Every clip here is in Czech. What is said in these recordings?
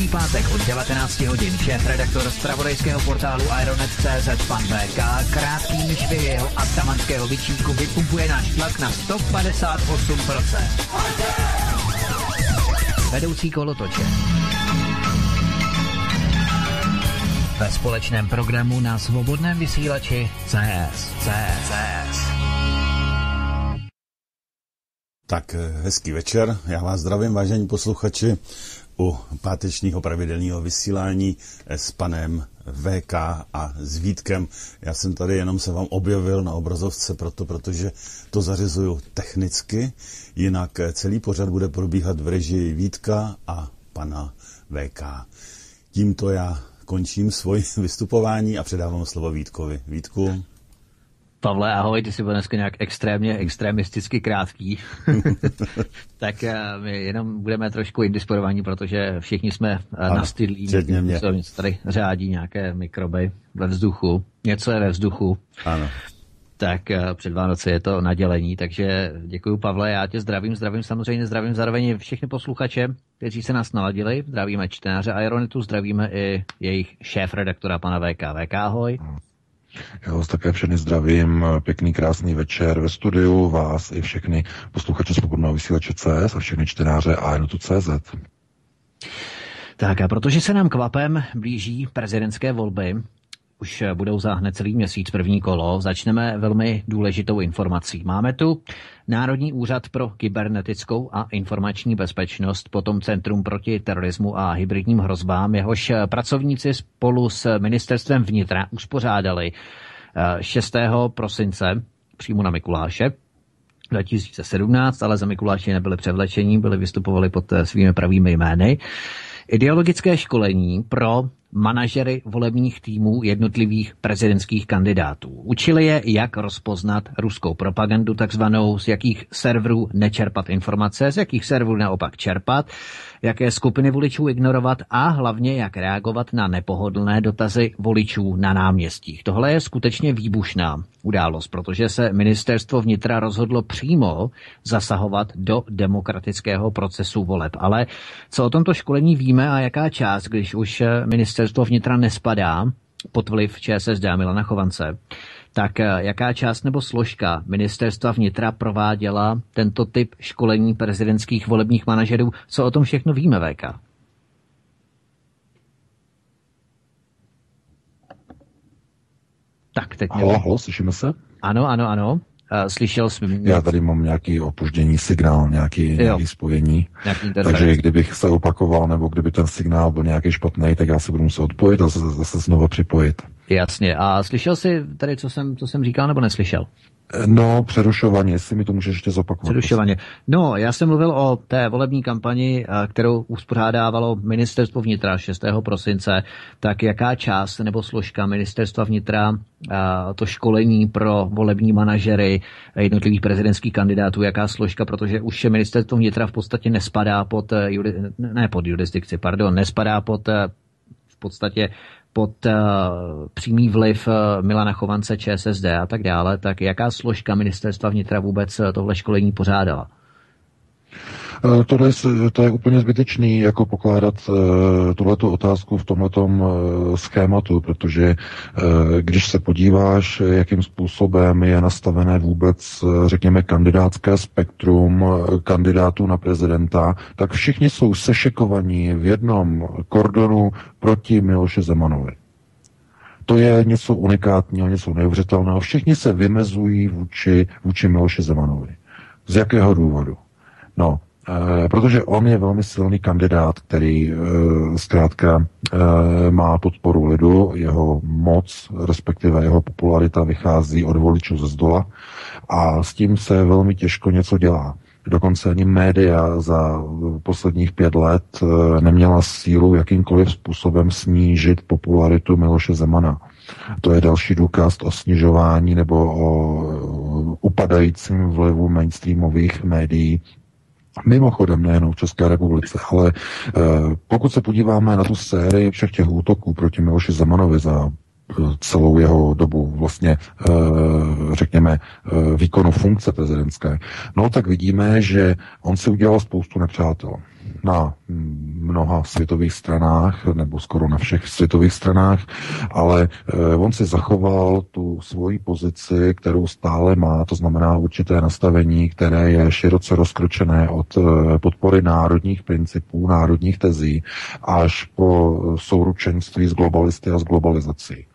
Každý pátek od 19 hodin šéf-redaktor z pravodejského portálu Ironet.cz pan VK krátkými švy jeho atamanského vyčínku vypumpuje náš tlak na 158%. Vedoucí kolotoče. Ve společném programu na svobodném vysílači CS. CS. CS. Tak eh, hezký večer, já vás zdravím, vážení posluchači, u pátečního pravidelného vysílání eh, s panem VK a s Vítkem. Já jsem tady jenom se vám objevil na obrazovce proto, protože to zařizuju technicky, jinak eh, celý pořad bude probíhat v režii Vítka a pana VK. Tímto já končím svoje vystupování a předávám slovo Vítkovi. Vítku. Pavle, ahoj, ty jsi byl dneska nějak extrémně, extremisticky krátký. tak uh, my jenom budeme trošku indisponovaní, protože všichni jsme uh, nastydlí. Něco tady řádí nějaké mikroby ve vzduchu. Něco je ve vzduchu. Ano. Tak uh, před Vánoce je to nadělení, takže děkuji Pavle, já tě zdravím, zdravím samozřejmě, zdravím zároveň všechny posluchače, kteří se nás naladili, zdravíme čtenáře Aeronetu, zdravíme i jejich šéf-redaktora pana VK. VK, ahoj. Já vás také všechny zdravím, pěkný krásný večer ve studiu, vás i všechny posluchače Svobodného vysílače CS a všechny čtenáře CZ. Tak a protože se nám kvapem blíží prezidentské volby, už budou za celý měsíc první kolo, začneme velmi důležitou informací. Máme tu Národní úřad pro kybernetickou a informační bezpečnost, potom Centrum proti terorismu a hybridním hrozbám, jehož pracovníci spolu s ministerstvem vnitra uspořádali 6. prosince přímo na Mikuláše 2017, ale za Mikuláše nebyli převlečení, byli vystupovali pod svými pravými jmény. Ideologické školení pro manažery volebních týmů jednotlivých prezidentských kandidátů. Učili je, jak rozpoznat ruskou propagandu takzvanou, z jakých serverů nečerpat informace, z jakých serverů naopak čerpat, jaké skupiny voličů ignorovat a hlavně jak reagovat na nepohodlné dotazy voličů na náměstích. Tohle je skutečně výbušná událost, protože se ministerstvo vnitra rozhodlo přímo zasahovat do demokratického procesu voleb. Ale co o tomto školení víme a jaká část, když už ministerstvo vnitra nespadá pod vliv ČSSD Milana Chovance, tak eh, jaká část nebo složka ministerstva vnitra prováděla tento typ školení prezidentských volebních manažerů? Co o tom všechno víme, VK? Tak, teď halo, halo, slyšíme se? Ano, ano, ano. Slyšel jsem... Já tady mám nějaký opoždění signál, nějaký, nějaký spojení. Nějaký takže kdybych se opakoval, nebo kdyby ten signál byl nějaký špatný, tak já se budu muset odpojit a zase, zase znovu připojit. Jasně. A slyšel jsi tady, co jsem, co jsem říkal, nebo neslyšel? No, přerušovaně, jestli mi to můžeš ještě zopakovat. Přerušovaně. No, já jsem mluvil o té volební kampani, eh, kterou uspořádávalo ministerstvo vnitra 6. prosince, tak jaká část nebo složka ministerstva vnitra eh, to školení pro volební manažery jednotlivých prezidentských kandidátů, jaká složka, protože už ministerstvo vnitra v podstatě nespadá pod, eh, ne pod jurisdikci, pardon, nespadá pod v podstatě pod uh, přímý vliv uh, Milana Chovance, ČSSD a tak dále, tak jaká složka ministerstva vnitra vůbec uh, tohle školení pořádala? Eh, to je, to je úplně zbytečný, jako pokládat uh, tuhletu otázku v tomhletom uh, schématu, protože když se podíváš, jakým způsobem je nastavené vůbec, řekněme, kandidátské spektrum kandidátů na prezidenta, tak všichni jsou sešekovaní v jednom kordonu proti Miloše Zemanovi. To je něco unikátního, něco neuvěřitelného. Všichni se vymezují vůči, vůči Miloše Zemanovi. Z jakého důvodu? No, Eh, protože on je velmi silný kandidát, který eh, zkrátka eh, má podporu lidu, jeho moc, respektive jeho popularita vychází od voličů ze zdola a s tím se velmi těžko něco dělá. Dokonce ani média za posledních pět let neměla sílu jakýmkoliv způsobem snížit popularitu Miloše Zemana. To je další důkaz o snižování nebo o upadajícím vlivu mainstreamových médií Mimochodem, nejenom v České republice, ale e, pokud se podíváme na tu sérii všech těch útoků proti Miloši Zemanovi za eh, celou jeho dobu vlastně, e, řekněme, výkonu funkce prezidentské, no tak vidíme, že on si udělal spoustu nepřátel na mnoha světových stranách, nebo skoro na všech světových stranách, ale eh, on si zachoval tu svoji pozici, kterou stále má, to znamená určité nastavení, které je široce rozkročené od eh, podpory národních principů, národních tezí, až po souručenství s globalisty a s globalizací.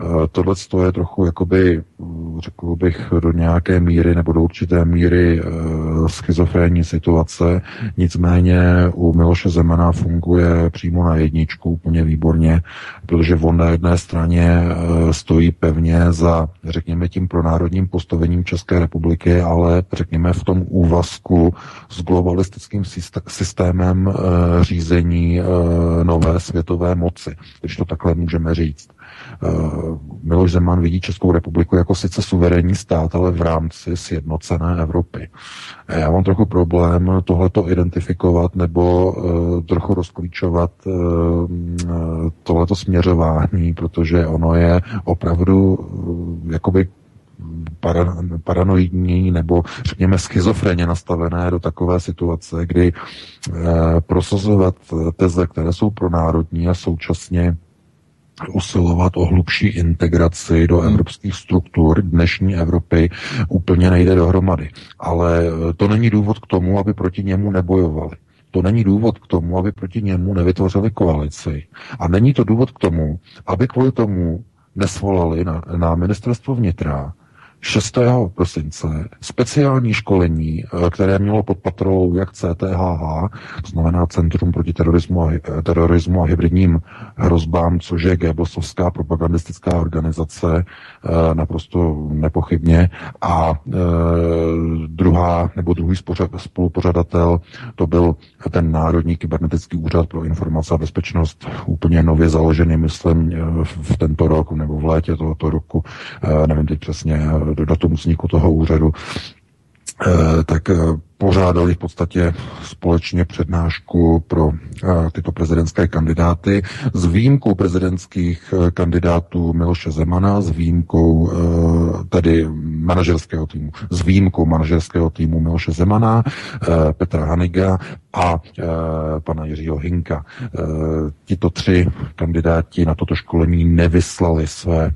Eh, tohle je trochu, jakoby, mm, řekl bych, do nějaké míry nebo do určité míry uh, schizofrénní situace. Nicméně u Miloše Zemana funguje přímo na jedničku úplně výborně, protože on na jedné straně uh, stojí pevně za, řekněme, tím pronárodním postavením České republiky, ale řekněme v tom úvazku s globalistickým systémem řízení nové světové moci, když to takhle můžeme říct. Eh, Miloš Zeman vidí Českou republiku jako sice suverénní stát, ale v rámci sjednocené Evropy. Já mám trochu problém tohleto identifikovat nebo uh, trochu rozklíčovat uh, tohleto směřování, protože ono je opravdu jakoby para, paranoidní nebo řekněme schizofreně nastavené do takové situace, kdy prosazovat teze, které jsou pro národní a současně usilovat o hlubší integraci do hmm. evropských struktur dnešní Evropy úplně nejde dohromady. Ale eh, to není důvod k tomu, aby proti němu nebojovali. To není důvod k tomu, aby proti němu nevytvořili koalici. A není to důvod k tomu, aby kvůli tomu nesvolali na, na ministerstvo vnitra 6. prosince speciální školení, eh, které mělo pod patrolou jak CTHH, to znamená Centrum proti terorismu a, eh, terorismu a hybridním hrozbám, což je Goebbelsovská propagandistická organizace, eh, naprosto nepochybně. A druhá, nebo druhý spolupořadatel, to byl ten Národní kybernetický úřad pro informace a bezpečnost, úplně nově založený, myslím, v tento rok nebo v létě tohoto roku, nevím teď přesně, do datu vzniku toho úřadu, eh, tak eh, pořádali v podstatě společně přednášku pro eh, tyto prezidentské kandidáty s výjimkou prezidentských kandidátů Miloše Zemana, s výjimkou tedy manažerského týmu, s výjimkou manažerského týmu Miloše Zemana, Petra Haniga a pana Jiřího Hinka. Tito tři kandidáti na toto školení nevyslali své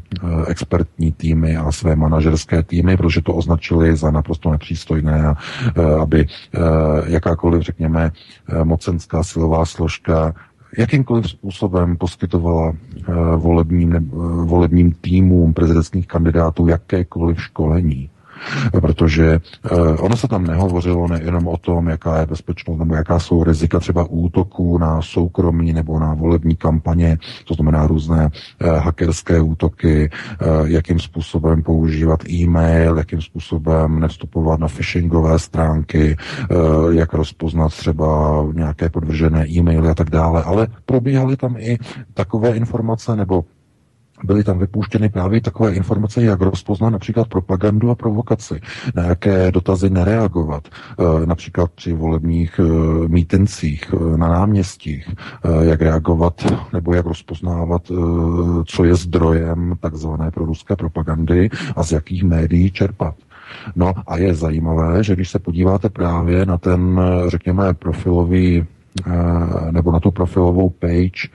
expertní týmy a své manažerské týmy, protože to označili za naprosto nepřístojné, a, aby e, jakákoliv, řekněme, e, mocenská silová složka jakýmkoliv způsobem poskytovala uh, volebním, volebním týmům prezidentských kandidátů jakékoliv školení. Protože ono se tam nehovořilo nejenom o tom, jaká je bezpečnost nebo jaká jsou rizika třeba útoků na soukromí nebo na volební kampaně, to znamená různé hackerské útoky, jakým způsobem používat e-mail, jakým způsobem nevstupovat na phishingové stránky, jak rozpoznat třeba nějaké podvržené e-maily a tak dále, ale probíhaly tam i takové informace nebo byly tam vypuštěny právě takové informace, jak rozpoznat například propagandu a provokaci, na jaké dotazy nereagovat, e, například při volebních e, mítencích e, na náměstích, jak reagovat nebo jak rozpoznávat, co je zdrojem takzvané proruské propagandy a z jakých médií čerpat. No a je zajímavé, že když se podíváte právě na ten, řekněme, profilový nebo na tu profilovou page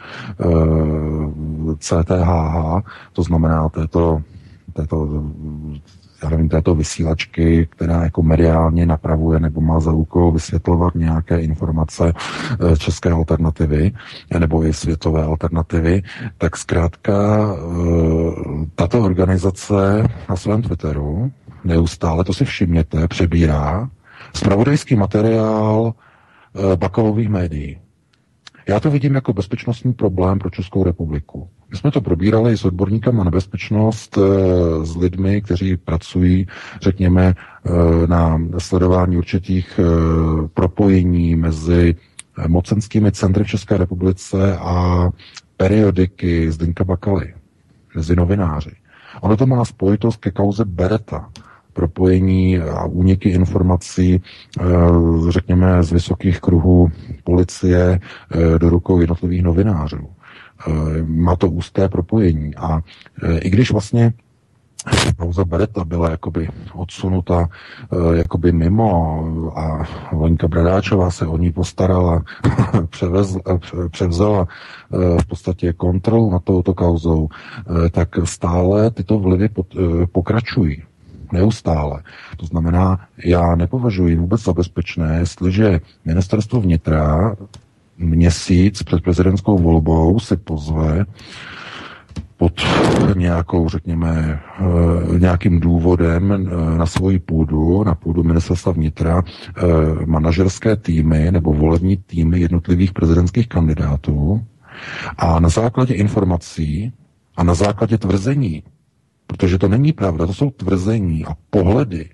CTHH, eh, to znamená této, této já nevím, této vysílačky, která jako mediálně napravuje nebo má za úkol vysvětlovat nějaké informace eh, české alternativy nebo i světové alternativy, tak zkrátka tato organizace na svém Twitteru neustále, to si všimněte, přebírá spravodajský materiál Eh, bakalových médií. Já to vidím jako bezpečnostní problém pro Českou republiku. My jsme to probírali s odborníkama na bezpečnost, eh, s lidmi, kteří pracují, řekněme, eh, na sledování určitých propojení mezi mocenskými centry v České republice a periodiky Zdenka Bakaly, mezi novináři. Ono to má spojitost ke kauze Bereta, propojení a úniky informací, eh, řekněme, z vysokých kruhů policie eh, do rukou jednotlivých novinářů. Eh, má to úzké propojení. A i když vlastně pauza Bereta byla jakoby odsunuta jakoby mimo a Lenka Bradáčová se o ní postarala, převez, převzala v podstatě kontrolu nad touto kauzou, tak stále tyto vlivy pokračují neustále. To znamená, já nepovažuji vůbec za bezpečné, jestliže ministerstvo vnitra měsíc před prezidentskou volbou si pozve pod nějakou, řekněme, eh, nějakým důvodem eh, na svoji půdu, na půdu ministerstva vnitra, eh, manažerské týmy nebo volební týmy jednotlivých prezidentských kandidátů a na základě informací a na základě tvrzení Protože to není pravda, to jsou tvrzení a pohledy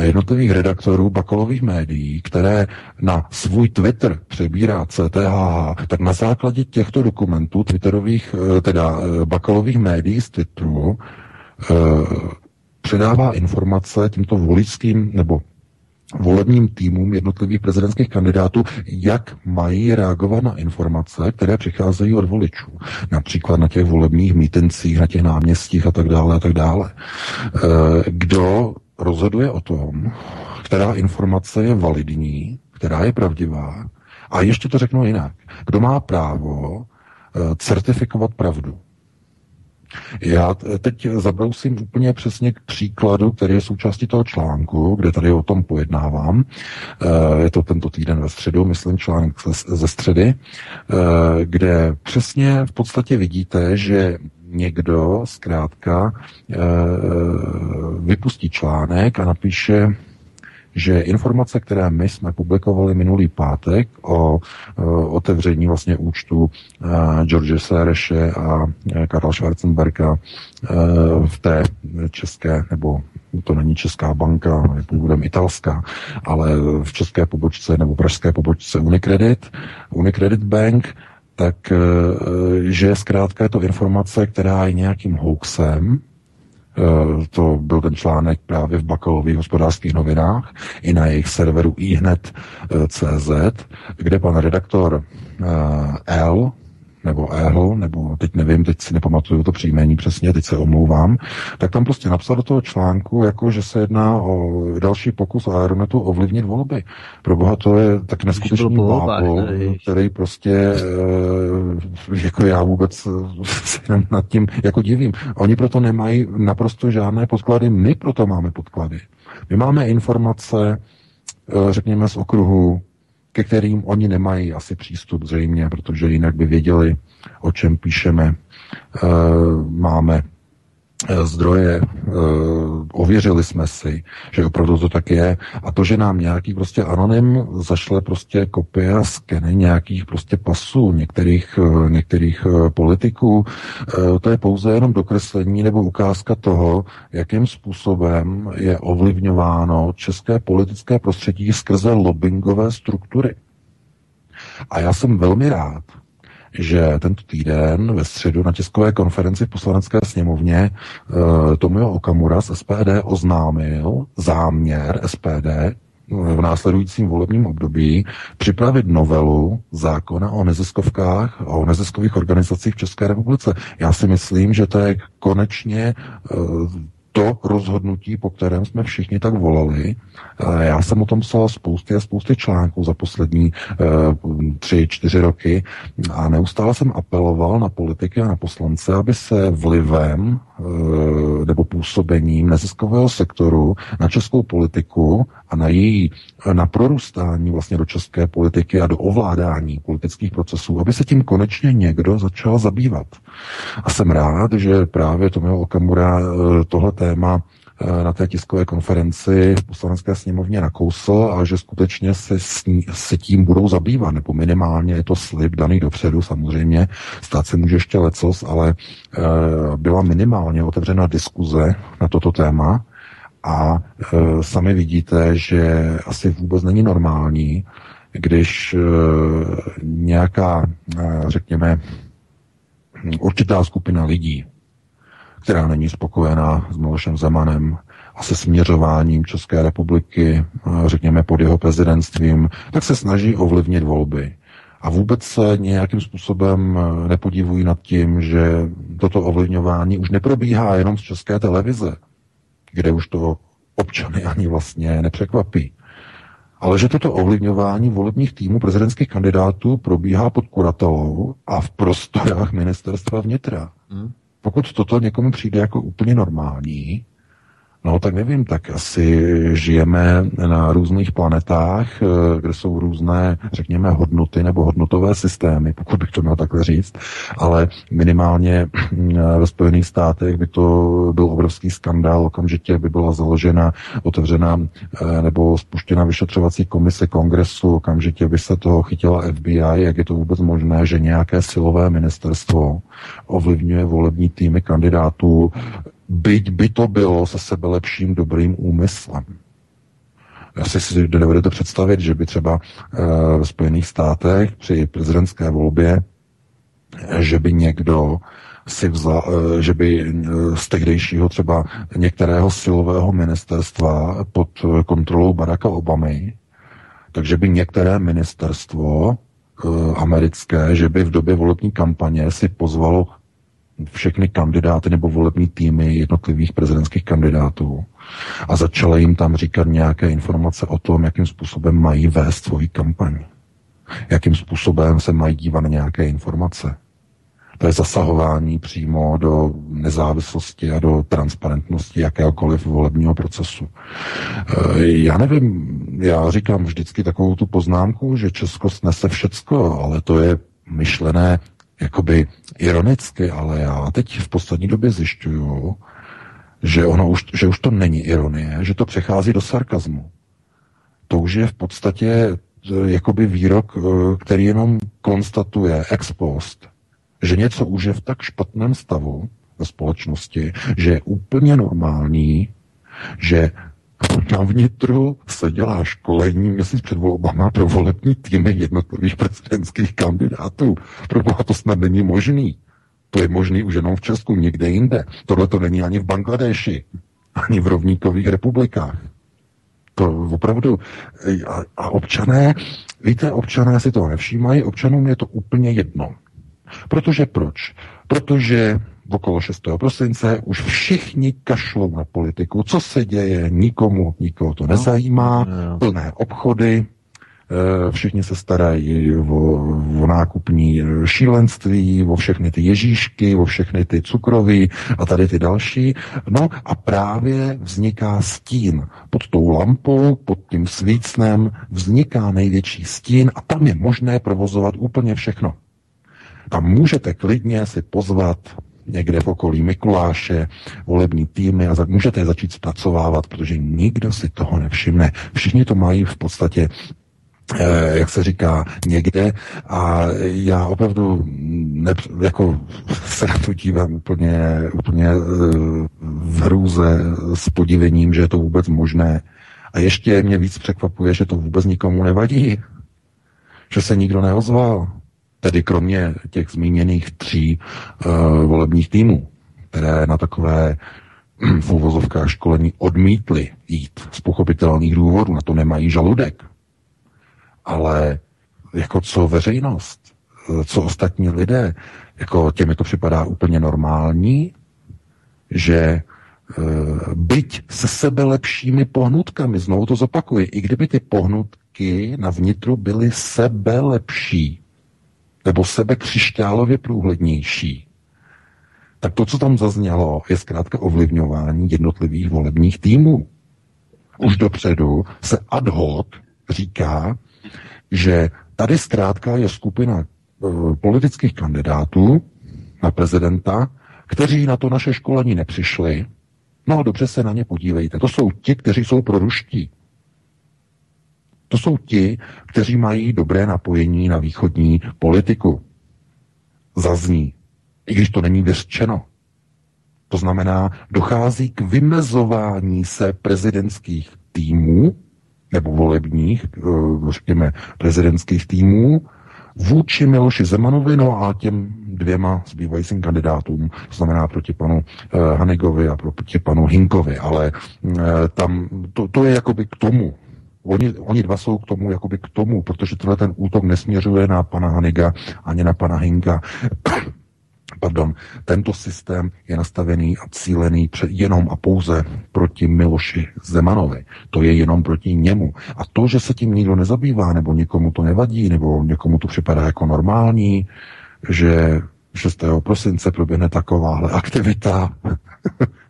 jednotlivých redaktorů bakalových médií, které na svůj Twitter přebírá CTH, tak na základě těchto dokumentů twitterových, eh, teda eh, bakalových médií z Twitteru, eh, předává informace tímto voličským nebo volebním týmům jednotlivých prezidentských kandidátů, jak mají reagovat na informace, které přicházejí od voličů. Například na těch volebních mítencích, na těch náměstích a tak dále a tak dále. Eh, kdo rozhoduje o tom, která informace je validní, která je pravdivá, a ještě to řeknu jinak. Kdo má právo eh, certifikovat pravdu? Já teď zabrousím úplně přesně k příkladu, který je součástí toho článku, kde tady o tom pojednávám. Eh, je to tento týden ve středu, myslím článek ze středy, eh, kde přesně v podstatě vidíte, že někdo zkrátka eh, vypustí článek a napíše že informace, které my jsme publikovali minulý pátek o uh, otevření vlastně účtu uh, George Sereše a uh, Karla Schwarzenberga uh, v té české, nebo to není česká banka, je původem italská, ale v české pobočce nebo pražské pobočce Unicredit, Unicredit Bank, tak že zkrátka je to informace, která je nějakým hoaxem, to byl ten článek právě v Bakalových hospodářských novinách i na jejich serveru ihned.cz, kde pan redaktor eh, L, nebo Ehl, nebo teď nevím, teď si nepamatuju to příjmení přesně, teď se omlouvám, tak tam prostě napsal do toho článku, jako že se jedná o další pokus Aeronetu ovlivnit volby. Pro boha to je tak neskutečný bábol, který prostě, eh, jako já vůbec se nad tím jako divím. Oni proto nemají naprosto žádné podklady, my proto máme podklady. My máme informace, eh, řekněme, z okruhu ke kterým oni nemají asi přístup zřejmě, protože jinak by věděli, o čem píšeme. E, máme zdroje, eh, ověřili jsme si, že opravdu to tak je a to, že nám nějaký prostě anonym zašle prostě kopie a skeny nějakých prostě pasů některých, eh, některých politiků, to je pouze jenom dokreslení nebo ukázka toho, jakým způsobem je ovlivňováno české politické prostředí skrze lobbyingové struktury. A já jsem velmi rád, že tento týden ve středu na tiskové konferenci v poslanecké sněmovně uh, Tomio Okamura z SPD oznámil záměr SPD eh, v následujícím volebním období připravit novelu zákona o neziskovkách a o neziskových organizacích v České republice. Já si myslím, že to je konečně uh, to rozhodnutí, po kterém jsme všichni tak volali. Já jsem o tom psal spousty a spousty článků za poslední eh, tři, čtyři roky a neustále jsem apeloval na politiky a na poslance, aby se vlivem nebo působením neziskového sektoru na českou politiku a na její na prorůstání vlastně do české politiky a do ovládání politických procesů, aby se tím konečně někdo začal zabývat. A jsem rád, že právě Tomio Okamura eh, tohle téma eh, na té tiskové konferenci v poslanecké sněmovně nakousl a že skutečně se, s ní, se tím budou zabývat, nebo minimálně je to slib daný dopředu samozřejmě, stát se může ještě lecos, ale e, byla minimálně otevřena diskuze na toto téma. A e, sami vidíte, že asi vůbec není normální, když nějaká, řekněme, určitá skupina lidí, která není spokojená s Milošem Zemanem a se směřováním České republiky, řekněme pod jeho prezidentstvím, tak se snaží ovlivnit volby. A vůbec se nějakým způsobem nepodivují nad tím, že toto ovlivňování už neprobíhá jenom z české televize, kde už to občany ani vlastně nepřekvapí. Ale že toto ovlivňování volebních týmů prezidentských kandidátů probíhá pod kuratelou a v prostorách ministerstva vnitra. Hmm. Pokud toto někomu přijde jako úplně normální, No tak nevím, tak asi žijeme na různých planetách, eh, kde jsou různé, řekněme, hodnoty nebo hodnotové systémy, pokud bych to měl takhle říct, ale minimálně eh, ve Spojených státech by to byl obrovský skandál, okamžitě by byla založena, otevřena eh, nebo spuštěna vyšetřovací komise kongresu, okamžitě by se toho chytila FBI, jak je to vůbec možné, že nějaké silové ministerstvo ovlivňuje volební týmy kandidátů byť by to bylo se sebe lepším dobrým úmyslem. Já si dovedete představit, že by třeba e, v Spojených státech při prezidentské volbě, že by někdo si vzal, e, že by z tehdejšího třeba některého silového ministerstva pod kontrolou Baracka Obamy, takže by některé ministerstvo americké, že by v době volební kampaně si pozvalo všechny kandidáty nebo volební týmy jednotlivých prezidentských kandidátů a začala jim tam říkat nějaké informace o tom, jakým způsobem mají vést svoji kampaň. Jakým způsobem se mají dívat na nějaké informace. To je zasahování přímo do nezávislosti a do transparentnosti jakéhokoliv volebního procesu. E, já nevím, já říkám vždycky takovou tu poznámku, že Česko snese všecko, ale to je myšlené jakoby ironicky, ale já teď v poslední době zjišťuju, že, ono už, že už to není ironie, že to přechází do sarkazmu. To už je v podstatě e, jakoby výrok, e, který jenom konstatuje ex post, že něco už je v tak špatném stavu ve společnosti, že je úplně normální, že na vnitru se dělá školení měsíc před volbama pro volební týmy jednotlivých prezidentských kandidátů. Pro boha to snad není možný. To je možný už jenom v Česku, nikde jinde. Tohle to není ani v Bangladeši, ani v rovníkových republikách. To opravdu. A, a občané, víte, občané si to nevšímají, občanům je to úplně jedno. Protože proč? Protože okolo 6. prosince už všichni kašlou na politiku. Co se děje, nikomu, nikoho to no. nezajímá. No. Plné obchody, eh, všichni se starají o, o nákupní šílenství, o všechny ty ježíšky, o všechny ty cukroví a tady ty další. No a právě vzniká stín. Pod tou lampou, pod tím svícnem vzniká největší stín a tam je možné provozovat úplně všechno. Tam můžete klidně si pozvat někde v okolí Mikuláše, volební týmy a za, můžete je začít zpracovávat, protože nikdo si toho nevšimne. Všichni to mají v podstatě eh, jak se říká, někde a já opravdu ne, jako se na to dívám úplně, úplně eh, v hrůze s podivením, že je to vůbec možné. A ještě mě víc překvapuje, že to vůbec nikomu nevadí. Že se nikdo neozval. Tedy kromě těch zmíněných tří uh, volebních týmů, které na takové v úvozovkách školení odmítli jít z pochopitelných důvodů, na to nemají žaludek. Ale jako co veřejnost, eh, co ostatní lidé, jako těmi to připadá úplně normální, že e, byť se sebe lepšími pohnutkami, znovu to zopakuji, i kdyby ty pohnutky na vnitru byly sebe lepší, nebo sebe křišťálově průhlednější, tak to, co tam zaznělo, je zkrátka ovlivňování jednotlivých volebních týmů. Už dopředu se ad hoc říká, že tady zkrátka je skupina e, politických kandidátů na prezidenta, kteří na to naše školení nepřišli. No dobře se na ně podívejte. To jsou ti, kteří jsou proruští. To jsou ti, kteří mají dobré napojení na východní politiku. Zazní, i když to není vyřčeno. To znamená, dochází k vymezování se prezidentských týmů, nebo volebních, eh, řekněme, prezidentských týmů, vůči Miloši Zemanovi, no a těm dvěma zbývajícím kandidátům, to znamená proti panu uh, Hanigovi a proti panu Hinkovi, ale uh, tam to, to je jakoby k tomu, Oni, oni dva jsou k tomu, jakoby k tomu, protože tenhle ten útok nesměřuje na pana Haniga ani na pana Hinka. Pardon, tento systém je nastavený a cílený jenom a pouze proti Miloši Zemanovi. To je jenom proti němu. A to, že se tím nikdo nezabývá, nebo někomu to nevadí, nebo někomu to připadá jako normální, že 6. prosince proběhne takováhle aktivita,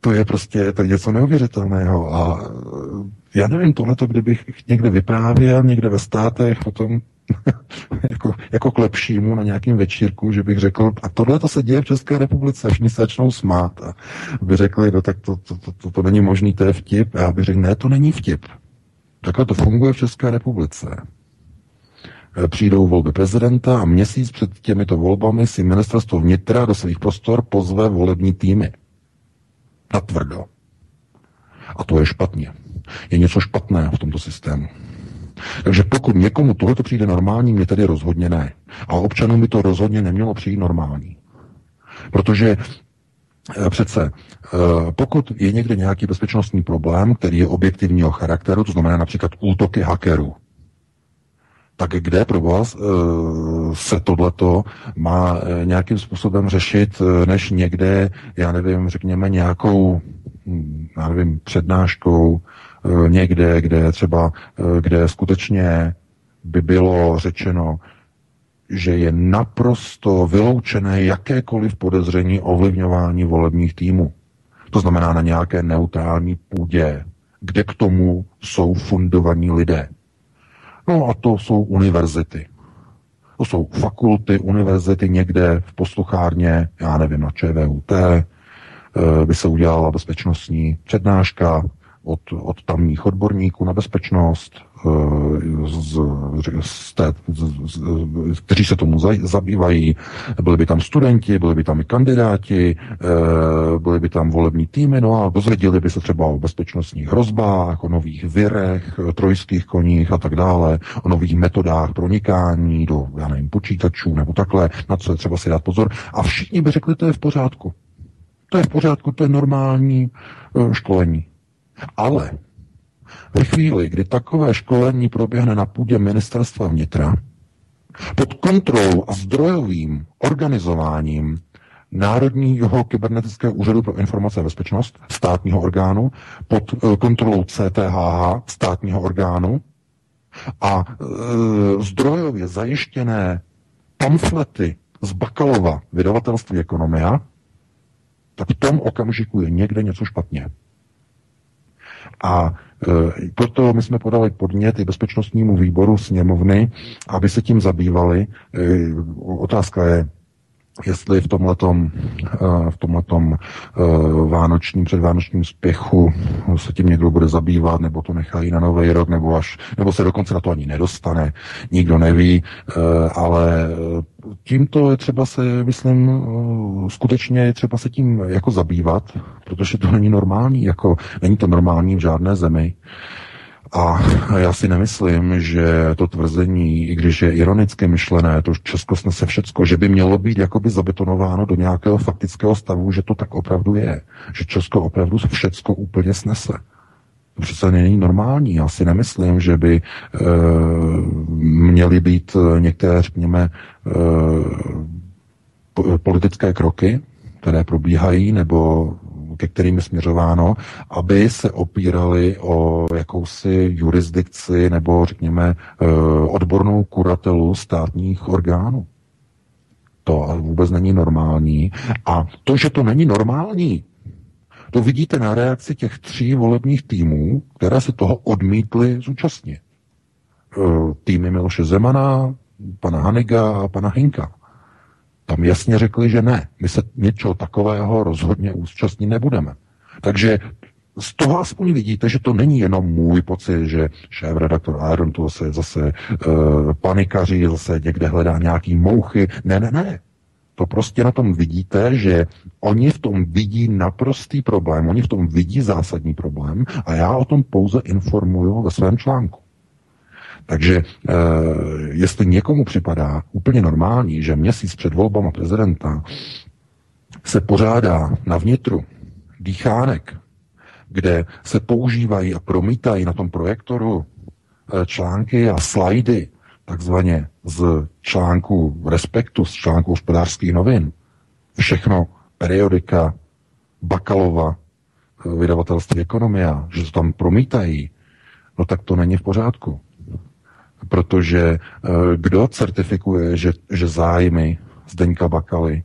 to je prostě to je něco neuvěřitelného. A já nevím, tohleto, kdybych někde vyprávěl, někde ve státech, potom jako, jako k lepšímu na nějakým večírku, že bych řekl, a tohle to se děje v České republice, všichni se začnou smát a by řekli, no tak to, to, to, to, to není možný, to je vtip. A já bych řekl, ne, to není vtip. Takhle to funguje v České republice. E, přijdou volby prezidenta a měsíc před těmito volbami si ministerstvo vnitra do svých prostor pozve volební týmy. Natvrdo. A to je špatně. Je něco špatného v tomto systému. Takže pokud někomu tohleto přijde normální, mě tedy rozhodně ne. A občanům by to rozhodně nemělo přijít normální. Protože eh, Přece, eh, pokud je někde nějaký bezpečnostní problém, který je objektivního charakteru, to znamená například útoky hackerů, tak kde pro vás eh, se tohleto má nějakým způsobem řešit, než někde, já nevím, řekněme nějakou, hm, já nevím, přednáškou, někde, kde třeba, kde skutečně by bylo řečeno, že je naprosto vyloučené jakékoliv podezření ovlivňování volebních týmů. To znamená na nějaké neutrální půdě, kde k tomu jsou fundovaní lidé. No a to jsou univerzity. To jsou fakulty, univerzity někde v posluchárně, já nevím, na ČVUT, eh, by se udělala bezpečnostní přednáška, od, od tamních odborníků na bezpečnost, z, z té, z, z, kteří se tomu za, zabývají. Byli by tam studenti, byli by tam i kandidáti, eh, byli by tam volební týmy, no a dozvěděli by se třeba o bezpečnostních hrozbách, o nových virech, trojských koních a tak dále, o nových metodách pronikání do, já nevím, počítačů nebo takhle, na co je třeba si dát pozor. A všichni by řekli, to je v pořádku. To je v pořádku, to je normální eh, školení. Ale ve chvíli, kdy takové školení proběhne na půdě ministerstva vnitra, pod kontrolou a zdrojovým organizováním Národního kybernetického úřadu pro informace a bezpečnost, státního orgánu, pod eh, kontrolou CTHH, státního orgánu, a e, zdrojově zajištěné pamflety z Bakalova vydavatelství Ekonomia, tak v tom okamžiku je někde něco špatně. A e, proto my jsme podali podnět i bezpečnostnímu výboru sněmovny, aby se tím zabývali. E, otázka je, jestli v tomhletom, v tomhletom vánočním, předvánočním spěchu se tím někdo bude zabývat, nebo to nechají na nový rok, nebo až, nebo se dokonce na to ani nedostane, nikdo neví, ale tímto je třeba se, myslím, skutečně je třeba se tím jako zabývat, protože to není normální, jako není to normální v žádné zemi. A já si nemyslím, že to tvrzení, i když je ironicky myšlené, to Česko snese všecko, že by mělo být jakoby zabetonováno do nějakého faktického stavu, že to tak opravdu je. Že Česko opravdu všecko úplně snese. To přece není normální. Já si nemyslím, že by e, měly být některé, řekněme, e, politické kroky, které probíhají, nebo ke kterým je směřováno, aby se opírali o jakousi jurisdikci nebo řekněme eh, odbornou kuratelu státních orgánů. To vůbec není normální. A to, že to není normální, to vidíte na reakci těch tří volebních týmů, které se toho odmítly zúčastnit. Eh, týmy Miloše Zemana, pana Haniga a pana Hinka. Tam jasně řekli, že ne, my se něčeho takového rozhodně účastnit nebudeme. Takže z toho aspoň vidíte, že to není jenom můj pocit, že šéf redaktor Aaron tu zase, zase uh, panikaří, zase někde hledá nějaký mouchy. Ne, ne, ne. To prostě na tom vidíte, že oni v tom vidí naprostý problém, oni v tom vidí zásadní problém a já o tom pouze informuju ve svém článku. Takže e, jestli někomu připadá úplně normální, že měsíc před volbama prezidenta se pořádá na vnitru dýchánek, kde se používají a promítají na tom projektoru e, články a slajdy, takzvaně z článku Respektu, z článku hospodářských novin, všechno periodika Bakalova, e, vydavatelství Ekonomia, že to tam promítají, no tak to není v pořádku. Protože eh, kdo certifikuje, že, že zájmy Zdeňka Bakaly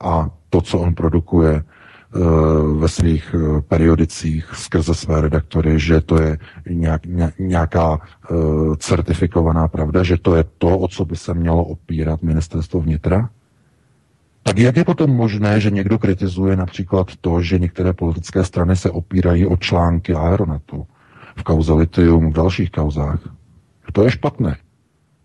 a to, co on produkuje eh, ve svých eh, periodicích skrze své redaktory, že to je nějak, nějaká certifikovaná pravda, že to je to, o co by se mělo opírat ministerstvo vnitra? Tak jak je potom možné, že někdo kritizuje například to, že některé politické strany se opírají o články Aeronetu v kauze litium, v dalších kauzách? To je špatné.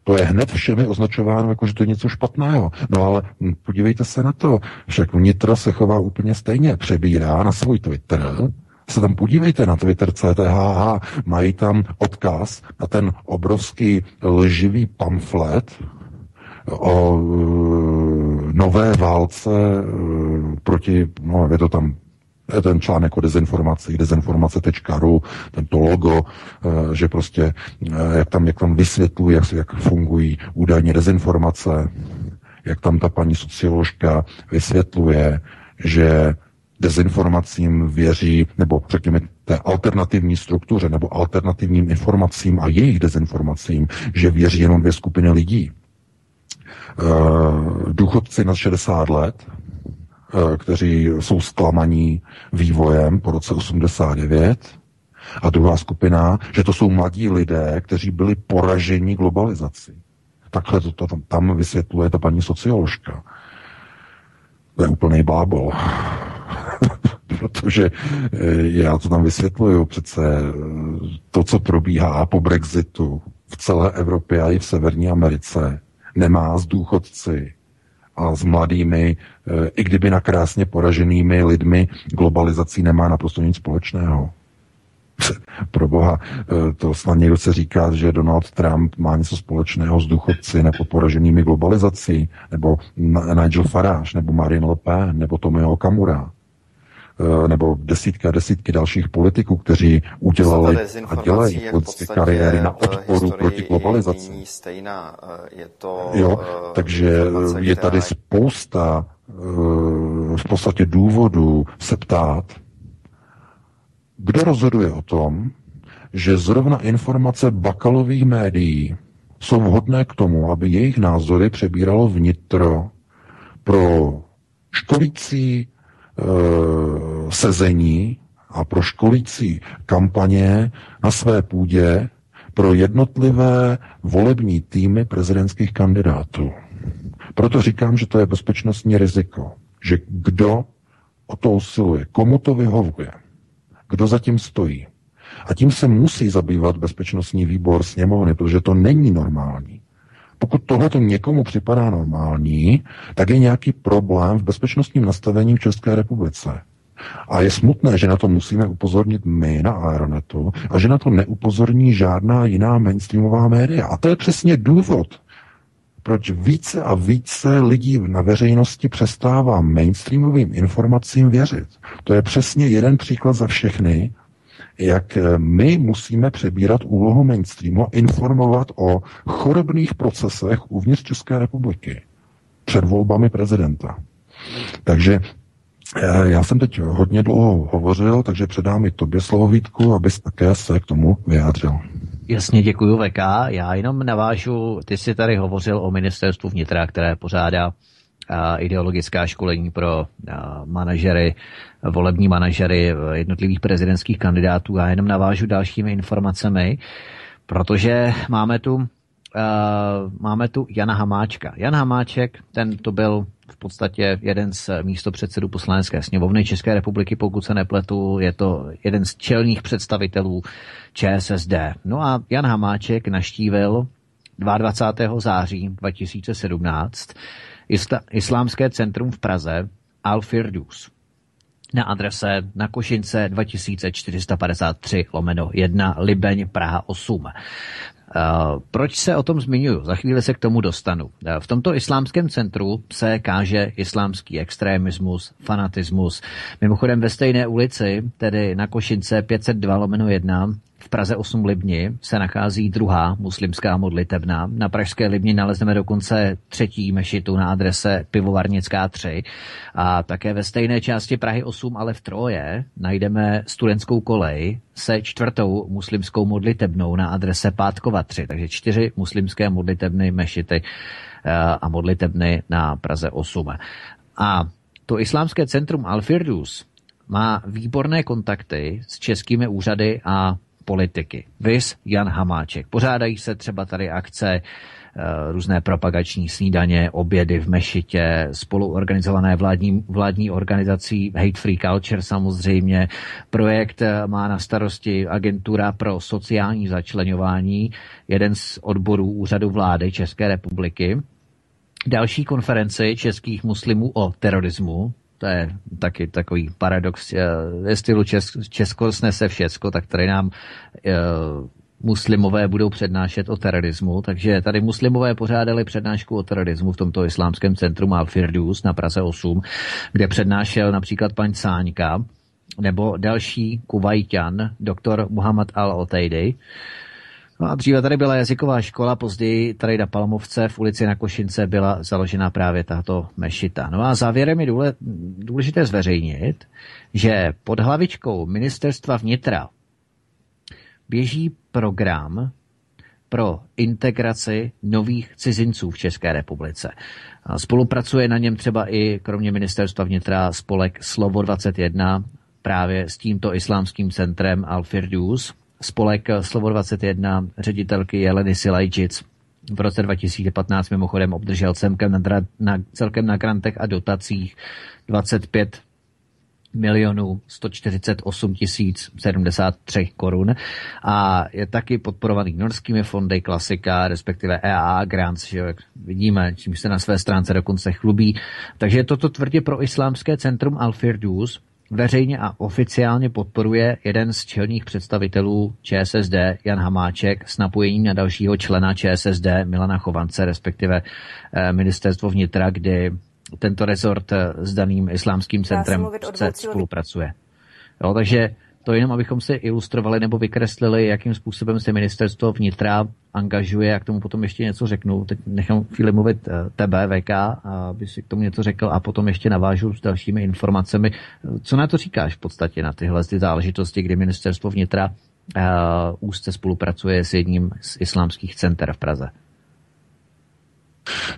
To je hned všemi označováno jako, že to je něco špatného. No ale podívejte se na to. Však vnitro se chová úplně stejně. Přebírá na svůj Twitter, se tam podívejte na Twitter CTHH, mají tam odkaz na ten obrovský lživý pamflet o e, nové válce e, proti, no je to tam ten článek o dezinformacích, dezinformace.ru, tento logo, eh, že prostě, eh, jak tam, jak tam vysvětlují, jak, jak fungují údajně dezinformace, jak tam ta paní socioložka vysvětluje, že dezinformacím věří, nebo řekněme té alternativní struktuře, nebo alternativním informacím a jejich dezinformacím, že věří jenom dvě skupiny lidí. Uh, důchodci na 60 let, kteří jsou zklamaní vývojem po roce 89. A druhá skupina, že to jsou mladí lidé, kteří byli poraženi globalizací. Takhle to, to tam, tam vysvětluje ta paní socioložka. To je úplný blábol. Protože eh, já to tam vysvětluju přece eh, to, co probíhá po Brexitu v celé Evropě a i v Severní Americe, nemá s důchodci a s mladými, eh, i kdyby na krásně poraženými lidmi, globalizací nemá naprosto nic společného. Pro boha, eh, to snad někdo se říká, že Donald Trump má něco společného s důchodci nebo poraženými globalizací, nebo Nigel Farage, nebo Marine Le Pen, nebo Tomio Okamura. Eh, nebo desítky a desítky dalších politiků, kteří udělali a dělají politické kariéry na odporu proti globalizaci. Stejná. Eh, je to jo, eh, takže je tady spousta v podstatě důvodů se ptát, kdo rozhoduje o tom, že zrovna informace bakalových médií jsou vhodné k tomu, aby jejich názory přebíralo vnitro pro školící sezení a pro školící kampaně na své půdě pro jednotlivé volební týmy prezidentských kandidátů. Proto říkám, že to je bezpečnostní riziko. Že kdo o to usiluje, komu to vyhovuje, kdo zatím stojí. A tím se musí zabývat bezpečnostní výbor sněmovny, protože to není normální. Pokud tohle to někomu připadá normální, tak je nějaký problém v bezpečnostním nastavení v České republice. A je smutné, že na to musíme upozornit my na Aeronetu a že na to neupozorní žádná jiná mainstreamová média. A to je přesně důvod, proč více a více lidí na veřejnosti přestává mainstreamovým informacím věřit. To je přesně jeden příklad za všechny, jak my musíme přebírat úlohu mainstreamu a informovat o chorobných procesech uvnitř České republiky před volbami prezidenta. Takže eh, já jsem teď hodně dlouho hovořil, takže předám i tobě slovo Vítku, abys také se k tomu vyjádřil. Jasně, děkuji VK. Já jenom navážu, ty jsi tady hovořil o ministerstvu vnitra, které pořádá ideologická školení pro manažery, volební manažery jednotlivých prezidentských kandidátů. Já jenom navážu dalšími informacemi, protože máme tu máme tu Jana Hamáčka. Jan Hamáček, ten to byl v podstatě jeden z místopředsedů poslanecké sněmovny České republiky, pokud se nepletu, je to jeden z čelních představitelů ČSSD. No a Jan Hamáček naštívil 22. září 2017 Islámské centrum v Praze Al-Firdus na adrese na Košince 2453 lomeno 1 Libeň Praha 8. Eh, proč se o tom zmiňuji? Za chvíli se k tomu dostanu. Eh, v tomto islámském centru se káže islámský extremismus, fanatismus. Mimochodem ve stejné ulici, tedy na Košince 502 lomeno 1, v Praze 8 Libni se nachází druhá muslimská modlitebna. Na Pražské Libni nalezneme dokonce třetí mešitu na adrese Pivovarnická 3. A také ve stejné části Prahy 8, ale v Troje, najdeme studentskou kolej se čtvrtou muslimskou modlitebnou na adrese Pátkova 3. Takže čtyři muslimské modlitebny, mešity eh, a modlitebny na Praze 8. A to islámské centrum Al-Firdus má výborné kontakty s českými úřady a politiky. Vys Jan Hamáček. Pořádají se třeba tady akce, eh, různé propagační snídaně, obědy v mešitě, spoluorganizované vládní, vládní organizací Hate Free Culture samozřejmě. Projekt eh, má na starosti agentura pro sociální začlenování, jeden z odborů úřadu vlády České republiky. Další konferenci českých muslimů o terorismu, to je taky takový paradox. Eh, ve stylu Česko, snese všecko, tak tady nám uh, muslimové budou přednášet o terorismu, takže tady muslimové pořádali přednášku o terorismu v tomto islámském centru Al-Firdus na Praze 8, kde přednášel například pan Sáňka, nebo další kuvajťan, doktor Muhammad al-Otejdy, No a dříve tady byla jazyková škola, později tady na Palmovce v ulici na Košince byla založena právě tato mešita. No a závěrem je důležité zveřejnit, že pod hlavičkou ministerstva vnitra běží program pro integraci nových cizinců v České republice. Spolupracuje na něm třeba i kromě ministerstva vnitra spolek Slovo 21 právě s tímto islámským centrem Al-Firdus, spolek Slovo 21 ředitelky Jeleny Silajčic v roce 2015 mimochodem obdržel celkem na, na, celkem na grantech a dotacích 25 milionů 148 tisíc 73 korun a je taky podporovaný norskými fondy klasika, respektive EAA Grants, že jak vidíme, čím se na své stránce dokonce chlubí. Takže toto tvrdě pro islámské centrum Al-Firdus veřejně a oficiálně podporuje jeden z čelních představitelů ČSSD, Jan Hamáček, s napojením na dalšího člena ČSSD, Milana Chovance, respektive eh, ministerstvo vnitra, kdy tento rezort eh, s daným islámským centrem spolupracuje. Jo, takže to jenom, abychom si ilustrovali nebo vykreslili, jakým způsobem se ministerstvo vnitra angažuje, jak tomu potom ještě něco řeknu. Teď nechám chvíli mluvit eh, tebe, VK, aby si k tomu něco řekl a potom ještě navážu s dalšími informacemi. Co na to říkáš v podstatě na tyhle ty záležitosti, kdy ministerstvo vnitra uh, úzce spolupracuje s jedním z islámských center v Praze?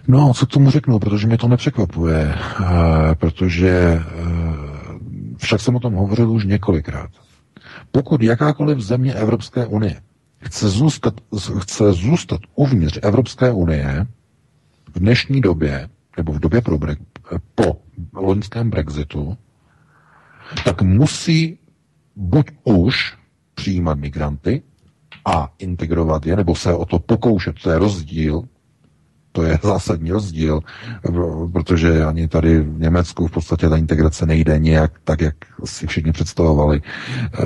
No, co k tomu řeknu, protože mě to nepřekvapuje, protože však jsem o tom hovořil už několikrát. Pokud jakákoliv země Evropské unie chce zůstat, chce zůstat uvnitř Evropské unie v dnešní době, nebo v době pro bre, po loňském Brexitu, tak musí buď už přijímat migranty a integrovat je, nebo se o to pokoušet, to je rozdíl, to je zásadní rozdíl, protože ani tady v Německu v podstatě ta integrace nejde nějak tak, jak si všichni představovali. Eh,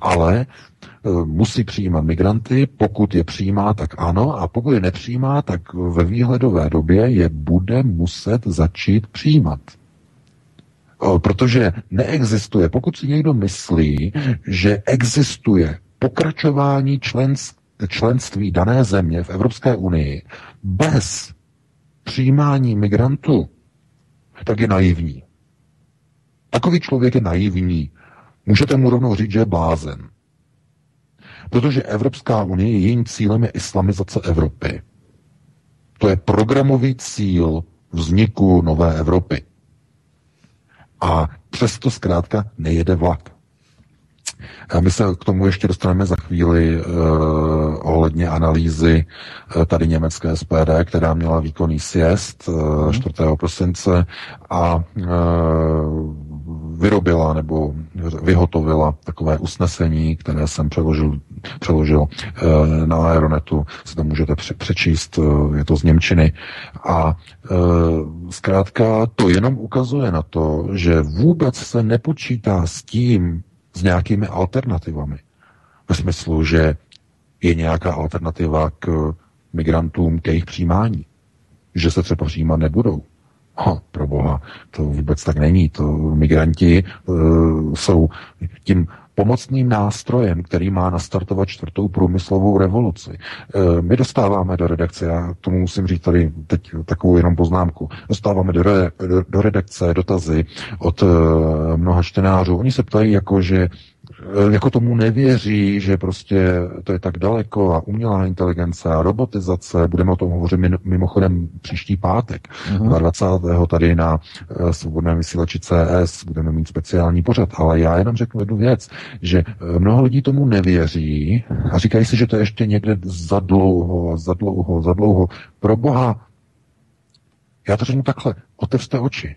ale eh, musí přijímat migranty, pokud je přijímá, tak ano, a pokud je nepřijímá, tak ve výhledové době je bude muset začít přijímat. Protože neexistuje, pokud si někdo myslí, že existuje pokračování členství členství dané země v Evropské unii bez přijímání migrantů, tak je naivní. Takový člověk je naivní. Můžete mu rovnou říct, že je blázen. Protože Evropská unie, jejím cílem je islamizace Evropy. To je programový cíl vzniku nové Evropy. A přesto zkrátka nejede vlak. A my se k tomu ještě dostaneme za chvíli uh, ohledně analýzy uh, tady německé SPD, která měla výkonný sjezd uh, 4. prosince a uh, vyrobila nebo vyhotovila takové usnesení, které jsem přeložil, přeložil uh, na Aeronetu, si to můžete přečíst, uh, je to z Němčiny. A uh, zkrátka to jenom ukazuje na to, že vůbec se nepočítá s tím, s nějakými alternativami. Ve smyslu, že je nějaká alternativa k migrantům, k jejich přijímání. Že se třeba přijímat nebudou. Ha, pro boha, to vůbec tak není. To migranti uh, jsou tím pomocným nástrojem, který má nastartovat čtvrtou průmyslovou revoluci. E, my dostáváme do redakce, já tomu musím říct tady teď takovou jenom poznámku, dostáváme do, re, do, do redakce dotazy od e, mnoha čtenářů. Oni se ptají, jako že jako tomu nevěří, že prostě to je tak daleko a umělá inteligence a robotizace, budeme o tom hovořit mimochodem příští pátek, uh-huh. 20. tady na uh, svobodném vysílači CS, budeme mít speciální pořad, ale já jenom řeknu jednu věc, že uh, mnoho lidí tomu nevěří a říkají si, že to je ještě někde za dlouho, za dlouho, za dlouho. Pro boha, já to řeknu takhle, otevřte oči.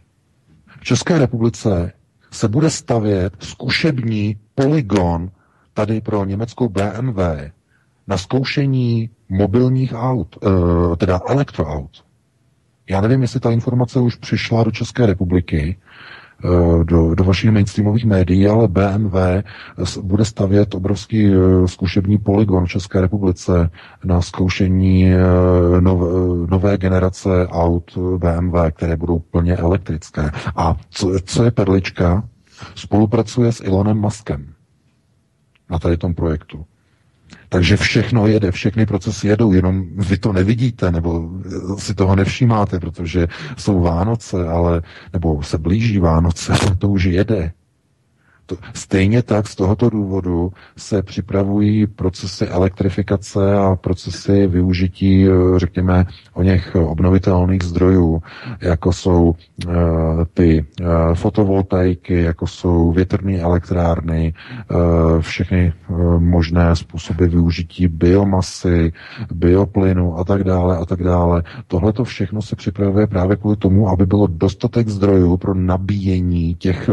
V České republice se bude stavět zkušební poligon tady pro německou BMW na zkoušení mobilních aut, eh, teda elektroaut. Já nevím, jestli ta informace už přišla do České republiky, do, do vašich mainstreamových médií, ale BMW bude stavět obrovský eh, zkušební poligon v České republice na zkoušení nové, nové generace aut BMW, které budou plně elektrické. A co, co je perlička? spolupracuje s Elonem Muskem na tady tom projektu. Takže všechno jede, všechny procesy jedou, jenom vy to nevidíte, nebo si toho nevšímáte, protože jsou Vánoce, ale, nebo se blíží Vánoce, to už jede. Stejně tak z tohoto důvodu se připravují procesy elektrifikace a procesy využití, eh, řekněme, o něch obnovitelných zdrojů, jako jsou uh, ty uh, fotovoltaiky, jako jsou větrné elektrárny, uh, všechny možné způsoby využití biomasy, bioplynu a tak dále a tak dále. Tohle to všechno se připravuje právě kvůli tomu, aby bylo dostatek zdrojů pro nabíjení těch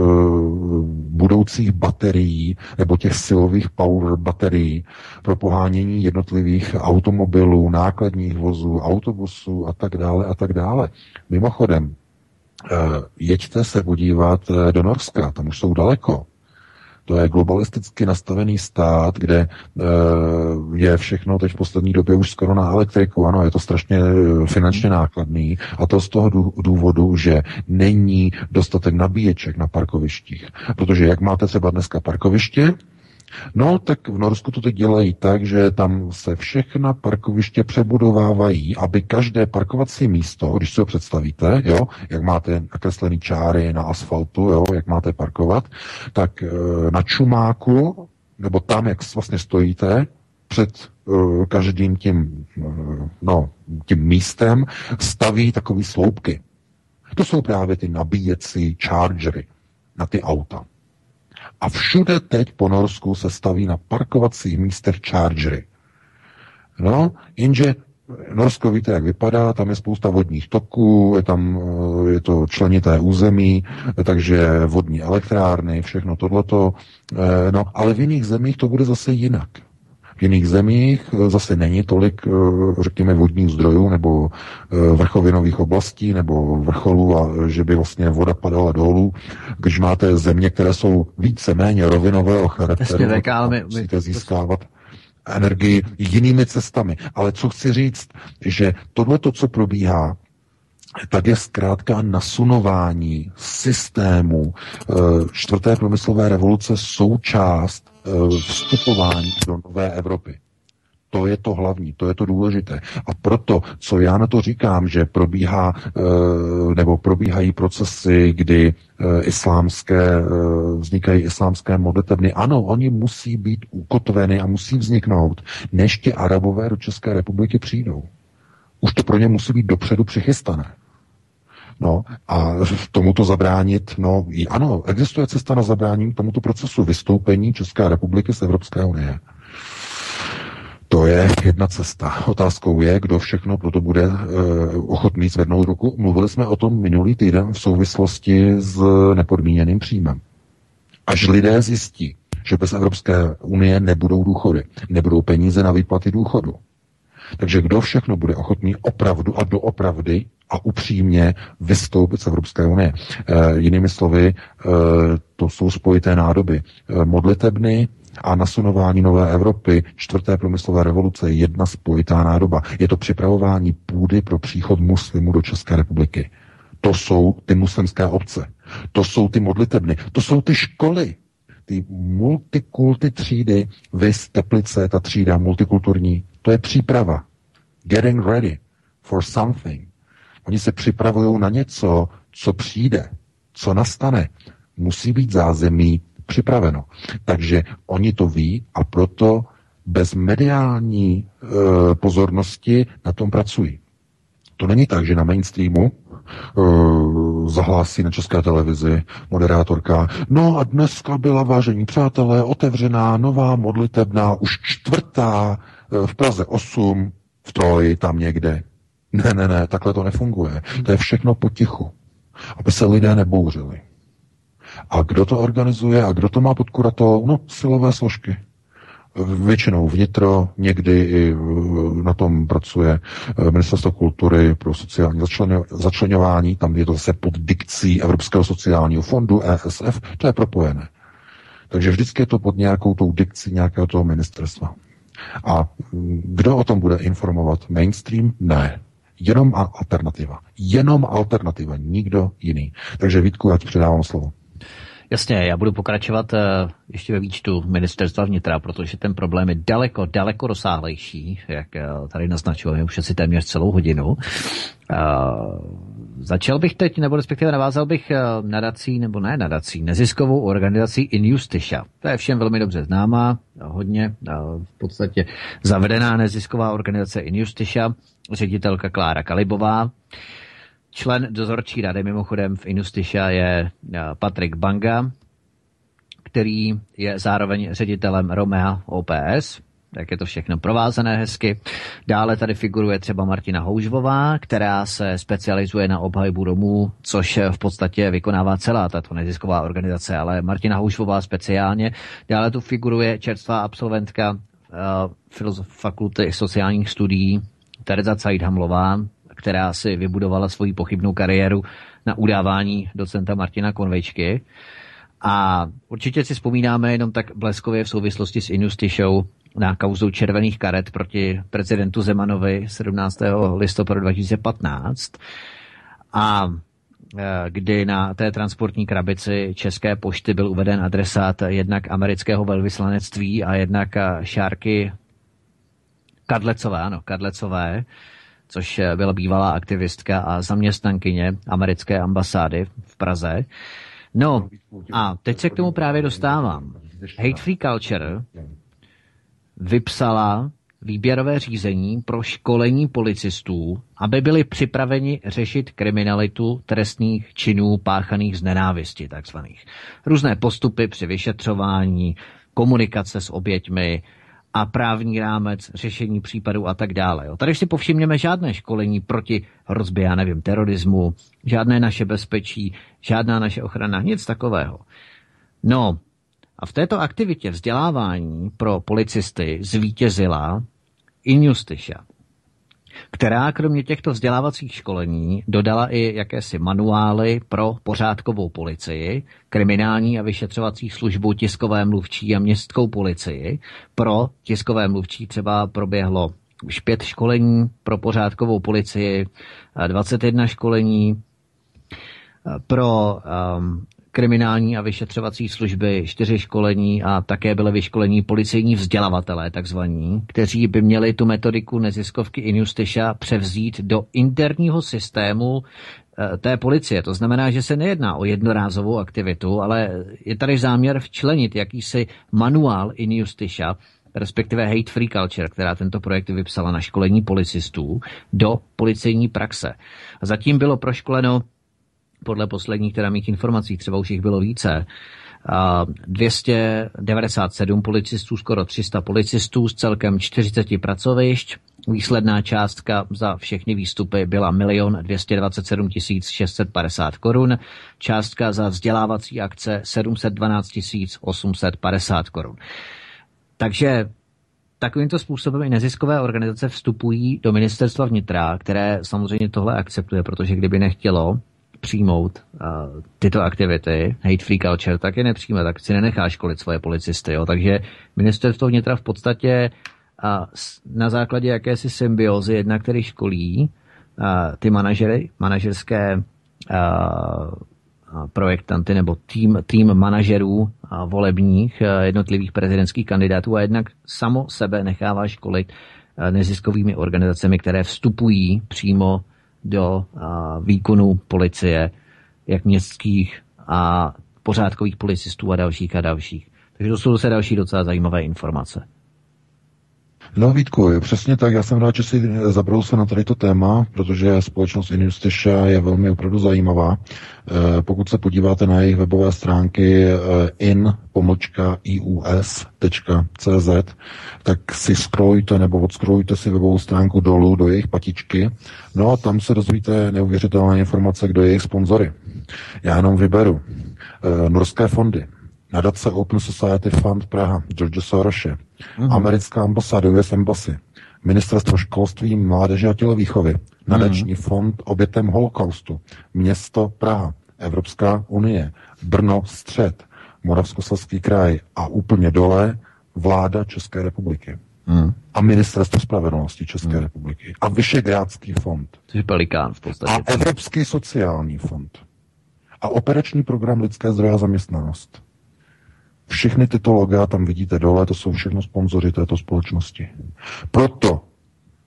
budoucích budoucích baterií nebo těch silových power baterií pro pohánění jednotlivých automobilů, nákladních vozů, autobusů a tak dále a tak dále. Mimochodem, eh, jeďte se podívat eh, do Norska, tam už jsou daleko. To je globalisticky nastavený stát, kde e, je všechno teď v poslední době už skoro na elektriku. Ano, je to strašně eh, finančně nákladný a to z toho důvodu, že není dostatek nabíječek na parkovištích. Protože jak máte třeba dneska parkoviště, No, tak v Norsku to teď dělají tak, že tam se všechna parkoviště přebudovávají, aby každé parkovací místo, když si ho představíte, jo, jak máte nakreslený čáry na asfaltu, jo, jak máte parkovat, tak e, na čumáku, nebo tam, jak vlastně stojíte, před uh, každým tím, uh, no, tím místem staví takové sloupky. To jsou právě ty nabíjecí chargery na ty auta. A všude teď po Norsku se staví na parkovacích místech chargery. No, jenže Norsko víte, jak vypadá, tam je spousta vodních toků, je tam eh, je to členité území, takže vodní elektrárny, všechno tohleto. Eh, no, ale v jiných zemích to bude zase jinak. V jiných zemích eh, zase není tolik, řekněme, vodních zdrojů nebo vrchovinových oblastí nebo vrcholů a že by vlastně voda padala dolů. Když máte země, které jsou více méně rovinového charakteru, musíte získávat energii jinými cestami. Ale co chci říct, že tohle, co probíhá, tak je zkrátka nasunování systému eh, čtvrté průmyslové revoluce součást eh, vstupování do nové Evropy. To je to hlavní, to je to důležité. A proto, co já na to říkám, že probíhá, eh, nebo probíhají procesy, kdy islámské, vznikají islámské modlitebny, ano, oni musí být ukotveny a musí vzniknout, než ti arabové do České republiky přijdou. Už to pro ně musí být dopředu přichystané. No a tomuto zabránit, no ano, existuje cesta na zabrání tomuto procesu vystoupení České republiky z Evropské unie. To je jedna cesta. Otázkou je, kdo všechno proto bude uh, ochotný zvednout ruku. Mluvili jsme o tom minulý týden v souvislosti s nepodmíněným příjmem. Až lidé zjistí, že bez Evropské unie nebudou důchody, nebudou peníze na výplaty důchodu. Takže kdo všechno bude ochotný opravdu a doopravdy a upřímně vystoupit z Evropské unie. E, jinými slovy, e, to jsou spojité nádoby. E, modlitebny, a nasunování nové Evropy, čtvrté průmyslové revoluce je jedna spojitá nádoba. Je to připravování půdy pro příchod muslimů do České republiky. To jsou ty muslimské obce. To jsou ty modlitebny. To jsou ty školy. Ty multikulty třídy, vys Teplice, ta třída multikulturní, to je příprava. Getting ready for something. Oni se připravují na něco, co přijde, co nastane. Musí být zázemí připraveno. Takže oni to ví a proto bez mediální e, pozornosti na tom pracují. To není tak, že na mainstreamu uh, zahlásí na české televizi moderátorka. No a dneska byla, vážení přátelé, otevřená nová modlitebná, už čtvrtá v Praze 8, v Troji, tam někde. Ne, ne, ne, takhle to nefunguje. To je všechno potichu. Aby se lidé nebouřili. A kdo to organizuje a kdo to má pod kuratou? No, silové složky. Většinou vnitro, někdy i eh, na tom pracuje eh, Ministerstvo kultury pro sociální začlenování, tam je to zase pod dikcí Evropského sociálního fondu, ESF, to je propojené. Takže vždycky je to pod nějakou tou dikcí nějakého toho ministerstva. A kdo o tom bude informovat? Mainstream? Ne. Jenom alternativa. Jenom alternativa, nikdo jiný. Takže Vítku, já ti předávám slovo. Jasně, já budu pokračovat uh, ještě ve výčtu ministerstva vnitra, protože ten problém je daleko, daleko rozsáhlejší, jak uh, tady naznačujeme už asi téměř celou hodinu. Uh, začal bych teď, nebo respektive navázal bych nadací, nebo ne nadací, neziskovou organizací Injusticia. To je všem velmi dobře známá, hodně v podstatě zavedená nezisková organizace Injusticia, ředitelka Klára Kalibová. Člen dozorčí rady mimochodem v Inustiša je eh, Patrik Banga, který je zároveň ředitelem Romea OPS, tak je to všechno provázané hezky. Dále tady figuruje třeba Martina Houžvová, která se specializuje na obhajbu Romů, což v podstatě vykonává celá tato nezisková organizace, ale Martina Houžvová speciálně. Dále tu figuruje čerstvá absolventka uh, fakulty sociálních studií Tereza Cajdhamlová, která si vybudovala svoji pochybnou kariéru na udávání docenta Martina Konvečky. A určitě si vzpomínáme jenom tak bleskově v souvislosti s Show na kauzu červených karet proti prezidentu Zemanovi 17. listopadu 2015. A e, kdy na té transportní krabici České pošty byl uveden adresát jednak amerického velvyslanectví a jednak šárky Kadlecové, ano, Kadlecové, což eh, byla bývalá aktivistka a zaměstnankyně americké ambasády v Praze. No a teď se k tomu právě dostávám. Hate Free Culture vypsala výběrové řízení pro školení policistů, aby byli připraveni řešit kriminalitu trestných činů páchaných z nenávisti, takzvaných. Různé postupy při vyšetřování, komunikace s oběťmi, a právní rámec, řešení případů a tak dále. Jo. Tady si povšimněme žádné školení proti hrozbě, já nevím, terorismu, žádné naše bezpečí, žádná naše ochrana, nic takového. No, a v této aktivitě vzdělávání pro policisty zvítězila Injusticia která kromě těchto vzdělávacích školení dodala i jakési manuály pro pořádkovou policii, kriminální a vyšetřovací službu, tiskové mluvčí a městskou policii. Pro tiskové mluvčí třeba proběhlo už pět školení, pro pořádkovou policii 21 školení, pro um, kriminální a vyšetřovací služby, čtyři školení a také byly vyškolení policejní vzdělavatelé takzvaní, kteří by měli tu metodiku neziskovky Injusticia převzít do interního systému eh, té policie. To znamená, že se nejedná o jednorázovou aktivitu, ale je tady záměr včlenit jakýsi manuál Injusticia, respektive Hate Free Culture, která tento projekt vypsala na školení policistů, do policejní praxe. Zatím bylo proškoleno podle posledních teda mých informací, třeba už jich bylo více, 297 policistů, skoro 300 policistů z celkem 40 pracovišť. Výsledná částka za všechny výstupy byla 1 227 650 korun. Částka za vzdělávací akce 712 850 korun. Takže takovýmto způsobem i neziskové organizace vstupují do ministerstva vnitra, které samozřejmě tohle akceptuje, protože kdyby nechtělo, přijmout uh, tyto aktivity, hate free culture, tak je nepřijme, tak si nenechá školit svoje policisty. Jo. Takže ministerstvo vnitra v podstatě uh, na základě jakési symbiozy, jedna, který školí uh, ty manažery, manažerské uh, projektanty nebo tým, tým manažerů volebních jednotlivých prezidentských kandidátů a jednak samo sebe nechává školit neziskovými organizacemi, které vstupují přímo do výkonu policie, jak městských a pořádkových policistů a dalších a dalších. Takže to jsou zase další docela zajímavé informace. No Vítku, přesně tak. Já jsem rád, že si se na tady to téma, protože společnost Injusticia je velmi opravdu zajímavá. Eh, pokud se podíváte na jejich webové stránky eh, in-ius.cz, tak si scrollujte nebo odscrollujte si webovou stránku dolů do jejich patičky. No a tam se dozvíte neuvěřitelné informace, kdo je jejich sponzory. Já jenom vyberu. Eh, norské fondy, nadace Open Society Fund Praha, George Soroshe, mm-hmm. americká ambasáda US Embassy, ministerstvo školství, mládeže a tělovýchovy, nadační mm-hmm. fond obětem holokaustu, město Praha, Evropská unie, Brno střed, Moravskoslezský kraj a úplně dole vláda České republiky. Hmm. A ministerstvo spravedlnosti České hmm. republiky. A Vyšegrádský fond. Což je pelikán v podstatě. A Evropský sociální fond. A operační program lidské zdroje a zaměstnanost. Všechny tyto loga tam vidíte dole, to jsou všechno sponzoři této společnosti. Proto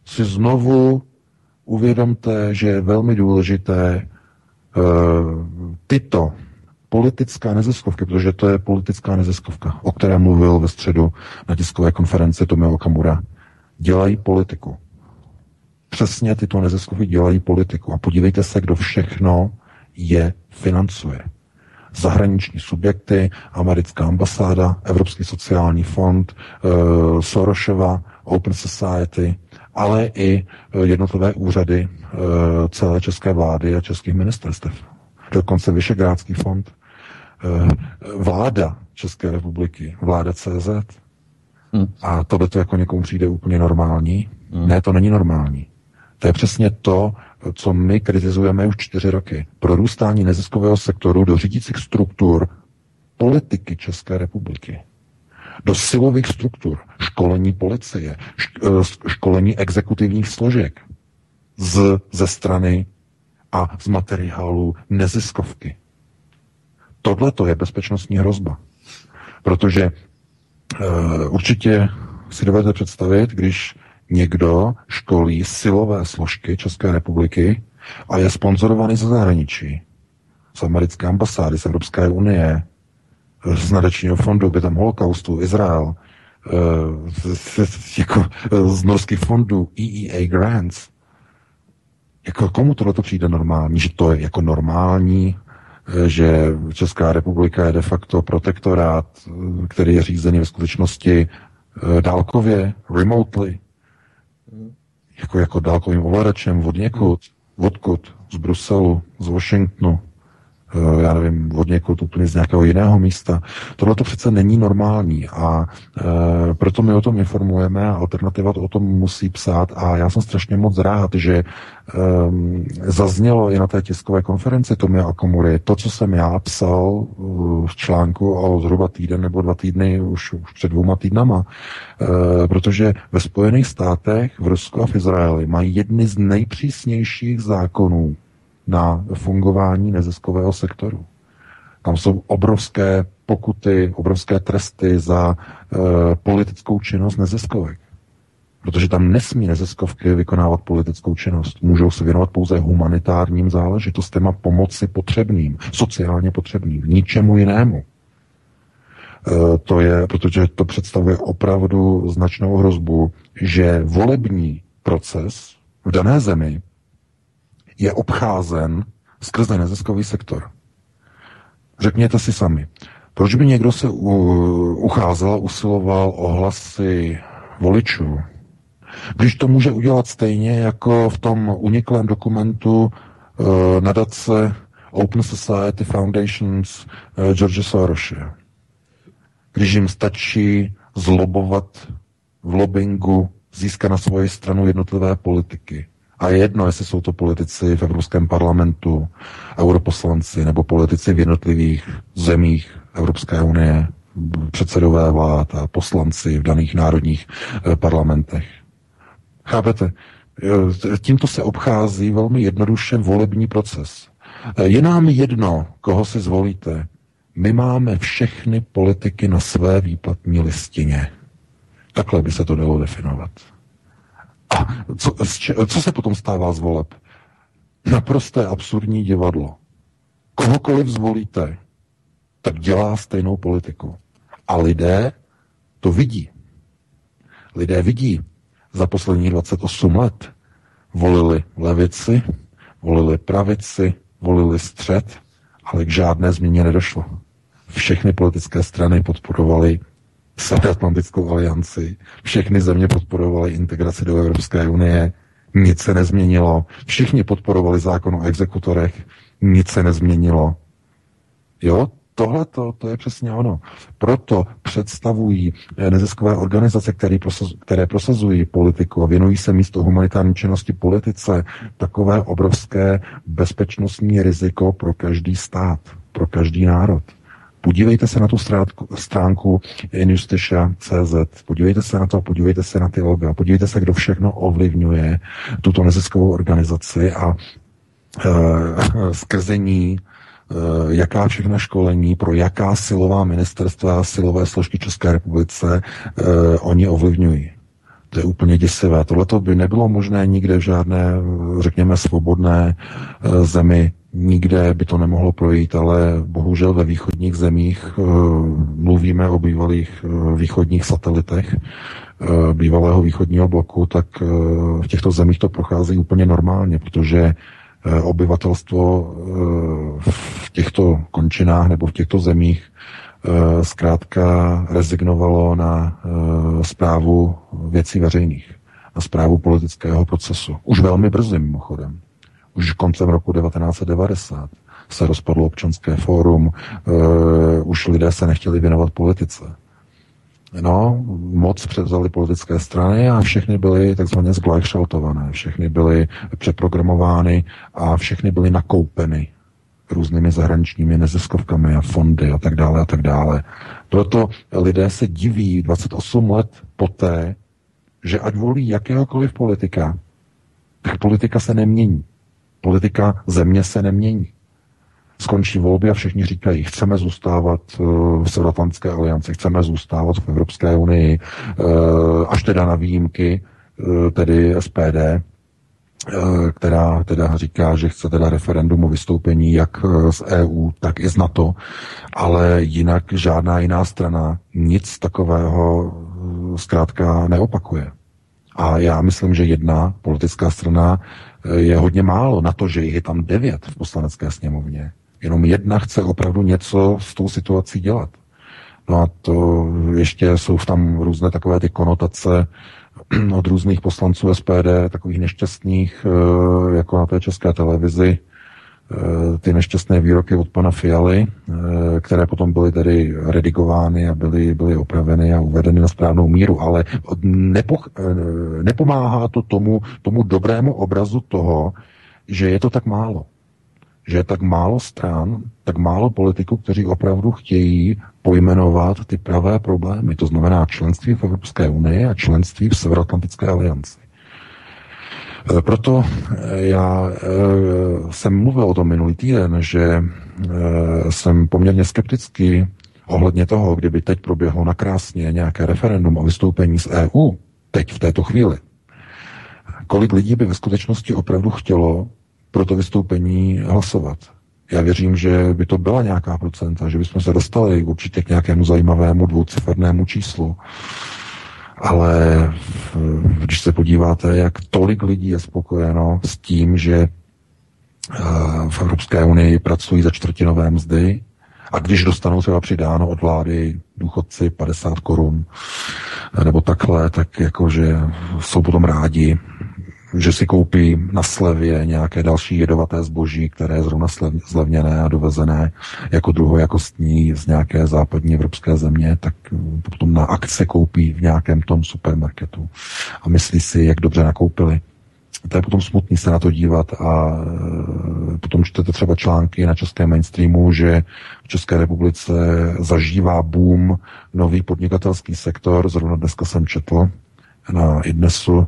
si znovu uvědomte, že je velmi důležité uh, tyto politická neziskovky, protože to je politická neziskovka, o které mluvil ve středu na tiskové konferenci Tomio Kamura, dělají politiku. Přesně tyto neziskovky dělají politiku. A podívejte se, kdo všechno je financuje zahraniční subjekty, americká ambasáda, Evropský sociální fond, uh, Sorošova, Open Society, ale i uh, jednotlivé úřady uh, celé české vlády a českých ministerstev. Dokonce Vyšegrádský fond, vláda České republiky, vláda CZ. Hmm. A tohle to jako někomu přijde úplně normální. Hmm. Ne, to není normální. To je přesně to, co my kritizujeme už čtyři roky. Prorůstání neziskového sektoru do řídících struktur politiky České republiky. Do silových struktur, školení policie, eh, školení exekutivních složek z, ze strany a z materiálu neziskovky. Tohle to je bezpečnostní hrozba. Protože uh, určitě si dovedete představit, když někdo školí silové složky České republiky a je sponzorovaný ze zahraničí. Z americké ambasády, z Evropské unie, z nadačního fondu, tam holokaustu, Izrael, z, z, jako z norských fondů, EEA Grants. Jako komu tohle to přijde normální? Že to je jako normální, že Česká republika je de facto protektorát, který je řízený ve skutečnosti dálkově, remotely, jako, jako dálkovým ovladačem od někud, odkud, z Bruselu, z Washingtonu, já nevím, od někoho úplně z nějakého jiného místa. Tohle to přece není normální a e, proto my o tom informujeme a alternativa to o tom musí psát a já jsem strašně moc rád, že e, zaznělo i na té tiskové konferenci Tomy Komury to, co jsem já psal v článku o zhruba týden nebo dva týdny už, už před dvouma týdnama, e, protože ve Spojených státech, v Rusku a v Izraeli mají jedny z nejpřísnějších zákonů na fungování neziskového sektoru. Tam jsou obrovské pokuty, obrovské tresty za e, politickou činnost neziskovek. Protože tam nesmí neziskovky vykonávat politickou činnost. Můžou se věnovat pouze humanitárním záležitostem a pomoci potřebným, sociálně potřebným, ničemu jinému. E, to je, protože to představuje opravdu značnou hrozbu, že volební proces v dané zemi je obcházen skrze neziskový sektor. Řekněte si sami, proč by někdo se ucházel, usiloval o hlasy voličů, když to může udělat stejně jako v tom uniklém dokumentu uh, nadace Open Society Foundations uh, George Soroshe. Když jim stačí zlobovat v lobbingu, získat na svoji stranu jednotlivé politiky. A je jedno, jestli jsou to politici v Evropském parlamentu, europoslanci nebo politici v jednotlivých zemích Evropské unie, předsedové vlád a poslanci v daných národních eh, parlamentech. Chápete? Eh, tímto se obchází velmi jednoduše volební proces. Eh, je nám jedno, koho si zvolíte. My máme všechny politiky na své výplatní listině. Takhle by se to dalo definovat. A co, co se potom stává z voleb? Naprosté absurdní divadlo. Kohokoliv zvolíte, tak dělá stejnou politiku. A lidé to vidí. Lidé vidí. Za poslední 28 let volili levici, volili pravici, volili střed, ale k žádné změně nedošlo. Všechny politické strany podporovaly Severoatlantickou alianci. Všechny země podporovaly integraci do Evropské unie. Nic se nezměnilo. Všichni podporovali zákon o exekutorech. Nic se nezměnilo. Jo, tohle to, to je přesně ono. Proto představují eh, neziskové organizace, které, prosaz, které prosazují politiku a věnují se místo humanitární činnosti politice, takové obrovské bezpečnostní riziko pro každý stát, pro každý národ. Podívejte se na tu stránku, injusticia.cz, podívejte se na to, podívejte se na ty loga, podívejte se, kdo všechno ovlivňuje tuto neziskovou organizaci a e, skrze ní e, jaká všechna školení pro jaká silová ministerstva silové složky České republice e, oni ovlivňují. To je úplně děsivé. Tohle by nebylo možné nikde v žádné, řekněme, svobodné zemi Nikde by to nemohlo projít, ale bohužel ve východních zemích eh, mluvíme o bývalých eh, východních satelitech eh, bývalého východního bloku, tak v těchto zemích to prochází úplně normálně, protože obyvatelstvo v těchto končinách nebo v těchto zemích zkrátka rezignovalo na zprávu věcí veřejných, na zprávu politického procesu. Už velmi brzy mimochodem. Už koncem roku 1990 se rozpadlo občanské fórum, uh, už lidé se nechtěli věnovat politice. No, moc převzali politické strany a všechny byly takzvaně zglajšaltované, všechny byly přeprogramovány a všechny byly nakoupeny různými zahraničními neziskovkami a fondy a tak dále a tak dále. Proto lidé se diví 28 let poté, že ať volí jakéhokoliv politika, tak politika se nemění. Politika země se nemění. Skončí volby a všichni říkají, chceme zůstávat eh, v Severoatlantické alianci, chceme zůstávat v Evropské unii, eh, až teda na výjimky, eh, tedy SPD, která teda říká, že chce teda referendum o vystoupení jak z EU, tak i z NATO, ale jinak žádná jiná strana nic takového zkrátka neopakuje. A já myslím, že jedna politická strana je hodně málo na to, že je tam devět v poslanecké sněmovně. Jenom jedna chce opravdu něco s tou situací dělat. No a to ještě jsou tam různé takové ty konotace od různých poslanců SPD, takových nešťastných, eh, jako na té české televizi, ty nešťastné výroky od pana Fialy, eh, které potom byly tedy redigovány a byly, byly opraveny a uvedeny na správnou míru, ale nepoch, nepomáhá to tomu, tomu dobrému obrazu toho, že je to tak málo. Že je tak málo stran, tak málo politiků, kteří opravdu chtějí pojmenovat ty pravé problémy, to znamená členství v Evropské unii a členství v Severoatlantické alianci. E, proto e, já e, jsem mluvil o tom minulý týden, že jsem poměrně skeptický ohledně toho, kdyby teď proběhlo nakrásně nějaké referendum o vystoupení z EU, teď v této chvíli. Kolik lidí by ve skutečnosti opravdu chtělo pro to vystoupení hlasovat. Já věřím, že by to byla nějaká procenta, že bychom se dostali určitě k nějakému zajímavému dvoucifernému číslu. Ale když se podíváte, jak tolik lidí je spokojeno s tím, že eh, v Evropské unii pracují za čtvrtinové mzdy, a když dostanou třeba přidáno od vlády důchodci 50 korun nebo takhle, tak jakože jsou potom rádi, že si koupí na slevě nějaké další jedovaté zboží, které je zrovna zlevněné a dovezené jako druhojakostní z nějaké západní evropské země, tak mm, potom na akce koupí v nějakém tom supermarketu a myslí si, jak dobře nakoupili. To je potom smutný se na to dívat a e, potom čtete třeba články na českém mainstreamu, že v České republice zažívá boom nový podnikatelský sektor. Zrovna dneska jsem četl na Idnesu, Eh,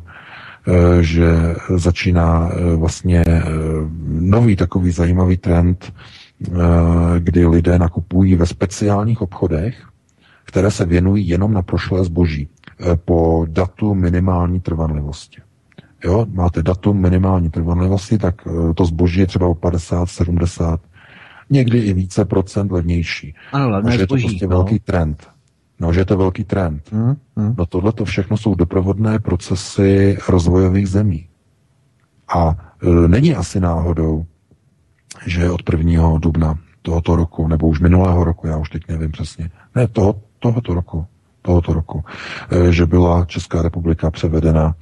že začíná eh, vlastně eh, nový takový zajímavý trend, kdy lidé nakupují ve speciálních obchodech, které se věnují jenom na prošlé zboží po datu minimální trvanlivosti. Jo, máte datum minimální trvanlivosti, tak to zboží je třeba o 50, 70, někdy i více procent levnější. Ano, levné Takže je to prostě no. velký trend. No, že je to velký trend. Hmm, hmm. No tohle to všechno jsou doprovodné procesy rozvojových zemí. A e, není asi náhodou, že od 1. dubna tohoto roku, nebo už minulého roku, já už teď nevím přesně, ne, toho, tohoto roku, tohoto roku, e, že byla Česká republika převedena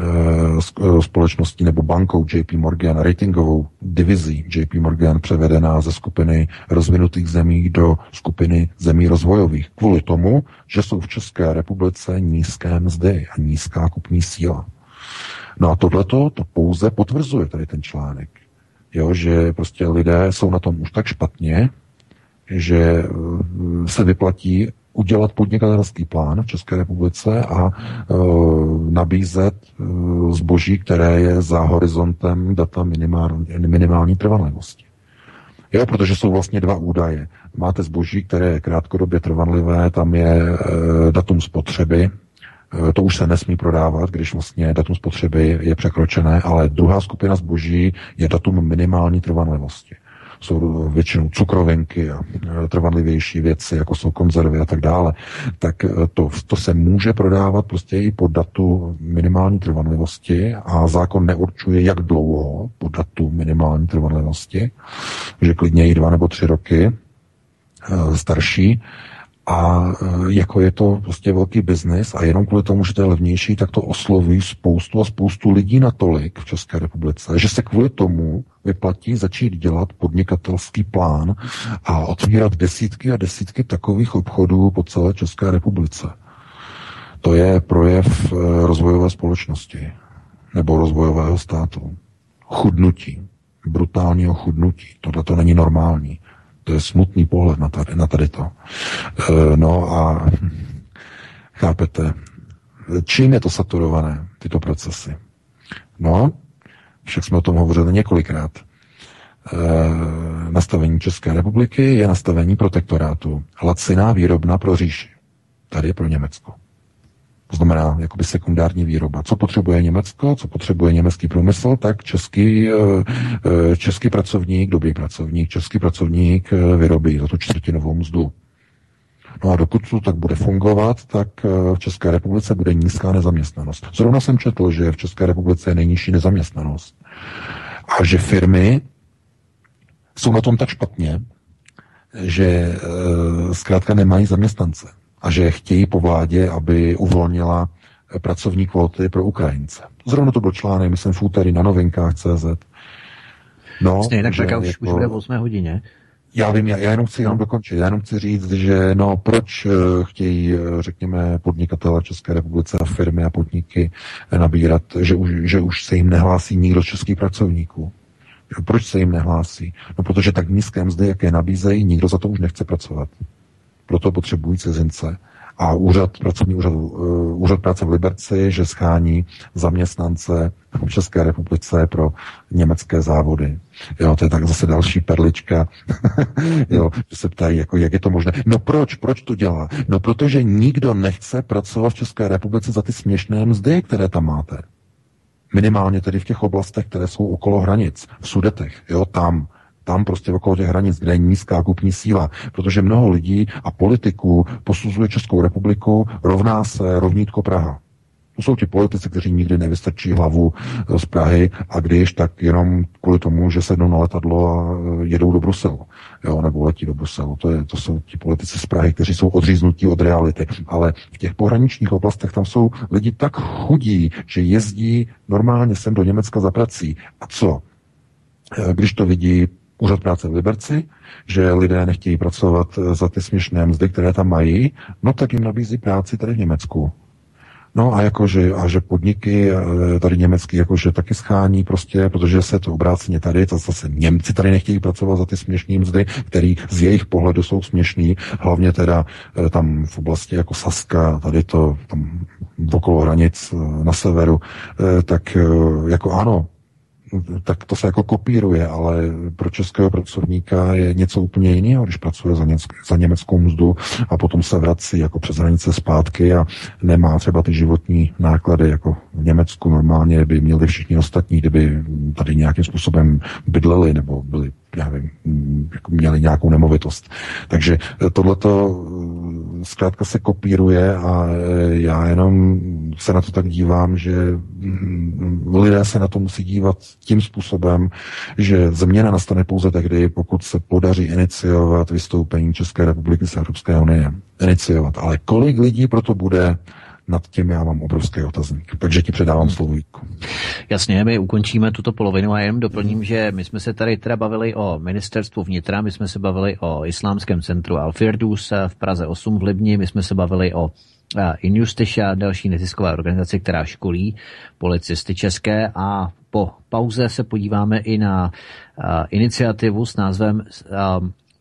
Eh, eh, společností nebo bankou JP Morgan, ratingovou divizí JP Morgan převedená ze skupiny rozvinutých zemí do skupiny zemí rozvojových. Kvůli tomu, že jsou v České republice nízké mzdy a nízká kupní síla. No a tohleto to pouze potvrzuje tady ten článek. Jo, že prostě lidé jsou na tom už tak špatně, že eh, se vyplatí udělat podnikatelský plán v České republice a e, nabízet e, zboží, které je za horizontem data minimální, minimální trvanlivosti. Jo, protože jsou vlastně dva údaje. Máte zboží, které je krátkodobě trvanlivé, tam je e, datum spotřeby, e, to už se nesmí prodávat, když vlastně datum spotřeby je překročené, ale druhá skupina zboží je datum minimální trvanlivosti jsou většinou cukrovinky a e, trvanlivější věci, jako jsou konzervy a tak dále, tak e, to, to se může prodávat prostě i po datu minimální trvanlivosti a zákon neurčuje, jak dlouho po datu minimální trvanlivosti, že klidně i dva nebo tři roky starší, a jako je to prostě velký biznis a jenom kvůli tomu, že to je levnější, tak to osloví spoustu a spoustu lidí natolik v České republice, že se kvůli tomu vyplatí začít dělat podnikatelský plán a otvírat desítky a desítky takových obchodů po celé České republice. To je projev eh, rozvojové společnosti nebo rozvojového státu. Chudnutí, brutálního chudnutí. Tohle to není normální. To je smutný pohled na tady, na tady to. E, no a chápete, čím je to saturované, tyto procesy? No, však jsme o tom hovořili několikrát. E, nastavení České republiky je nastavení protektorátu. Laciná výrobna pro říši. Tady je pro Německo. To znamená jakoby sekundární výroba. Co potřebuje Německo, co potřebuje německý průmysl, tak český, eh, eh, český pracovník, dobrý pracovník, český pracovník eh, vyrobí za tu čtvrtinovou mzdu. No a dokud to tak bude fungovat, tak v České republice bude nízká nezaměstnanost. Zrovna jsem četl, že v České republice je nejnižší nezaměstnanost. A že firmy jsou na tom tak špatně, že zkrátka nemají zaměstnance a že chtějí po vládě, aby uvolnila pracovní kvóty pro Ukrajince. Zrovna to byl článek, myslím, v úterý na novinkách CZ. No, Stejně, tak, tak už, jako, už bude v 8 hodině. Já vím, já, já jenom chci no. jenom dokončit. Já jenom chci říct, že no, proč uh, chtějí, uh, řekněme, podnikatele České republice a firmy a podniky nabírat, že už, že už se jim nehlásí nikdo z českých pracovníků. Proč se jim nehlásí? No, protože tak nízké mzdy, jaké nabízejí, nikdo za to už nechce pracovat. Proto potřebují cizince a úřad, pracovní úřad, uh, úřad práce v Liberci, že schání zaměstnance v České republice pro německé závody. Jo, to je tak zase další perlička, jo, že se ptají, jako, jak je to možné. No proč, proč to dělá? No protože nikdo nechce pracovat v České republice za ty směšné mzdy, které tam máte. Minimálně tedy v těch oblastech, které jsou okolo hranic, v Sudetech, jo, tam tam prostě okolo těch hranic, kde je nízká kupní síla, protože mnoho lidí a politiků posuzuje Českou republiku rovná se rovnítko Praha. To jsou ti politici, kteří nikdy nevystrčí hlavu z Prahy a když, tak jenom kvůli tomu, že sednou na letadlo a e, jedou do Bruselu, jo, nebo letí do Bruselu. To, je, to jsou ti politici z Prahy, kteří jsou odříznutí od reality. Ale v těch pohraničních oblastech tam jsou lidi tak chudí, že jezdí normálně sem do Německa za prací. A co? E, když to vidí úřad práce v Liberci, že lidé nechtějí pracovat za ty směšné mzdy, které tam mají, no tak jim nabízí práci tady v Německu. No a jakože, a že podniky eh, tady německý jakože taky schání prostě, protože se to obráceně tady, to zase Němci tady nechtějí pracovat za ty směšné mzdy, který z jejich pohledu jsou směšný, hlavně teda eh, tam v oblasti jako Saska, tady to tam okolo hranic eh, na severu, tak jako ano, tak to se jako kopíruje, ale pro českého pracovníka je něco úplně jiného, když pracuje za, něck, za německou mzdu a potom se vrací jako přes hranice zpátky a nemá třeba ty životní náklady, jako v Německu. Normálně by měli všichni ostatní, kdyby tady nějakým způsobem bydleli nebo byli já nevím, jako měli nějakou nemovitost. Takže tohleto zkrátka se kopíruje a já jenom se na to tak dívám, že mm, lidé se na to musí dívat tím způsobem, že změna nastane pouze tehdy, pokud se podaří iniciovat vystoupení České republiky z Evropské unie. Iniciovat. Ale kolik lidí proto bude, nad tím já mám obrovský otazník. Takže ti předávám slovo Vítku. Jasně, my ukončíme tuto polovinu a jenom doplním, že my jsme se tady teda bavili o ministerstvu vnitra, my jsme se bavili o islámském centru Al-Firdus v Praze 8 v Libni, my jsme se bavili o Injustice, další neziskové organizaci, která školí policisty české a po pauze se podíváme i na iniciativu s názvem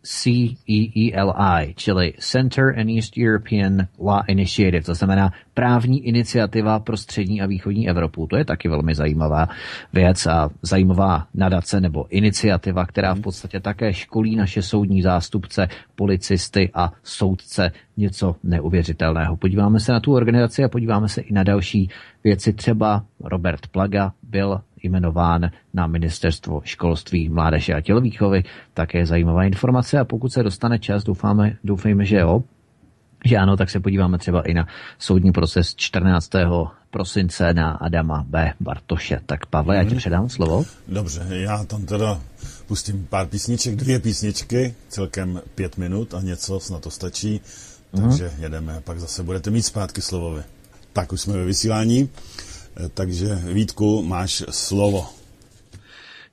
CEELI, čili Center and East European Law Initiative, to znamená právní iniciativa pro střední a východní Evropu. To je taky velmi zajímavá věc a zajímavá nadace nebo iniciativa, která v podstatě také školí naše soudní zástupce, policisty a soudce něco neuvěřitelného. Podíváme se na tu organizaci a podíváme se i na další věci. Třeba Robert Plaga byl jmenován na ministerstvo školství, mládeže a tělovýchovy. Také zajímavá informace a pokud se dostane čas, doufáme, doufejme, že jo, že ano, tak se podíváme třeba i na soudní proces 14. prosince na Adama B. Bartoše. Tak Pavle, já ti mhm. předám slovo. Dobře, já tam teda pustím pár písniček, dvě písničky, celkem pět minut a něco, snad to stačí. Mhm. Takže jedeme, pak zase budete mít zpátky slovo Tak už jsme ve vysílání. Takže Vítku, máš slovo.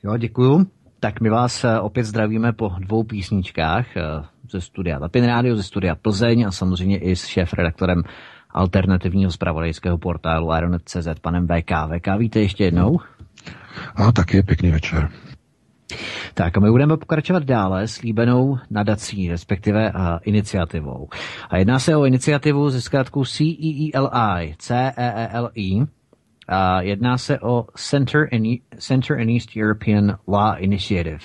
Jo, děkuju. Tak my vás eh, opět zdravíme po dvou písničkách eh, ze studia Tapin Radio, ze studia Plzeň a samozřejmě i s šéf-redaktorem alternativního zpravodajského portálu Aeronet.cz panem VK. VK, víte ještě jednou? A taky pěkný večer. Tak a my budeme pokračovat dále s líbenou nadací, respektive a, iniciativou. A jedná se o iniciativu ze zkrátku CEELI, C-E-E-L-I, a jedná se o Center and, e- Center and East European Law Initiative,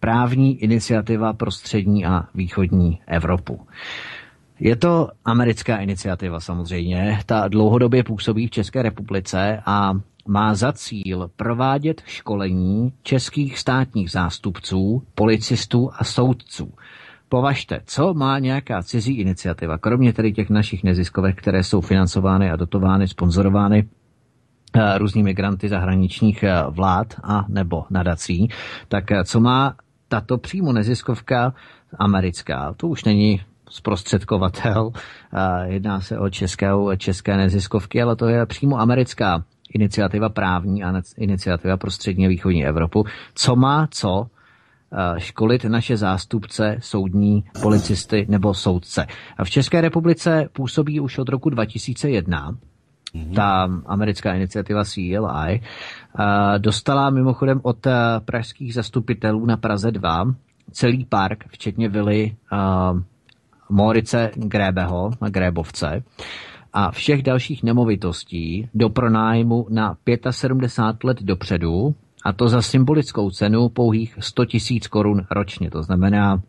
právní iniciativa pro střední a východní Evropu. Je to americká iniciativa samozřejmě, ta dlouhodobě působí v České republice a má za cíl provádět školení českých státních zástupců, policistů a soudců. Považte, co má nějaká cizí iniciativa, kromě tedy těch našich neziskovek, které jsou financovány a dotovány, sponzorovány různými granty zahraničních vlád a nebo nadací, tak co má tato přímo neziskovka americká, to už není zprostředkovatel, jedná se o českou, české neziskovky, ale to je přímo americká iniciativa právní a iniciativa pro střední a východní Evropu, co má co školit naše zástupce, soudní, policisty nebo soudce. A v České republice působí už od roku 2001 mm-hmm. ta americká iniciativa CLI. Dostala mimochodem od pražských zastupitelů na Praze 2 celý park, včetně vily Morice Grébeho na Grébovce a všech dalších nemovitostí do pronájmu na 75 let dopředu, a to za symbolickou cenu pouhých 100 tisíc korun ročně. To znamená,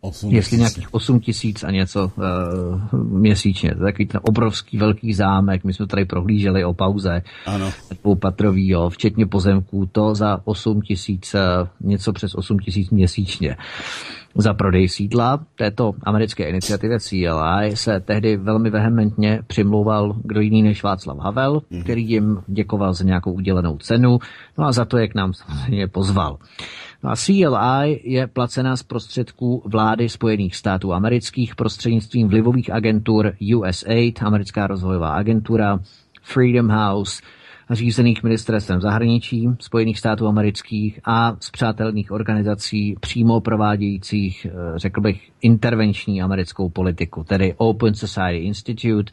8 jestli nějakých 8 tisíc a něco uh, měsíčně. To je takový ten obrovský velký zámek. My jsme tady prohlíželi o pauze. Ano. Dvoupatrový, jo, včetně pozemků. To za 8 tisíc, uh, něco přes 8 tisíc měsíčně. Za prodej sídla této americké iniciativy CLI se tehdy velmi vehementně přimlouval kdo jiný než Václav Havel, mm. který jim děkoval za nějakou udělenou cenu, no a za to, jak nám samozřejmě pozval. No a CLI je placená z prostředků vlády Spojených států amerických prostřednictvím vlivových agentur USAID, americká rozvojová agentura, Freedom House, řízených ministerstvem zahraničí Spojených států amerických a z přátelných organizací přímo provádějících, eh, řekl bych, intervenční americkou politiku, tedy Open Society Institute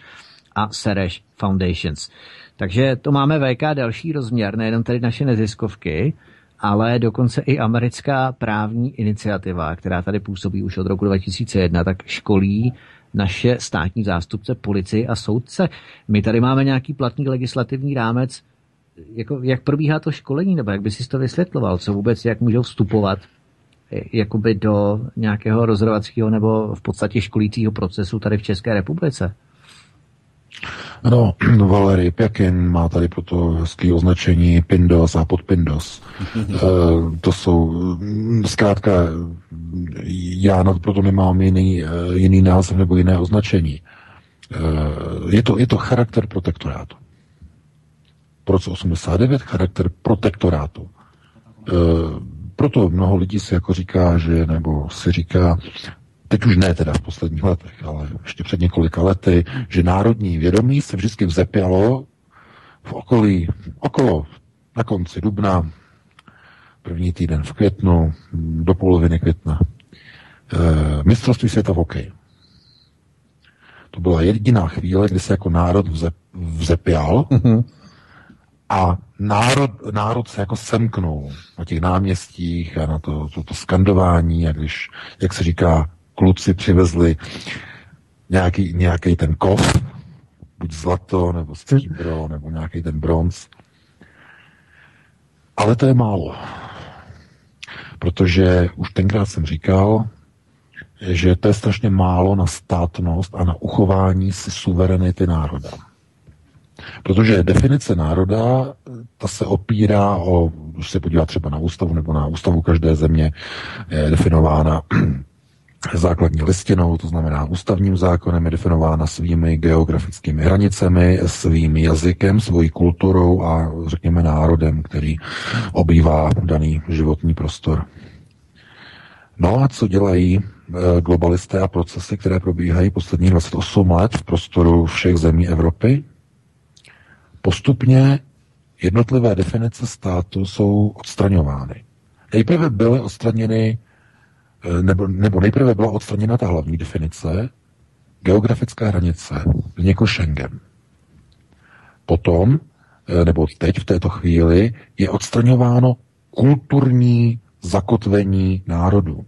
a Sereš Foundations. Takže to máme VK další rozměr, nejenom tady naše neziskovky, ale dokonce i americká právní iniciativa, která tady působí už od roku 2001, tak školí naše státní zástupce, policii a soudce. My tady máme nějaký platný legislativní rámec, jako, jak probíhá to školení, nebo jak by si to vysvětloval, co vůbec, jak můžou vstupovat jakoby do nějakého rozhodovacího nebo v podstatě školícího procesu tady v České republice? No, Valery Pjakin má tady proto hezký označení Pindos a podpindos. e, to jsou, mm, zkrátka, já na to proto nemám jiný, eh, jiný název nebo jiné označení. E, je, to, je to charakter protektorátu. Po roce 89 charakter protektorátu. E, proto mnoho lidí si jako říká, že, nebo si říká, teď už ne teda v posledních letech, ale ještě před několika lety, že národní vědomí se vždycky vzepělo v okolí, okolo, na konci dubna, první týden v květnu, do poloviny května. E, mistrovství světa v hokeji. To byla jediná chvíle, kdy se jako národ vze, vzepěl mm-hmm. a národ, národ se jako semknul na těch náměstích a na to, to, to skandování, a když, jak se říká, kluci přivezli nějaký, nějaký ten kov, buď zlato, nebo stříbro, nebo nějaký ten bronz. Ale to je málo. Protože už tenkrát jsem říkal, že to je strašně málo na státnost a na uchování si suverenity národa. Protože definice národa, ta se opírá o, když se podívá třeba na ústavu nebo na ústavu každé země, je definována základní listinou, to znamená ústavním zákonem, je definována svými geografickými hranicemi, svým jazykem, svojí kulturou a řekněme národem, který obývá daný životní prostor. No a co dělají eh, globalisté a procesy, které probíhají poslední 28 let v prostoru všech zemí Evropy? Postupně jednotlivé definice státu jsou odstraňovány. Nejprve byly odstraněny nebo, nebo nejprve byla odstraněna ta hlavní definice, geografická hranice, jako Schengen. Potom, eh, nebo teď v této chvíli, je odstraňováno kulturní zakotvení národu.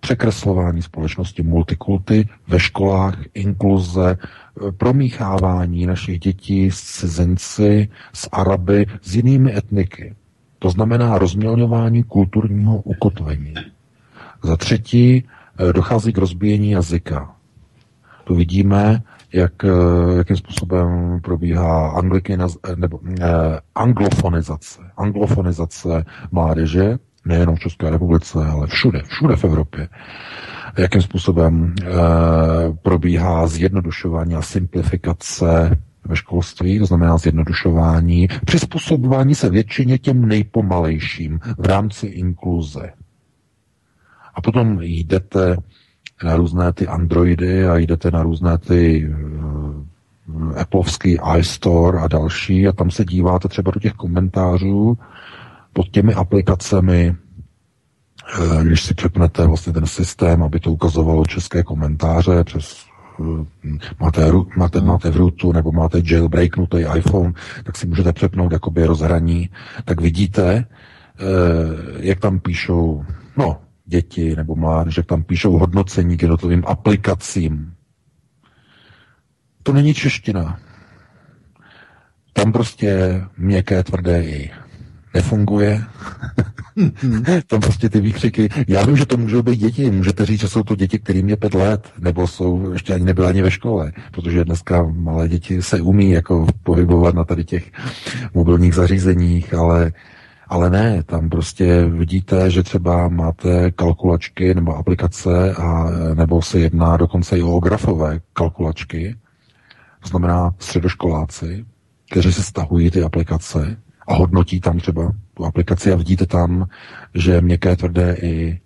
Překreslování společnosti multikulty ve školách, inkluze, eh, promíchávání našich dětí s cizinci, s Araby, s jinými etniky. To znamená rozmělňování kulturního ukotvení. Za třetí eh, dochází k rozbíjení jazyka. Tu vidíme, jak, eh, jakým způsobem probíhá eh, nebo, eh, anglofonizace. Anglofonizace mládeže, nejenom v České republice, ale všude, všude v Evropě. Jakým způsobem eh, probíhá zjednodušování a simplifikace ve školství, to znamená zjednodušování, přizpůsobování se většině těm nejpomalejším v rámci inkluze. A potom jdete na různé ty Androidy a jdete na různé ty uh, Appleovský iStore a další a tam se díváte třeba do těch komentářů pod těmi aplikacemi, uh, když si přepnete vlastně ten systém, aby to ukazovalo české komentáře přes uh, máte, máte, máte v rootu nebo máte jailbreaknutý iPhone, tak si můžete přepnout jakoby rozhraní, tak vidíte, jak tam píšou, no, děti nebo mládež, tam píšou hodnocení k jednotlivým aplikacím. To není čeština. Tam prostě měkké, tvrdé i nefunguje. tam prostě ty výkřiky. Já vím, že to můžou být děti. Můžete říct, že jsou to děti, kterým je pět let, nebo jsou ještě ani nebyly ani ve škole, protože dneska malé děti se umí jako pohybovat na tady těch mobilních zařízeních, ale ale ne, tam prostě vidíte, že třeba máte kalkulačky nebo aplikace, a, nebo se jedná dokonce i o grafové kalkulačky, to znamená středoškoláci, kteří se stahují ty aplikace a hodnotí tam třeba tu aplikaci a vidíte tam, že měkké, tvrdé i e,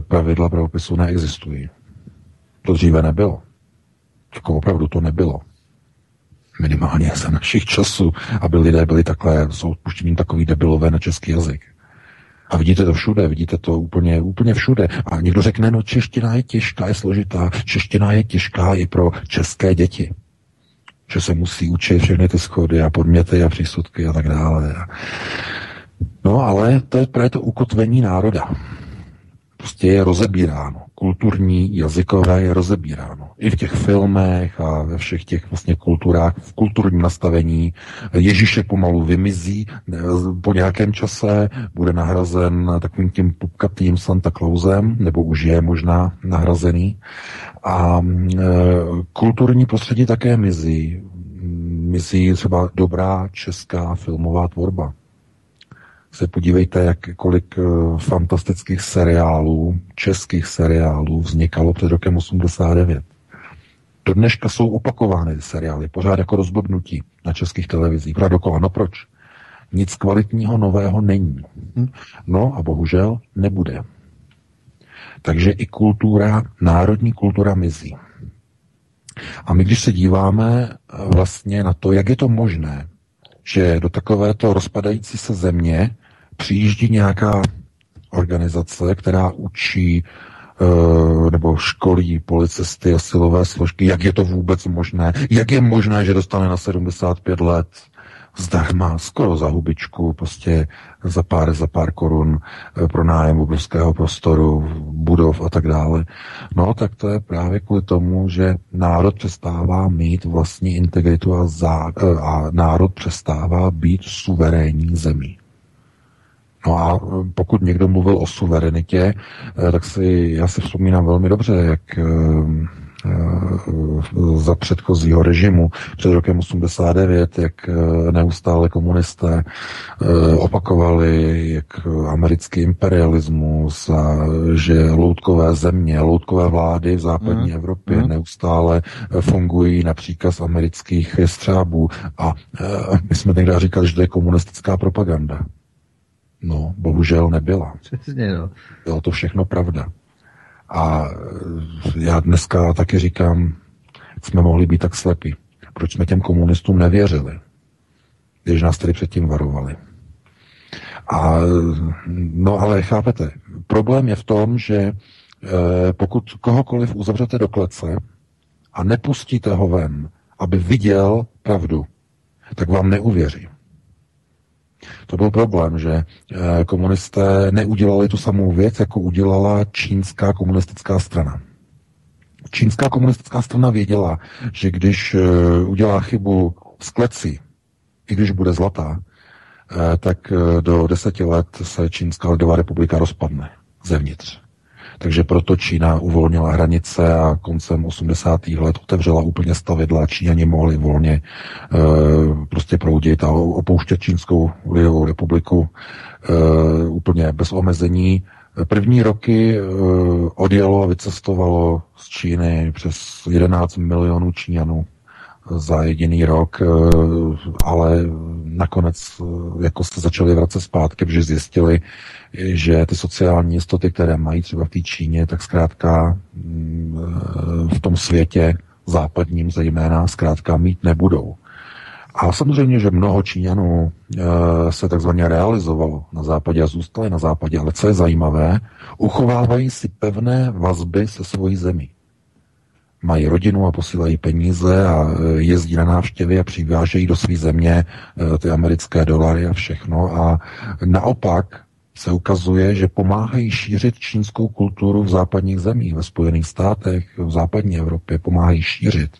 pravidla pravopisu neexistují. To dříve nebylo. Jako opravdu to nebylo minimálně za našich časů, aby lidé byli takhle s odpuštěním takový debilové na český jazyk. A vidíte to všude, vidíte to úplně, úplně všude. A někdo řekne, no čeština je těžká, je složitá, čeština je těžká i pro české děti. Že se musí učit všechny ty schody a podměty a přísudky a tak dále. No ale to je právě to ukotvení národa. Prostě je rozebíráno kulturní, jazykové je rozebíráno. I v těch filmech a ve všech těch vlastně kulturách, v kulturním nastavení Ježíšek pomalu vymizí po nějakém čase, bude nahrazen takovým tím pupkatým Santa Clausem, nebo už je možná nahrazený. A e, kulturní prostředí také mizí. Mizí třeba dobrá česká filmová tvorba se podívejte, jak kolik uh, fantastických seriálů, českých seriálů vznikalo před rokem 89. Do dneška jsou opakovány seriály, pořád jako rozblbnutí na českých televizích. Pořád dokola. No proč? Nic kvalitního nového není. Hm? No a bohužel nebude. Takže i kultura, národní kultura mizí. A my, když se díváme eh, vlastně na to, jak je to možné, že do takovéto rozpadající se země přijíždí nějaká organizace, která učí uh, nebo školí policisty a silové složky, jak je to vůbec možné, jak je možné, že dostane na 75 let zdarma, skoro za hubičku, prostě za pár, za pár korun eh, pro nájem obrovského prostoru, budov a tak dále. No, tak to je právě kvůli tomu, že národ přestává mít vlastní integritu a, zá, eh, a národ přestává být suverénní zemí. No a e, pokud někdo mluvil o suverenitě, tak si, já si vzpomínám velmi dobře, jak za předchozího režimu před rokem 89, jak neustále komunisté opakovali, jak americký imperialismus a že loutkové země, loutkové vlády v západní mm. Evropě mm. neustále fungují na příkaz amerických střábů. A my jsme někdy říkali, že to je komunistická propaganda. No, bohužel nebyla. Přesně, no. Bylo to všechno pravda. A e, já dneska taky říkám, jsme mohli být tak slepí. Proč jsme těm komunistům nevěřili, když nás tedy předtím varovali. A no ale chápete, problém je v tom, že e, pokud kohokoliv uzavřete do klece a nepustíte ho ven, aby viděl pravdu, tak vám neuvěří. To byl problém, že eh, komunisté neudělali tu samou věc, jako udělala čínská komunistická strana. Čínská komunistická strana věděla, že když eh, udělá chybu s kleci, i když bude zlatá, eh, tak do deseti let se Čínská lidová republika rozpadne zevnitř. Takže proto Čína uvolnila hranice a koncem 80. let otevřela úplně stavidla Číňani mohli volně e, prostě proudit a opouštět Čínskou lidovou republiku e, úplně bez omezení. První roky e, odjelo a vycestovalo z Číny přes 11 milionů Číňanů za jediný rok, ale nakonec jako se začali vracet zpátky, protože zjistili, že ty sociální jistoty, které mají třeba v té Číně, tak zkrátka mm, v tom světě západním zejména zkrátka mít nebudou. A samozřejmě, že mnoho Číňanů se takzvaně realizovalo na západě a zůstali na západě, ale co je zajímavé, uchovávají si pevné vazby se svojí zemí. Mají rodinu a posílají peníze a e, jezdí na návštěvy a přivážejí do své země e, ty americké dolary a všechno. A naopak se ukazuje, že pomáhají šířit čínskou kulturu v západních zemích, ve Spojených státech, v západní Evropě, pomáhají šířit.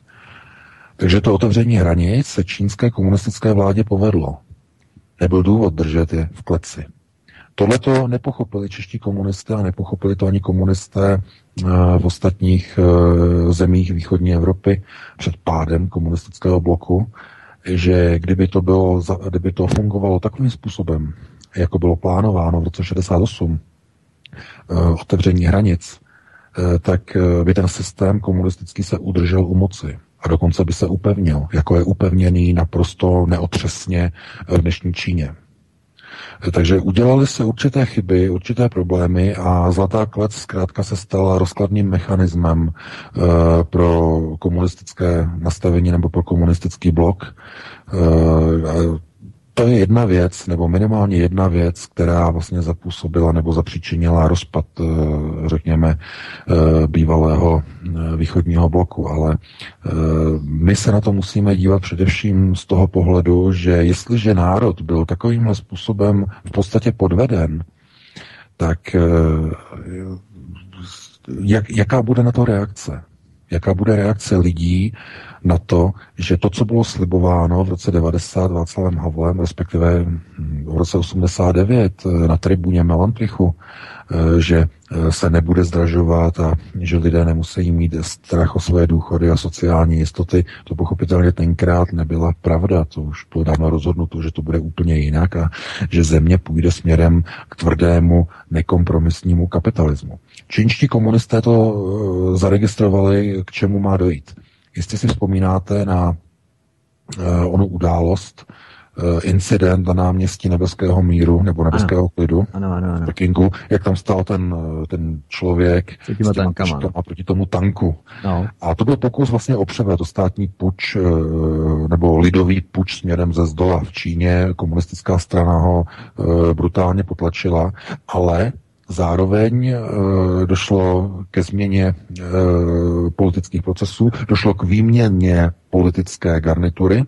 Takže to otevření hranic se čínské komunistické vládě povedlo. Nebyl důvod držet je v kleci. Tohle to nepochopili čeští komunisté a nepochopili to ani komunisté eh, v ostatních eh, zemích východní Evropy před pádem komunistického bloku, že kdyby to, bylo, kdyby to fungovalo takovým způsobem, jako bylo plánováno v roce 68, eh, otevření hranic, tak by ten systém komunistický se udržel u moci a dokonce by se upevnil, jako je upevněný naprosto neotřesně v dnešní Číně. Takže udělali se určité chyby, určité problémy a Zlatá klec zkrátka se stala rozkladným mechanismem e, pro komunistické nastavení nebo pro komunistický blok. E, to je jedna věc, nebo minimálně jedna věc, která vlastně zapůsobila nebo zapříčinila rozpad, eh, řekněme, eh, bývalého eh, východního bloku. Ale my se na to musíme dívat především z toho pohledu, že jestliže národ byl takovýmhle způsobem v podstatě podveden, tak jak, jaká bude na to reakce? Jaká bude reakce lidí na to, že to, co bylo slibováno v roce 90 Václavem Havlem, respektive v roce 89 eh, na tribuně Melantrichu, že eh, se nebude zdražovat a že lidé nemusí mít strach o své důchody a sociální jistoty, to pochopitelně tenkrát nebyla pravda. To už bylo dávno rozhodnuto, že to bude úplně jinak a že země půjde směrem k tvrdému, nekompromisnímu kapitalismu. Čínští komunisté to zaregistrovali, k čemu má dojít. Jestli si vzpomínáte na onu událost, incident na náměstí Nebeského míru nebo Nebeského ano. klidu ano, ano, ano. v Pekingu, jak tam stál ten, eh, ten člověk s těma tankama, no. proti tomu tanku. No. A to byl pokus vlastně o převrat, státní puč uh, nebo lidový puč směrem ze zdola v Číně. Komunistická strana ho brutálně potlačila, ale Zároveň e, došlo ke změně e, politických procesů, došlo k výměně politické garnitury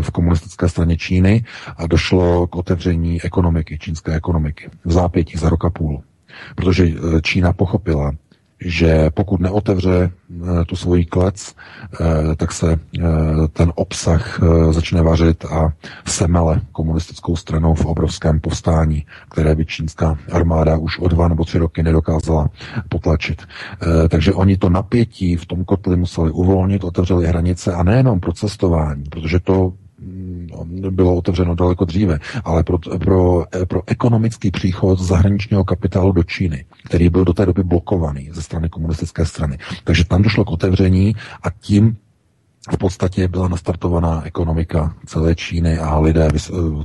v komunistické straně Číny a došlo k otevření ekonomiky, čínské ekonomiky v zápětí za rok a půl. Protože Čína pochopila, že pokud neotevře eh, tu svoji klec, eh, tak se eh, ten obsah začne vařit a semele komunistickou stranou v obrovském povstání, které by čínská armáda už o dva nebo tři roky nedokázala potlačit. Takže oni to napětí v tom kotli museli uvolnit, otevřeli hranice a nejenom pro cestování, protože to bylo otevřeno daleko dříve, ale pro, pro, pro ekonomický příchod zahraničního kapitálu do Číny, který byl do té doby blokovaný ze strany komunistické strany. Takže tam došlo k otevření a tím v podstatě byla nastartovaná ekonomika celé Číny a lidé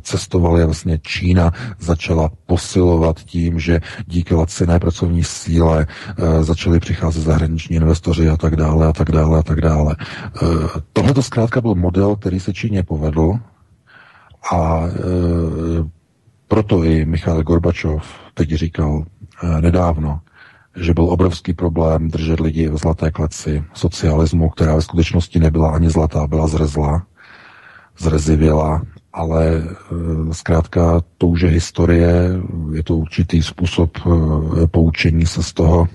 cestovali a vlastně Čína začala posilovat tím, že díky laciné pracovní síle e, začali přicházet zahraniční investoři a tak dále a tak dále a tak dále. E, Tohle to zkrátka byl model, který se Číně povedl a proto i Michal Gorbačov teď říkal nedávno, že byl obrovský problém držet lidi v zlaté kleci socialismu, která ve skutečnosti nebyla ani zlatá, byla zrezla, zrezivěla, ale e, zkrátka to už je historie, je to určitý způsob e, poučení se z toho,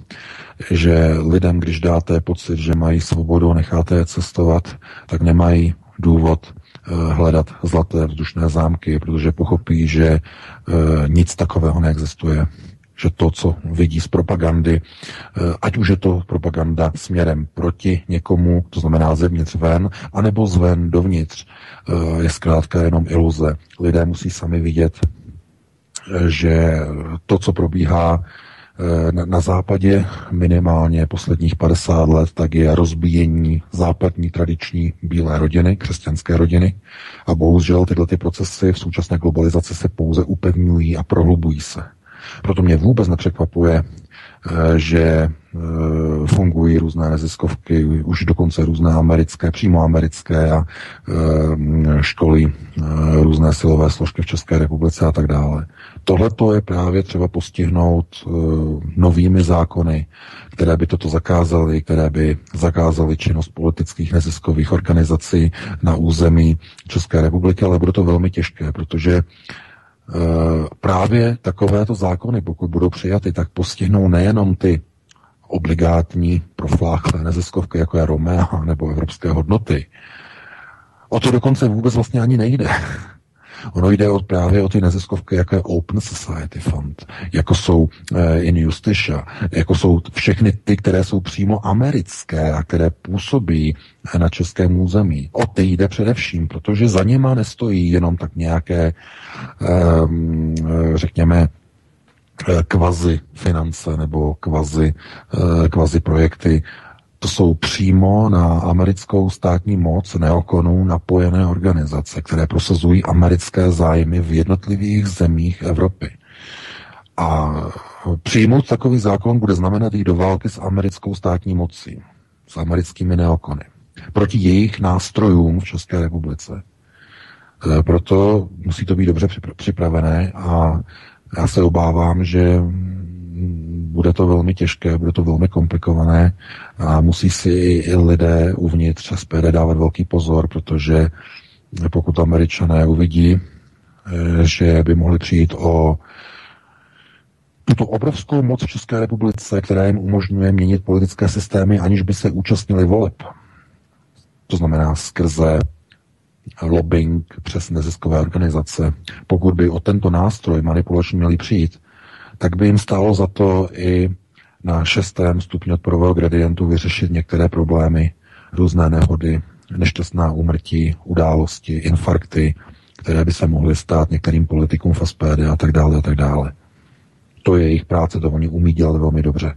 že lidem, když dáte pocit, že mají svobodu necháte je cestovat, tak nemají důvod e, hledat zlaté vzdušné zámky, protože pochopí, že nic takového neexistuje že to, co vidí z propagandy, eh, ať už je to propaganda směrem proti někomu, to znamená zevnitř ven, anebo zven dovnitř, eh, je zkrátka jenom iluze. Lidé musí sami vidět, eh, že to, co probíhá, na, na západě minimálně posledních 50 let, tak je rozbíjení západní tradiční bílé rodiny, křesťanské rodiny. A bohužel tyhle ty procesy v současné globalizaci se pouze upevňují a prohlubují se. Proto mě vůbec nepřekvapuje, eh, že eh, fungují různé neziskovky, už dokonce různé americké, přímo americké a školy, různé silové složky v České republice a tak dále. Tohle je právě třeba postihnout novými zákony, které by toto zakázaly, které by zakázaly činnost politických neziskových organizací na území České republiky, ale bude to velmi těžké, protože právě takovéto zákony, pokud budou přijaty, tak postihnou nejenom ty obligátní profláchlé neziskovky, jako je Romea nebo evropské hodnoty. O to dokonce vůbec vlastně ani nejde. Ono jde o, právě o ty neziskovky, jako je Open Society Fund, jako jsou eh, In jako jsou všechny ty, které jsou přímo americké a které působí eh, na českém území. O ty jde především, protože za něma nestojí jenom tak nějaké, eh, řekněme, kvazi finance nebo kvazi, kvazi projekty, to jsou přímo na americkou státní moc neokonů napojené organizace, které prosazují americké zájmy v jednotlivých zemích Evropy. A přijmout takový zákon bude znamenat jít do války s americkou státní mocí, s americkými neokony, proti jejich nástrojům v České republice. E, proto musí to být dobře připravené a já se obávám, že bude to velmi těžké, bude to velmi komplikované a musí si i lidé uvnitř SPD dávat velký pozor, protože pokud američané uvidí, eh, že by mohli přijít o tuto obrovskou moc v České republice, která jim umožňuje měnit politické systémy, aniž by se účastnili voleb. To znamená skrze lobbying přes neziskové organizace. Pokud by o tento nástroj manipulační měli přijít, tak by jim stálo za to i na šestém stupni odporového gradientu vyřešit některé problémy, různé nehody, nešťastná úmrtí, události, infarkty, které by se mohly stát některým politikům v SPD a tak dále a tak dále. To je jejich práce, to oni umí dělat velmi dobře.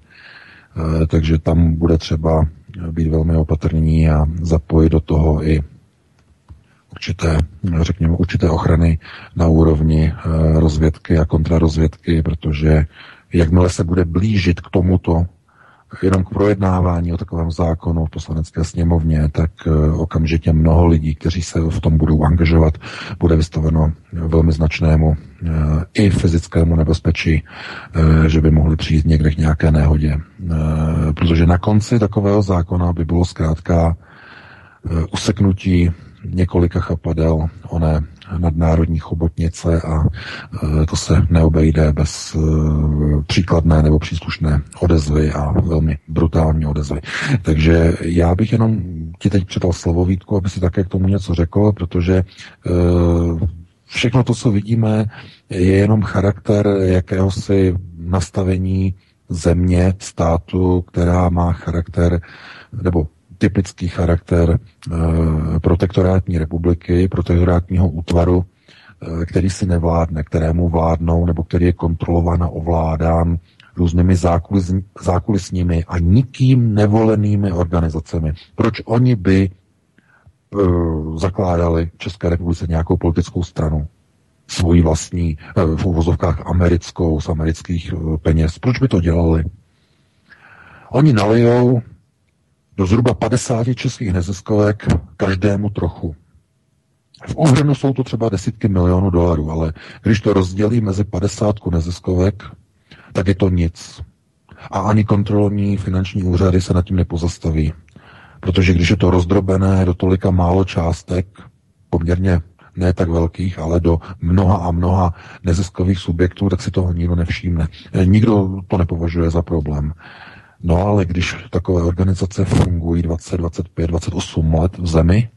E, takže tam bude třeba být velmi opatrní a zapojit do toho i určité, řekněme, určité ochrany na úrovni eh, rozvědky a kontrarozvědky, protože jakmile se bude blížit k tomuto, jenom k projednávání o takovém zákonu v poslanecké sněmovně, tak eh, okamžitě mnoho lidí, kteří se v tom budou angažovat, bude vystaveno velmi značnému eh, i fyzickému nebezpečí, že by mohli přijít někde k nějaké nehodě. Protože na konci takového zákona by bylo zkrátka useknutí několika chapadel oné nadnárodní chobotnice a e, to se neobejde bez e, příkladné nebo příslušné odezvy a velmi brutální odezvy. Takže já bych jenom ti teď předal slovo Vítku, aby si také k tomu něco řekl, protože e, všechno to, co vidíme, je jenom charakter jakéhosi nastavení země, státu, která má charakter nebo typický charakter eh, protektorátní republiky, protektorátního útvaru, eh, který si nevládne, kterému vládnou, nebo který je kontrolován a ovládán různými zákulis, zákulisními a nikým nevolenými organizacemi. Proč oni by uh, zakládali České republice nějakou politickou stranu? Svoji vlastní, v uvozovkách americkou, z amerických peněz. Proč by to dělali? Oni nalijou do zhruba 50 českých neziskovek každému trochu. V úhrnu jsou to třeba desítky milionů dolarů, ale když to rozdělí mezi 50 neziskovek, tak je to nic. A ani kontrolní finanční úřady se nad tím nepozastaví. Protože když je to rozdrobené do tolika málo částek, poměrně ne tak velkých, ale do mnoha a mnoha neziskových subjektů, tak si toho nikdo nevšimne. Nikdo to nepovažuje za problém. No ale když takové organizace fungují 20, 25, 28 let v zemi,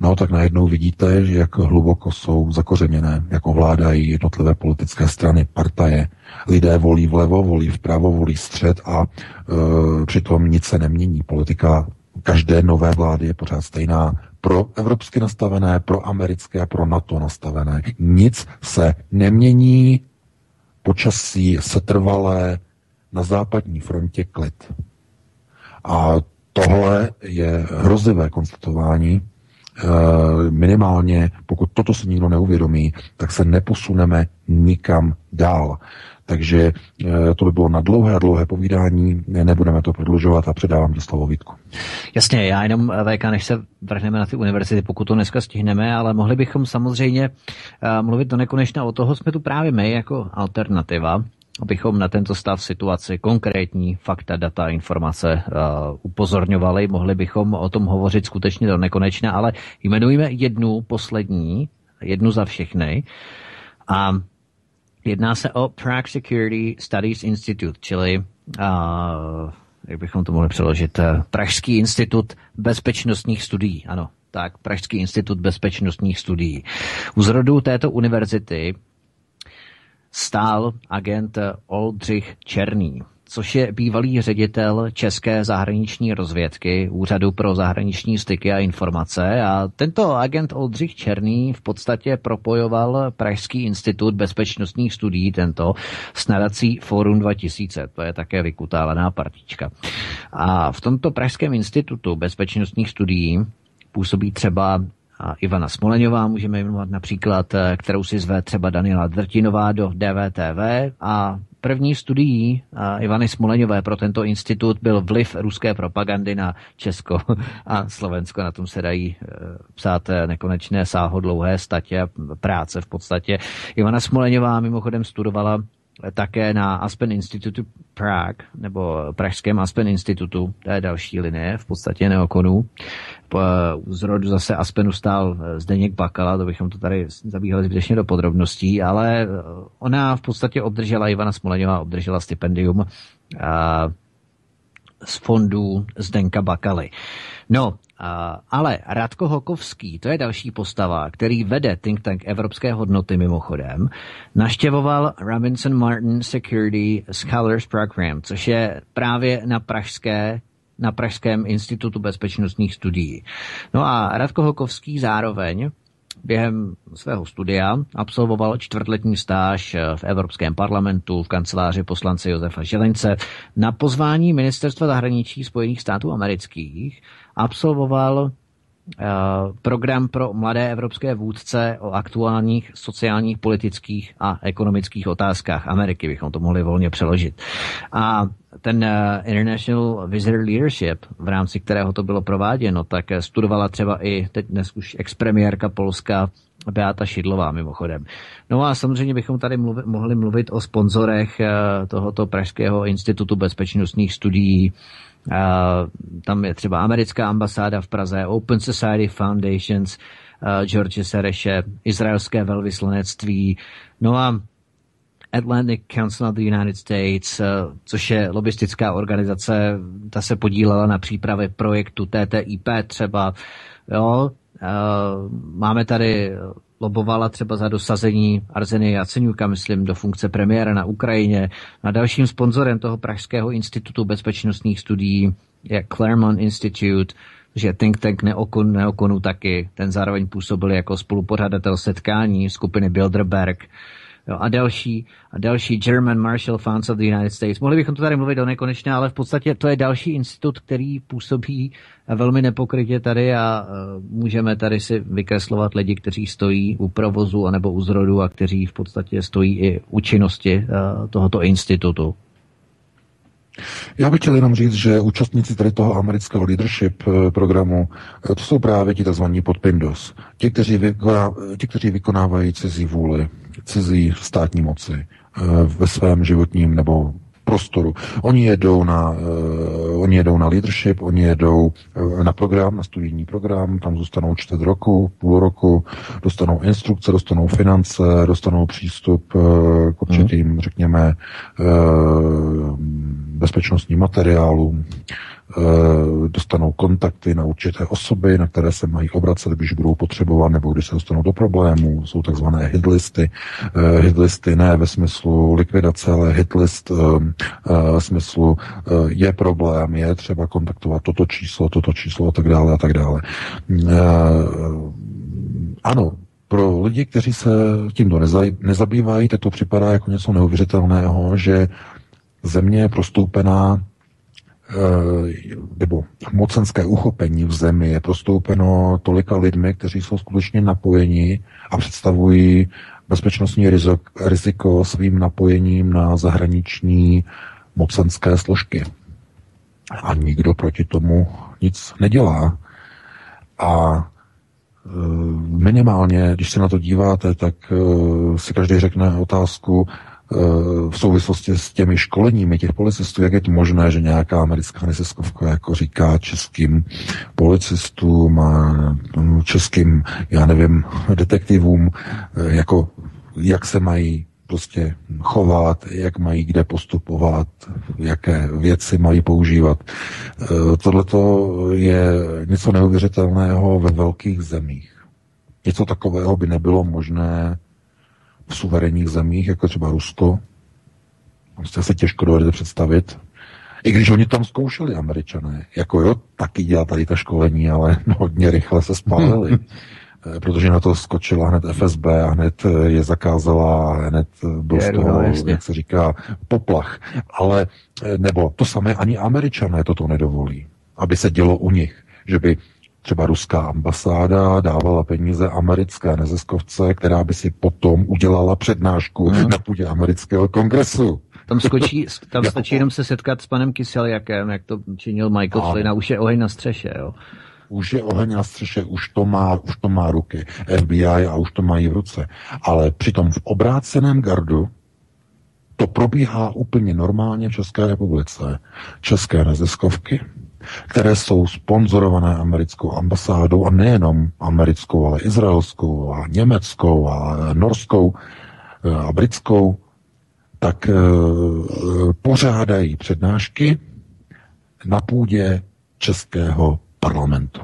no tak najednou vidíte, že jak hluboko jsou zakořeněné, jak ovládají jednotlivé politické strany, partaje. Lidé volí vlevo, volí vpravo, volí střed a e, přitom nic se nemění. Politika každé nové vlády je pořád stejná. Pro evropsky nastavené, pro americké pro NATO nastavené. Nic se nemění, počasí setrvalé, na západní frontě klid. A tohle je hrozivé konstatování, Eh, minimálně, pokud toto si nikdo neuvědomí, tak se neposuneme nikam dál. Takže eh, to by bylo na dlouhé a dlouhé povídání, nebudeme to prodlužovat a předávám ti slovo Vítku. Jasně, já jenom eh, VK, než se vrhneme na ty univerzity, pokud to dneska stihneme, ale mohli bychom samozřejmě mluvit do nekonečna o toho, jsme tu právě my jako alternativa, abychom na tento stav situaci konkrétní fakta, data, informace uh, upozorňovali. Mohli bychom o tom hovořit skutečně do nekonečna, ale jmenujeme jednu poslední, jednu za všechny. A jedná se o Prague Security Studies Institute, čili uh, jak bychom to mohli přeložit, uh, Pražský institut bezpečnostních studií. Ano, tak, Pražský institut bezpečnostních studií. U zrodu této univerzity stál agent Oldřich Černý, což je bývalý ředitel České zahraniční rozvědky Úřadu pro zahraniční styky a informace. A tento agent Oldřich Černý v podstatě propojoval Pražský institut bezpečnostních studií, tento s nadací Forum 2000. To je také vykutálená partička. A v tomto Pražském institutu bezpečnostních studií působí třeba Ivana Smoleňová můžeme jmenovat například, eh, kterou si zve třeba Daniela Drtinová do DVTV a první studií eh, Ivany Smoleňové pro tento institut byl vliv ruské propagandy na Česko a Slovensko. Na tom se dají eh, psát nekonečné sáhodlouhé statě práce v podstatě. Ivana Smoleňová mimochodem studovala také na Aspen Institutu Prague, nebo Pražském Aspen Institutu, to je další linie, v podstatě neokonů. Z rodu zase Aspenu stál eh, Zdeněk Bakala, to bychom to tady zabíhali zbytečně do podrobností, ale eh, ona v podstatě obdržela, Ivana Smoleňová obdržela stipendium eh, z fondů Zdenka Bakaly. No, ale Radko Hokovský, to je další postava, který vede think tank Evropské hodnoty mimochodem, naštěvoval Robinson Martin Security Scholars Program, což je právě na pražské na Pražském institutu bezpečnostních studií. No a Radko Hokovský zároveň během svého studia absolvoval čtvrtletní stáž v Evropském parlamentu v kanceláři poslance Josefa Želence. Na pozvání Ministerstva zahraničí Spojených států amerických absolvoval eh, program pro mladé evropské vůdce o aktuálních sociálních, politických a ekonomických otázkách Ameriky, bychom to mohli volně přeložit. A ten uh, International Visitor Leadership, v rámci kterého to bylo prováděno, tak studovala třeba i teď dnes už expremiérka Polska Beata Šidlová mimochodem. No a samozřejmě bychom tady mluvi, mohli mluvit o sponzorech tohoto Pražského institutu bezpečnostních studií, tam je třeba americká ambasáda v Praze, Open Society Foundations, George Sereše, izraelské velvyslanectví, no a Atlantic Council of the United States, což je lobistická organizace, ta se podílela na přípravě projektu TTIP třeba. Jo, máme tady lobovala třeba za dosazení Arzeny Jaceňuka, myslím, do funkce premiéra na Ukrajině. A dalším sponzorem toho Pražského institutu bezpečnostních studií je Claremont Institute, že think tank Neokon, Neokonu taky, ten zároveň působil jako spolupořadatel setkání skupiny Bilderberg, jo, a další, a další German Marshall Funds of the United States. Mohli bychom to tady mluvit do nekonečna, ale v podstatě to je další institut, který působí velmi nepokrytě tady a uh, můžeme tady si vykreslovat lidi, kteří stojí u provozu anebo u zrodu a kteří v podstatě stojí i u činnosti uh, tohoto institutu. Já bych chtěl jenom říct, že účastníci tady toho amerického leadership eh, programu, to jsou právě ti tzv. podpindos. Ti, kteří, ti, kteří vykonávají cizí vůli, cizí státní moci eh, ve svém životním nebo prostoru. Oni jedou na, uh, oni jedou na leadership, oni jedou uh, na program, na studijní program, tam zůstanou čtvrt roku, půl roku, dostanou instrukce, dostanou finance, dostanou přístup uh, k určitým, hmm. řekněme, uh, bezpečnostním materiálům, dostanou kontakty na určité osoby, na které se mají obracet, když budou potřebovat, nebo když se dostanou do problémů. Jsou takzvané hitlisty. Eh, hitlisty ne ve smyslu likvidace, ale hitlist eh, v smyslu je problém, je třeba kontaktovat toto číslo, toto číslo a tak dále a tak dále. Ano, pro lidi, kteří se tímto nezabývají, tak to připadá jako něco neuvěřitelného, že země je prostoupená Eh, nebo mocenské uchopení v zemi je prostoupeno tolika lidmi, kteří jsou skutečně napojeni a představují bezpečnostní riziko svým napojením na zahraniční mocenské složky. A nikdo proti tomu nic nedělá. A eh, minimálně, když se na to díváte, tak eh, si každý řekne otázku, v souvislosti s těmi školeními těch policistů, jak je to možné, že nějaká americká neziskovka jako říká českým policistům a no, českým, já nevím, detektivům, eh, jako jak se mají prostě chovat, jak mají kde postupovat, jaké věci mají používat. Eh, Tohle je něco neuvěřitelného ve velkých zemích. Něco takového by nebylo možné v suverénních zemích, jako třeba Rusko. Prostě se těžko dovedete představit. I když oni tam zkoušeli, američané. Jako jo, taky dělá tady ta školení, ale hodně rychle se spálili. Hmm. Protože na to skočila hned FSB a hned je zakázala, hned byl z toho, jak se říká, poplach. Ale, nebo to samé ani američané toto nedovolí, aby se dělo u nich, že by třeba ruská ambasáda dávala peníze americké neziskovce, která by si potom udělala přednášku hmm. na půdě amerického kongresu. Tam, skočí, tam stačí jenom se setkat s panem Kyseljakem, jak to činil Michael a... Flynn a už je oheň na střeše, jo. Už je oheň na střeše, už to, má, už to má ruky. FBI a už to mají v ruce. Ale přitom v obráceném gardu to probíhá úplně normálně v České republice. České neziskovky, které jsou sponzorované americkou ambasádou a nejenom americkou, ale izraelskou a německou a norskou eh, a britskou, tak eh, pořádají přednášky na půdě českého parlamentu.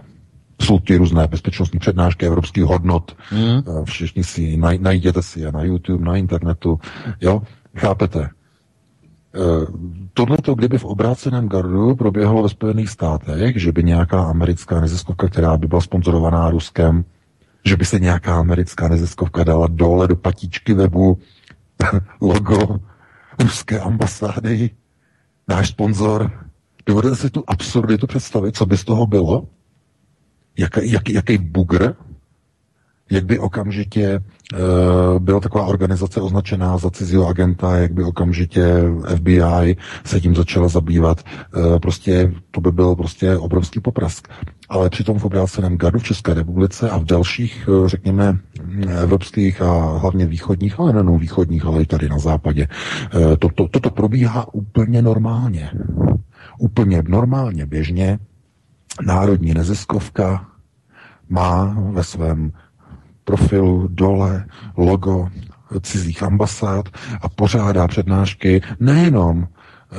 Jsou ty různé bezpečnostní přednášky evropských hodnot. Mm. Všichni si najděte si je na YouTube, na internetu. Jo, chápete? Eh, Tohle to, kdyby v obráceném gardu proběhlo ve Spojených státech, že by nějaká americká neziskovka, která by byla sponzorovaná Ruskem, že by se nějaká americká neziskovka dala dole do patičky webu logo ruské ambasády, náš sponzor. Dovedete si tu absurditu představit, co by z toho bylo? Jak, jak, jaký bugr jak by okamžitě uh, byla taková organizace označená za cizího agenta, jak by okamžitě FBI se tím začala zabývat. Uh, prostě to by byl prostě obrovský poprask. Ale přitom v obráceném gardu v České republice a v dalších, uh, řekněme, evropských a hlavně východních, ale nejenom východních, ale i tady na západě, to, to, toto probíhá úplně normálně. Úplně normálně, běžně. Národní neziskovka má ve svém profilu dole logo cizích ambasád a pořádá přednášky nejenom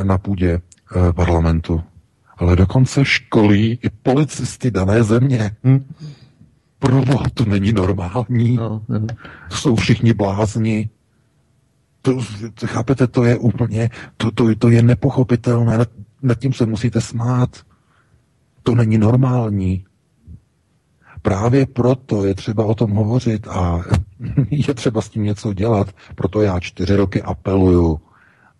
na půdě eh, parlamentu, ale dokonce školí i policisty dané země. Hm? Proboha, to není normální. No, no. Jsou všichni blázni. To, to, chápete, to je úplně, to, to, to je nepochopitelné, nad, nad tím se musíte smát. To není normální. Právě proto je třeba o tom hovořit a je třeba s tím něco dělat. Proto já čtyři roky apeluju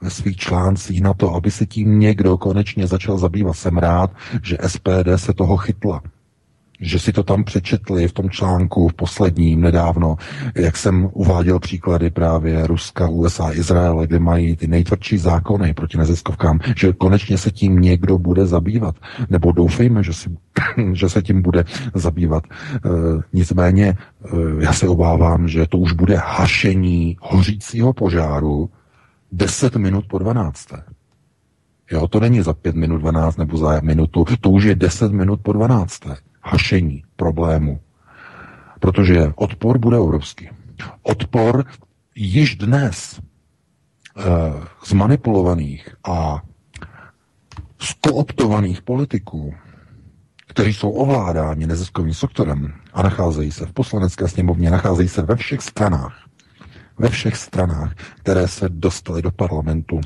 ve svých článcích na to, aby se tím někdo konečně začal zabývat. Jsem rád, že SPD se toho chytla že si to tam přečetli v tom článku v posledním nedávno, jak jsem uváděl příklady právě Ruska, USA, Izraele, kde mají ty nejtvrdší zákony proti neziskovkám, že konečně se tím někdo bude zabývat. Nebo doufejme, že, si, že se tím bude zabývat. E, nicméně e, já se obávám, že to už bude hašení hořícího požáru 10 minut po 12. Jo, to není za 5 minut 12 nebo za minutu, to už je 10 minut po 12 hašení problému. Protože odpor bude obrovský. Odpor již dnes e, zmanipulovaných a skooptovaných politiků, kteří jsou ovládáni neziskovým sektorem a nacházejí se v poslanecké sněmovně, nacházejí se ve všech stranách, ve všech stranách, které se dostaly do parlamentu,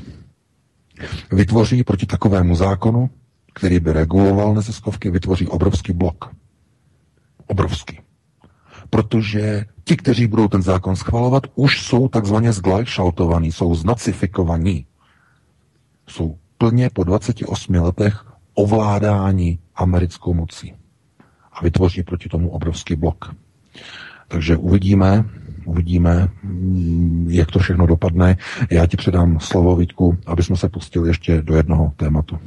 vytvoří proti takovému zákonu který by reguloval neziskovky, vytvoří obrovský blok. Obrovský. Protože ti, kteří budou ten zákon schvalovat, už jsou takzvaně zglajšaltovaní, jsou znacifikovaní. jsou plně po 28 letech ovládání americkou mocí a vytvoří proti tomu obrovský blok. Takže uvidíme, uvidíme, mm, jak to všechno dopadne. Já ti předám slovo, Vítku, aby jsme se pustili ještě do jednoho tématu.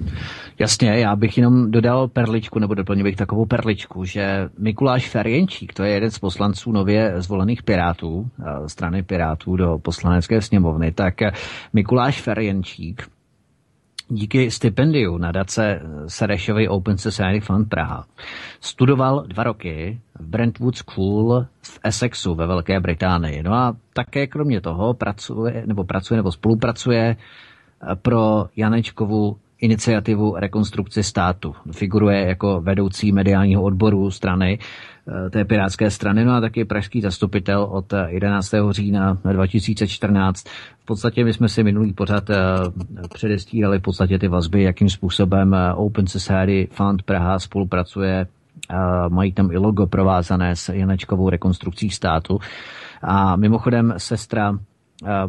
Jasně, já bych jenom dodal perličku, nebo doplnil bych takovou perličku, že Mikuláš Ferjenčík, to je jeden z poslanců nově zvolených Pirátů, eh, strany Pirátů do poslanecké sněmovny, tak Mikuláš Ferjenčík díky stipendiu nadace Serešovy Open Society Fund Praha studoval dva roky v Brentwood School v Essexu ve Velké Británii. No a také kromě toho pracuje nebo pracuje nebo spolupracuje pro Janečkovu iniciativu rekonstrukce státu. Figuruje jako vedoucí mediálního odboru strany, eh, té pirátské strany, no a taky pražský zastupitel od 11. října 2014. V podstatě my jsme si minulý pořad eh, předestírali v podstatě ty vazby, jakým způsobem eh, Open Society Fund Praha spolupracuje mají tam i logo provázané s Janečkovou rekonstrukcí státu. A mimochodem sestra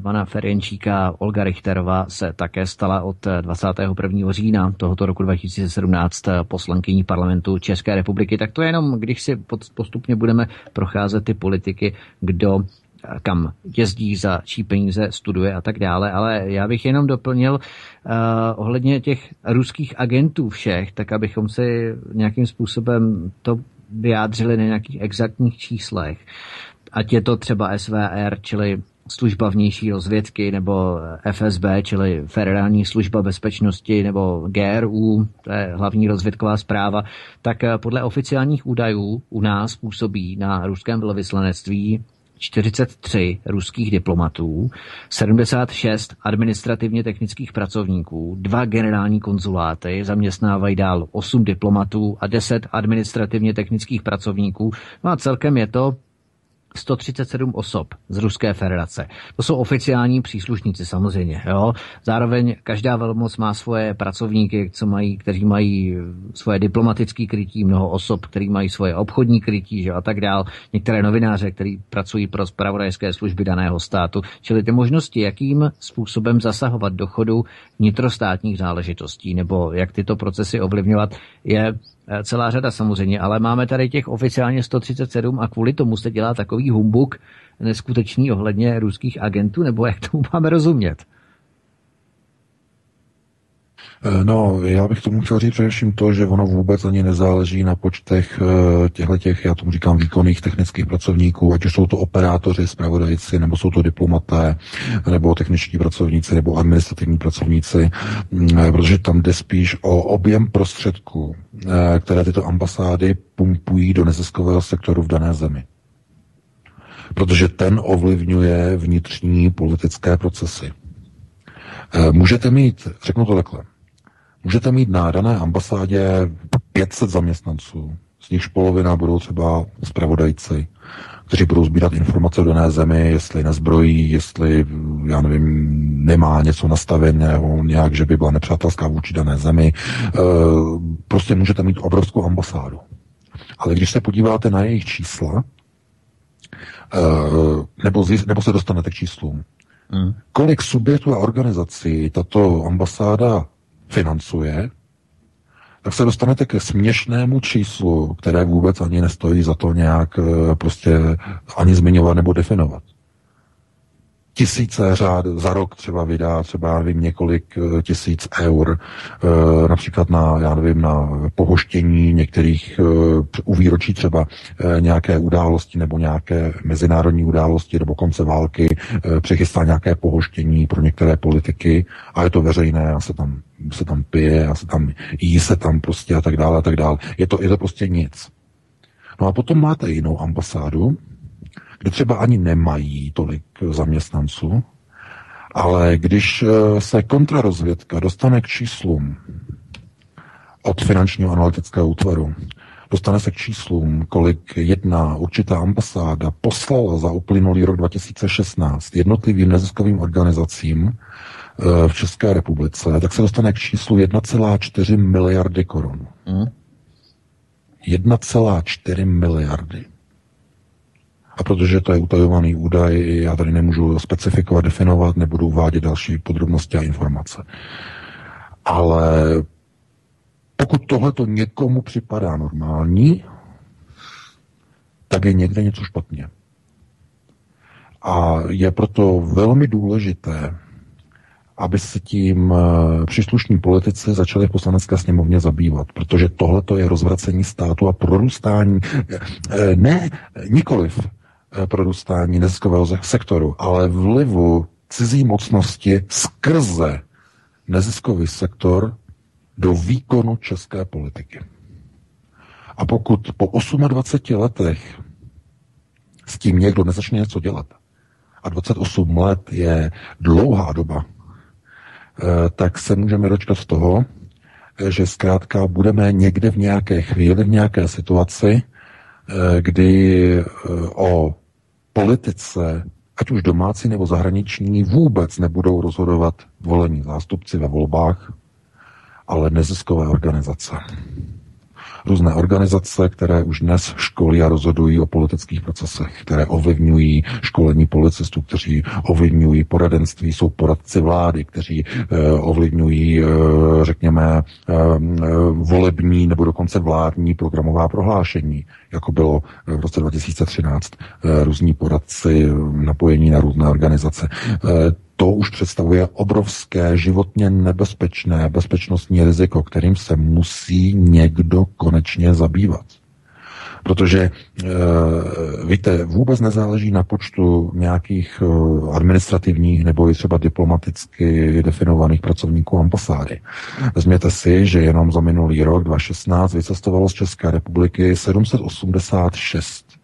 pana Ferjenčíka Olga Richterová se také stala od 21. října tohoto roku 2017 poslankyní parlamentu České republiky. Tak to je jenom, když si postupně budeme procházet ty politiky, kdo kam jezdí, za čí peníze studuje a tak dále. Ale já bych jenom doplnil uh, ohledně těch ruských agentů všech, tak abychom si nějakým způsobem to vyjádřili na nějakých exaktních číslech. Ať je to třeba SVR, čili služba vnější rozvědky, nebo FSB, čili Federální služba bezpečnosti, nebo GRU, to je hlavní rozvědková zpráva, tak eh, podle oficiálních údajů u nás působí na ruském velvyslanectví 43 ruských diplomatů, 76 administrativně technických pracovníků, dva generální konzuláty, zaměstnávají dál 8 diplomatů a 10 administrativně technických pracovníků. No a celkem je to 137 osob z Ruské federace. To jsou oficiální příslušníci samozřejmě. Jo? Zároveň každá velmoc má svoje pracovníky, co mají, kteří mají svoje diplomatické krytí, mnoho osob, kteří mají svoje obchodní krytí že? a tak dál. Některé novináře, kteří pracují pro spravodajské služby daného státu. Čili ty možnosti, jakým způsobem zasahovat do chodu vnitrostátních záležitostí nebo jak tyto procesy ovlivňovat, je Eh, celá řada samozřejmě, ale máme tady těch oficiálně 137 a kvůli tomu se dělá takový humbuk neskutečný ohledně ruských agentů, nebo jak tomu máme rozumět? Eh, no, já bych tomu chtěl říct především to, že ono vůbec ani nezáleží na počtech eh, těchto těch, já tomu říkám, výkonných technických pracovníků, ať už jsou to operátoři, zpravodajci, nebo jsou to diplomaté, nebo techničtí pracovníci, nebo administrativní pracovníci, mm, eh, protože tam jde spíš o objem prostředků, které tyto ambasády pumpují do neziskového sektoru v dané zemi. Protože ten ovlivňuje vnitřní politické procesy. Můžete mít, řeknu to takhle, Můžete mít na dané ambasádě 500 zaměstnanců, z nichž polovina budou třeba zpravodajci, kteří budou sbírat informace o dané zemi, jestli nezbrojí, jestli, já nevím, nemá něco nastaveného nějak, že by byla nepřátelská vůči dané zemi. E, prostě můžete mít obrovskou ambasádu. Ale když se podíváte na jejich čísla, e, nebo, nebo se dostanete k číslům, hmm. kolik subjektů a organizací tato ambasáda financuje, tak se dostanete ke směšnému číslu, které vůbec ani nestojí za to nějak eh, prostě ani zmiňovat nebo definovat tisíce řád za rok třeba vydá třeba, já nevím, několik eh, tisíc eur, eh, například na, já nevím, na pohoštění některých eh, u výročí třeba nějaké události nebo nějaké mezinárodní události nebo konce války, přechystá nějaké pohoštění pro některé politiky a je to veřejné a se tam, se tam pije a se tam jí se tam prostě a tak dále a tak dále. Je to, je to prostě nic. No a potom máte jinou ambasádu, třeba ani nemají tolik zaměstnanců, ale když eh, se kontrarozvědka dostane k číslům od finančního analytického útvaru, dostane se k číslům, kolik jedna určitá ambasáda poslala za uplynulý rok 2016 jednotlivým neziskovým organizacím eh, v České republice, tak se dostane k číslu 1,4 miliardy korun. Mm. 1,4 miliardy. A protože to je utajovaný údaj, já tady nemůžu specifikovat, definovat, nebudu uvádět další podrobnosti a informace. Ale pokud tohle to někomu připadá normální, tak je někde něco špatně. A je proto velmi důležité, aby se tím eh, příslušní politici začali v poslanecké sněmovně zabývat, protože tohle je rozvracení státu a prorůstání, eh, eh, ne, nikoliv prorůstání neziskového sektoru, ale vlivu cizí mocnosti skrze neziskový sektor do výkonu české politiky. A pokud po 28 letech s tím někdo nezačne něco dělat, a 28 let je dlouhá doba, eh, tak se můžeme dočkat z toho, že zkrátka budeme někde v nějaké chvíli, v nějaké situaci, eh, kdy eh, o politice, ať už domácí nebo zahraniční, vůbec nebudou rozhodovat volení zástupci ve volbách, ale neziskové organizace různé organizace, které už dnes školí a rozhodují o politických procesech, které ovlivňují školení policistů, kteří ovlivňují poradenství, jsou poradci vlády, kteří eh, ovlivňují, eh, řekněme, eh, volební nebo dokonce vládní programová prohlášení, jako bylo v roce 2013 eh, různí poradci napojení na různé organizace. To už představuje obrovské životně nebezpečné bezpečnostní riziko, kterým se musí někdo konečně zabývat. Protože, e, víte, vůbec nezáleží na počtu nějakých e, administrativních nebo i třeba diplomaticky definovaných pracovníků ambasády. Vezměte si, že jenom za minulý rok 2016 vycestovalo z České republiky 786 Eh,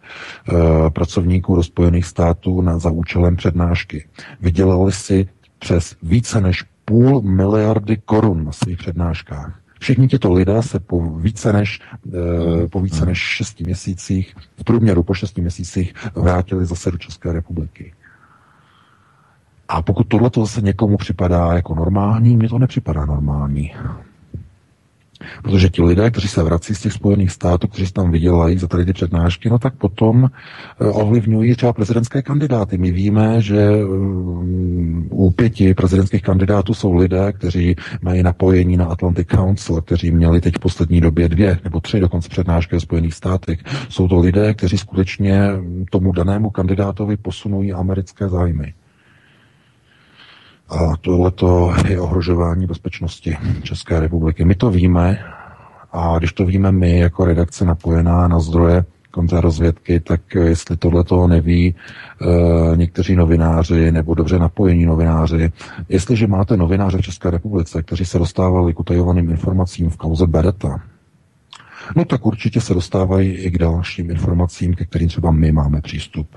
pracovníků do Spojených států na, za účelem přednášky. Vydělali si přes více než půl miliardy korun na svých přednáškách. Všichni těto lidé se po více než, eh, po více než šesti měsících, v průměru po šesti měsících vrátili zase do České republiky. A pokud tohle zase někomu připadá jako normální, mně to nepřipadá normální. Protože ti lidé, kteří se vrací z těch Spojených států, kteří tam vydělají za tady ty přednášky, no tak potom eh, ovlivňují třeba prezidentské kandidáty. My víme, že eh, u pěti prezidentských kandidátů jsou lidé, kteří mají napojení na Atlantic Council, kteří měli teď v poslední době dvě nebo tři dokonce přednášky ve Spojených státech. Jsou to lidé, kteří skutečně tomu danému kandidátovi posunují americké zájmy. A tohleto je ohrožování bezpečnosti České republiky. My to víme a když to víme my jako redakce napojená na zdroje kontrarozvědky, tak jestli tohle toho neví e, někteří novináři nebo dobře napojení novináři, jestliže máte novináře v České republice, kteří se dostávali k utajovaným informacím v kauze Beretta, no tak určitě se dostávají i k dalším informacím, ke kterým třeba my máme přístup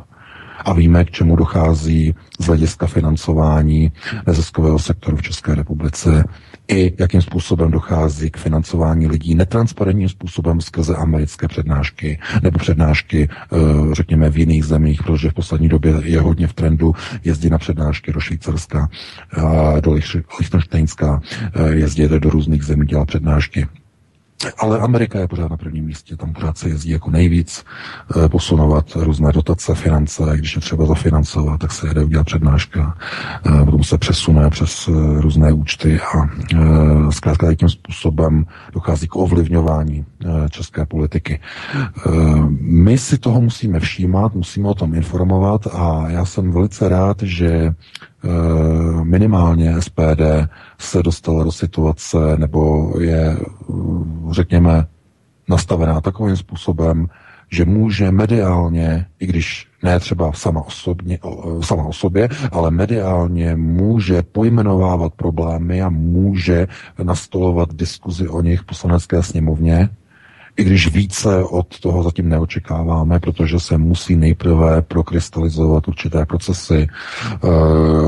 a víme, k čemu dochází z hlediska financování neziskového sektoru v České republice i jakým způsobem dochází k financování lidí netransparentním způsobem skrze americké přednášky nebo přednášky, eh, řekněme, v jiných zemích, protože v poslední době je hodně v trendu jezdit na přednášky do Švýcarska, do Lichtensteinska, eh, jezdit do různých zemí, dělat přednášky. Ale Amerika je pořád na prvním místě, tam pořád se jezdí jako nejvíc e, posunovat různé dotace, finance, když je třeba zafinancovat, tak se jede udělat přednáška, e, potom se přesune přes e, různé účty a zkrátka tím způsobem dochází k ovlivňování české politiky. My si toho musíme všímat, musíme o tom informovat a já jsem velice rád, že Eh, minimálně SPD se dostala do situace, nebo je, řekněme, nastavená takovým způsobem, že může mediálně, i když ne třeba sama, osobně, sama o sobě, ale mediálně může pojmenovávat problémy a může nastolovat diskuzi o nich v poslanecké sněmovně, i když více od toho zatím neočekáváme, protože se musí nejprve prokrystalizovat určité procesy, eh,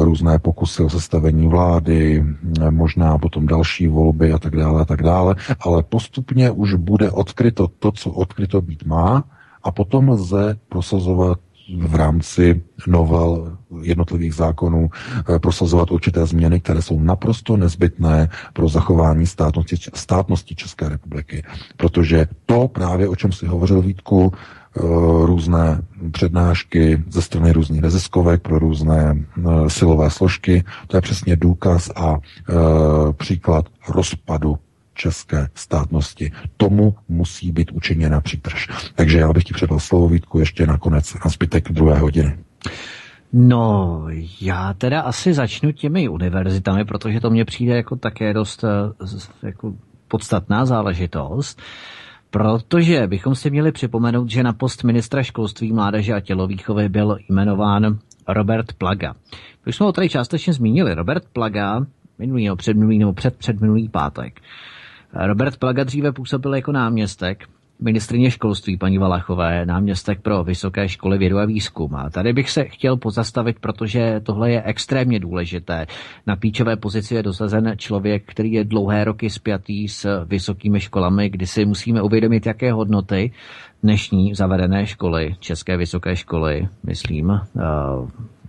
různé pokusy o sestavení vlády, možná potom další volby a tak dále a tak dále, ale postupně už bude odkryto to, co odkryto být má, a potom lze prosazovat v rámci novel jednotlivých zákonů eh, prosazovat určité změny, které jsou naprosto nezbytné pro zachování státnosti, státnosti České republiky. Protože to právě, o čem si hovořil Vítku, různé přednášky ze strany různých neziskovek pro různé silové složky. To je přesně důkaz a příklad rozpadu české státnosti. Tomu musí být učiněna přítrž. Takže já bych ti předal slovo Vítku ještě nakonec na zbytek druhé hodiny. No, já teda asi začnu těmi univerzitami, protože to mně přijde jako také dost eh, jako podstatná záležitost. Protože bychom si měli připomenout, že na post ministra školství, mládeže a tělovýchovy byl jmenován Robert Plaga. Už jsme ho tady částečně zmínili. Robert Plaga minulý nebo předminulý nebo před předminulý pátek. Robert Plaga dříve působil jako náměstek ministrině školství paní Valachové, náměstek pro vysoké školy vědu a výzkum. A tady bych se chtěl pozastavit, protože tohle je extrémně důležité. Na píčové pozici je dosazen člověk, který je dlouhé roky spjatý s vysokými školami, kdy si musíme uvědomit, jaké hodnoty dnešní zavedené školy, české vysoké školy, myslím, eh,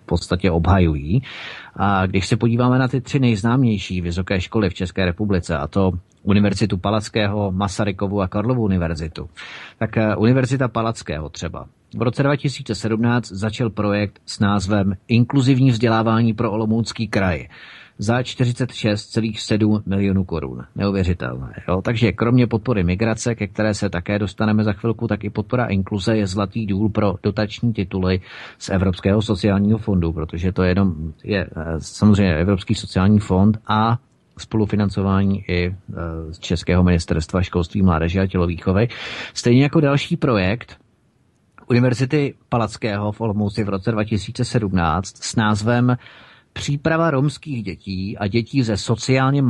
podstatě obhajují. A když se podíváme na ty tři nejznámější vysoké školy v České republice, a to Univerzitu Palackého, Masarykovu a Karlovu univerzitu. Tak eh, Univerzita Palackého třeba. V roce 2017 začal projekt s názvem Inkluzivní vzdělávání pro Olomoucký kraj za 46,7 milionů korun. Neuvěřitelné. Jo? Takže kromě podpory migrace, ke které se také dostaneme za chvilku, tak i podpora inkluze je zlatý důl pro dotační tituly z Evropského sociálního fondu, protože to je jenom je eh, samozřejmě Evropský sociální fond a spolufinancování i e, z Českého ministerstva školství, mládeže a tělovýchovy. Stejně jako další projekt Univerzity Palackého v Olomouci v roce 2017 s názvem Příprava romských dětí a dětí ze sociálně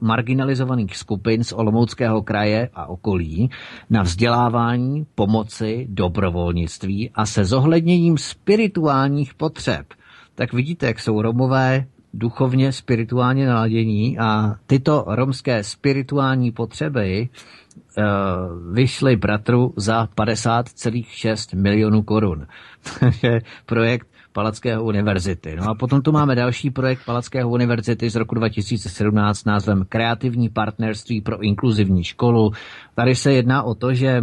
marginalizovaných skupin z Olomouckého kraje a okolí na vzdělávání, pomoci, dobrovolnictví a se zohledněním spirituálních potřeb. Tak vidíte, jak jsou Romové duchovně, spirituálně naladění a tyto romské spirituální potřeby uh, vyšly bratru za 50,6 milionů korun. Je projekt Palackého univerzity. No a potom tu máme další projekt Palackého univerzity z roku 2017 s názvem Kreativní partnerství pro inkluzivní školu. Tady se jedná o to, že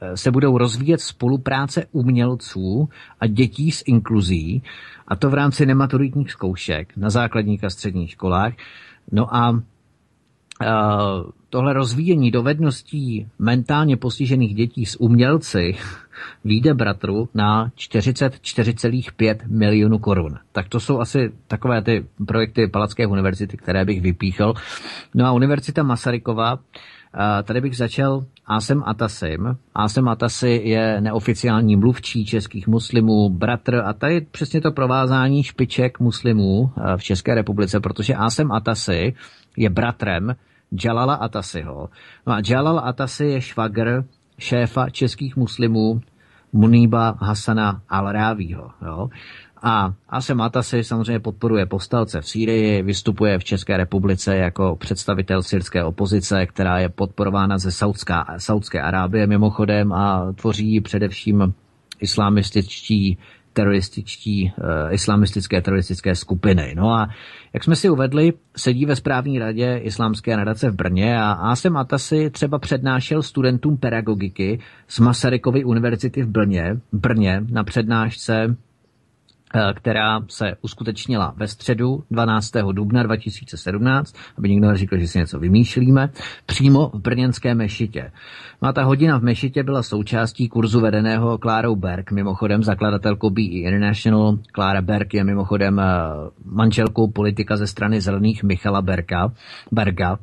eh, se budou rozvíjet spolupráce umělců a dětí s inkluzí a to v rámci nematuritních zkoušek na základních a středních školách. No a tohle rozvíjení dovedností mentálně postižených dětí s umělci výjde bratru na 44,5 milionů korun. Tak to jsou asi takové ty projekty Palacké univerzity, které bych vypíchl. No a Univerzita Masarykova Tady bych začal Asem Atasim. Asem Atasi je neoficiální mluvčí českých muslimů, bratr a tady přesně to provázání špiček muslimů v České republice, protože Asem Atasi je bratrem Jalala Atasiho. No a Jalal Atasi je švagr šéfa českých muslimů Muníba Hasana al-Rávího. A Asem Atasi samozřejmě podporuje povstalce v Sýrii, vystupuje v České republice jako představitel syrské opozice, která je podporována ze Saudská, Saudské Arábie mimochodem a tvoří především islamističtí terorističtí, uh, islamistické teroristické skupiny. No a jak jsme si uvedli, sedí ve správní radě Islámské nadace v Brně a Asem Atasi třeba přednášel studentům pedagogiky z Masarykovy univerzity v Brně, Brně na přednášce Eh, která se uskutečnila ve středu 12. dubna 2017, aby nikdo neříkal, že si něco vymýšlíme, přímo v brněnské mešitě. No a ta hodina v mešitě byla součástí kurzu vedeného Klárou Berg, mimochodem zakladatelkou BE International. Klára Berg je mimochodem eh, manželkou politika ze strany zelených Michala Berga. Berga.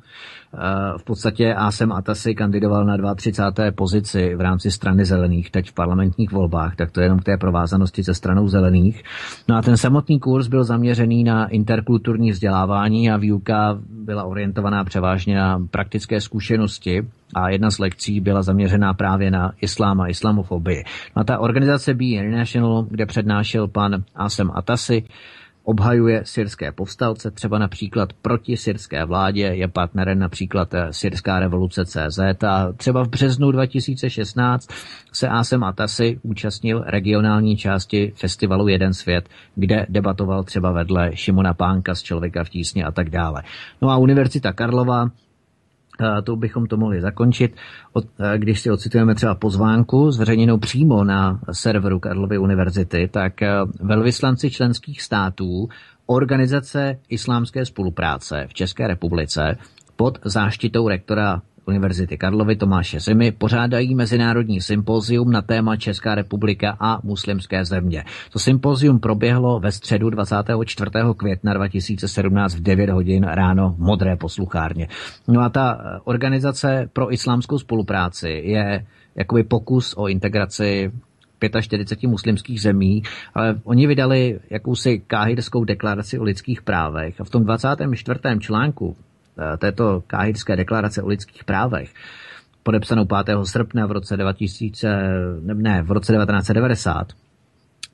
Eh, v podstatě Asem Atasi kandidoval na 32. pozici v rámci strany zelených teď v parlamentních volbách, tak to je jenom k té provázanosti se stranou zelených. No a ten samotný kurz byl zaměřený na interkulturní vzdělávání a výuka byla orientovaná převážně na praktické zkušenosti a jedna z lekcí byla zaměřená právě na islám a islamofobii. No a ta organizace Be International, kde přednášel pan Asem Atasi, obhajuje syrské povstalce, třeba například proti syrské vládě, je partnerem například eh, Syrská revoluce CZ a třeba v březnu 2016 se Asem Atasi účastnil regionální části festivalu Jeden svět, kde debatoval třeba vedle Šimona Pánka z Člověka v tísně a tak dále. No a Univerzita Karlova to bychom to mohli zakončit, když si ocitujeme třeba pozvánku zveřejněnou přímo na serveru Karlovy univerzity, tak velvyslanci členských států Organizace islámské spolupráce v České republice pod záštitou rektora Univerzity Karlovy Tomáše Zimy pořádají mezinárodní sympozium na téma Česká republika a muslimské země. To sympozium proběhlo ve středu 24. května 2017 v 9 hodin ráno v Modré posluchárně. No a ta eh, organizace pro islámskou spolupráci je jakoby pokus o integraci 45 muslimských zemí, ale oni vydali jakousi káhirskou deklaraci o lidských právech a v tom 24. článku této káhirské deklarace o lidských právech, podepsanou 5. srpna v roce 2000, ne, v roce 1990,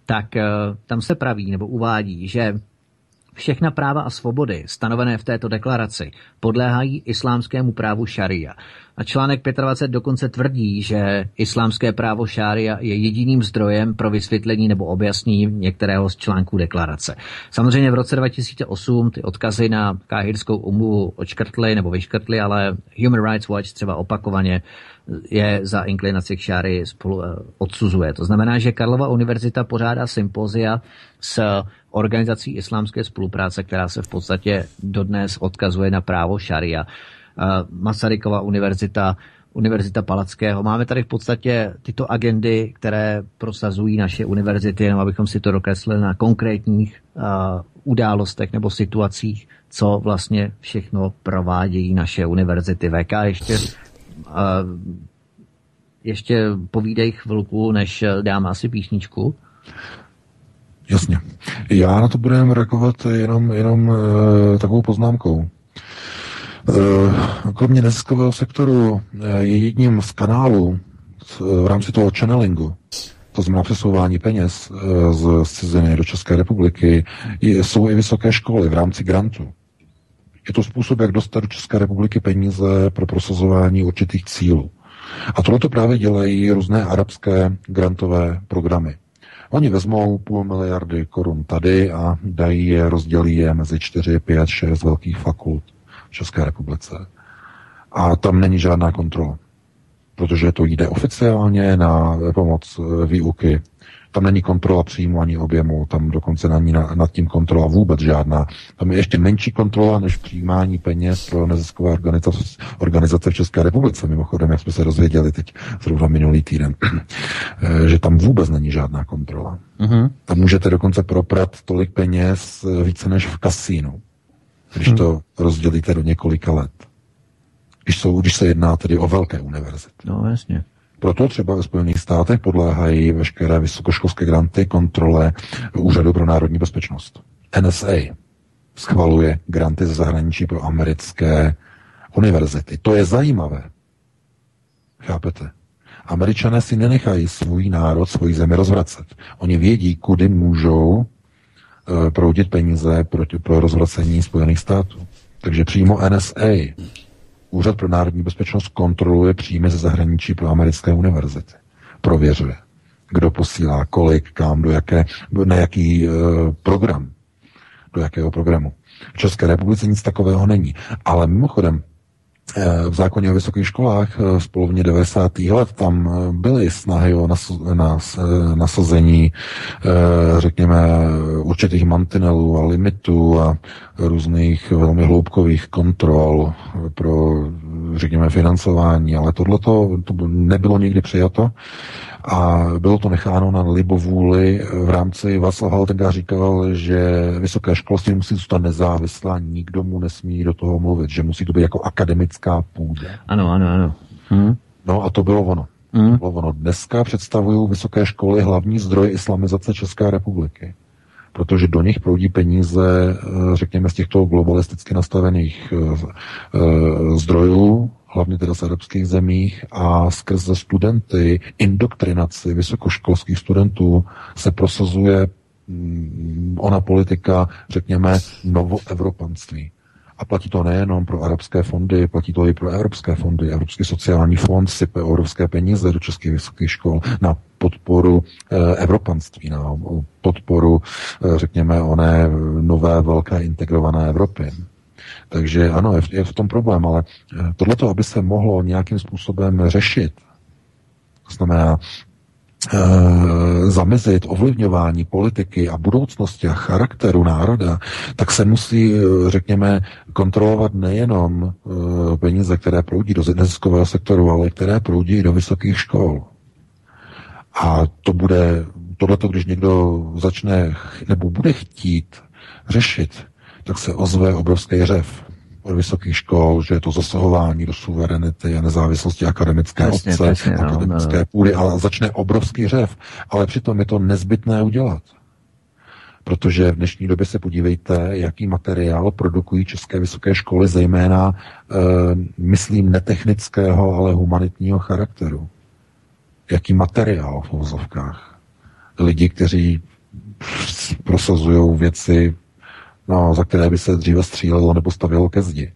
tak eh, tam se praví nebo uvádí, že Všechna práva a svobody stanovené v této deklaraci podléhají islámskému právu šaria. A článek 25 dokonce tvrdí, že islámské právo šária je jediným zdrojem pro vysvětlení nebo objasnění některého z článků deklarace. Samozřejmě v roce 2008 ty odkazy na káhirskou umluvu odškrtly nebo vyškrtly, ale Human Rights Watch třeba opakovaně je za inklinaci k šáry spolu eh, odsuzuje. To znamená, že Karlova univerzita pořádá sympozia s organizací islámské spolupráce, která se v podstatě dodnes odkazuje na právo šaria. Masarykova univerzita, Univerzita Palackého. Máme tady v podstatě tyto agendy, které prosazují naše univerzity, jenom abychom si to dokreslili na konkrétních uh, událostech nebo situacích, co vlastně všechno provádějí naše univerzity. VK ještě ještě povídej chvilku, než dám asi písničku. Jasně. Já na to budeme reagovat jenom, jenom e, takovou poznámkou. E, kromě neziskového sektoru e, je jedním z kanálů v rámci toho channelingu, to znamená přesouvání peněz z ciziny do České republiky, jsou i vysoké školy v rámci grantu. Je to způsob, jak dostat do České republiky peníze pro prosazování určitých cílů. A tohle to právě dělají různé arabské grantové programy. Oni vezmou půl miliardy korun tady a dají je, rozdělí je mezi 4, 5, 6 velkých fakult v České republice. A tam není žádná kontrola, protože to jde oficiálně na pomoc výuky tam není kontrola příjmu ani objemu, tam dokonce není na, nad tím kontrola vůbec žádná. Tam je ještě menší kontrola než přijímání peněz pro neziskové organizace, organizace v České republice. Mimochodem, jak jsme se dozvěděli teď zrovna minulý týden, že tam vůbec není žádná kontrola. Uh-huh. Tam můžete dokonce proprat tolik peněz více než v kasínu, když uh-huh. to rozdělíte do několika let. Když, jsou, když se jedná tedy o velké univerzity. No, jasně. Proto třeba ve Spojených státech podléhají veškeré vysokoškolské granty kontrole Úřadu pro národní bezpečnost. NSA schvaluje granty ze zahraničí pro americké univerzity. To je zajímavé. Chápete? Američané si nenechají svůj národ, svoji zemi rozvracet. Oni vědí, kudy můžou uh, proudit peníze pro rozvracení Spojených států. Takže přímo NSA Úřad pro národní bezpečnost kontroluje příjmy ze zahraničí pro americké univerzity. Prověřuje, kdo posílá, kolik, kam, do jaké, na jaký e, program, do jakého programu. V České republice nic takového není. Ale mimochodem, Eh, v zákoně o vysokých školách eh, z polovině 90. let tam eh, byly snahy o nasazení, řekněme, určitých mantinelů a limitů a různých velmi hloubkových kontrol pro, řekněme, financování, ale tohle to nebylo nikdy přijato a bylo to necháno na libovůli v rámci Václav Haltenga říkal, že vysoké školství musí zůstat nezávislá, nikdo mu nesmí do toho mluvit, že musí to být jako akademická půda. Ano, ano, ano. Hm? No a to bylo ono. Hm? To bylo ono. Dneska představují vysoké školy hlavní zdroj islamizace České republiky protože do nich proudí peníze, eh, řekněme, z těchto globalisticky nastavených eh, eh, zdrojů, hlavně teda z arabských zemích a skrze studenty, indoktrinaci vysokoškolských studentů se prosazuje mm, ona politika, řekněme, novoevropanství. A platí to nejenom pro arabské fondy, platí to i pro evropské fondy. Evropský sociální fond sype evropské peníze do českých vysokých škol na podporu eh, evropanství, na podporu, eh, řekněme, oné nové velké integrované Evropy. Takže ano, je v, je v tom problém, ale tohleto, aby se mohlo nějakým způsobem řešit, to znamená Eh, zamezit ovlivňování politiky a budoucnosti a charakteru národa, tak se musí, eh, řekněme, kontrolovat nejenom eh, peníze, které proudí do neziskového sektoru, ale které proudí do vysokých škol. A to bude, tohleto, když někdo začne nebo bude chtít řešit, tak se ozve obrovský řev od vysokých škol, že je to zasahování do suverenity a nezávislosti akademické Jasně, obce, jasně, no, akademické no. půdy, ale začne obrovský řev. Ale přitom je to nezbytné udělat. Protože v dnešní době se podívejte, jaký materiál produkují české vysoké školy, zejména, e, myslím, netechnického, ale humanitního charakteru. Jaký materiál v uvozovkách. Lidi, kteří prosazují věci no, za které by se dříve střílelo nebo stavilo ke zdi.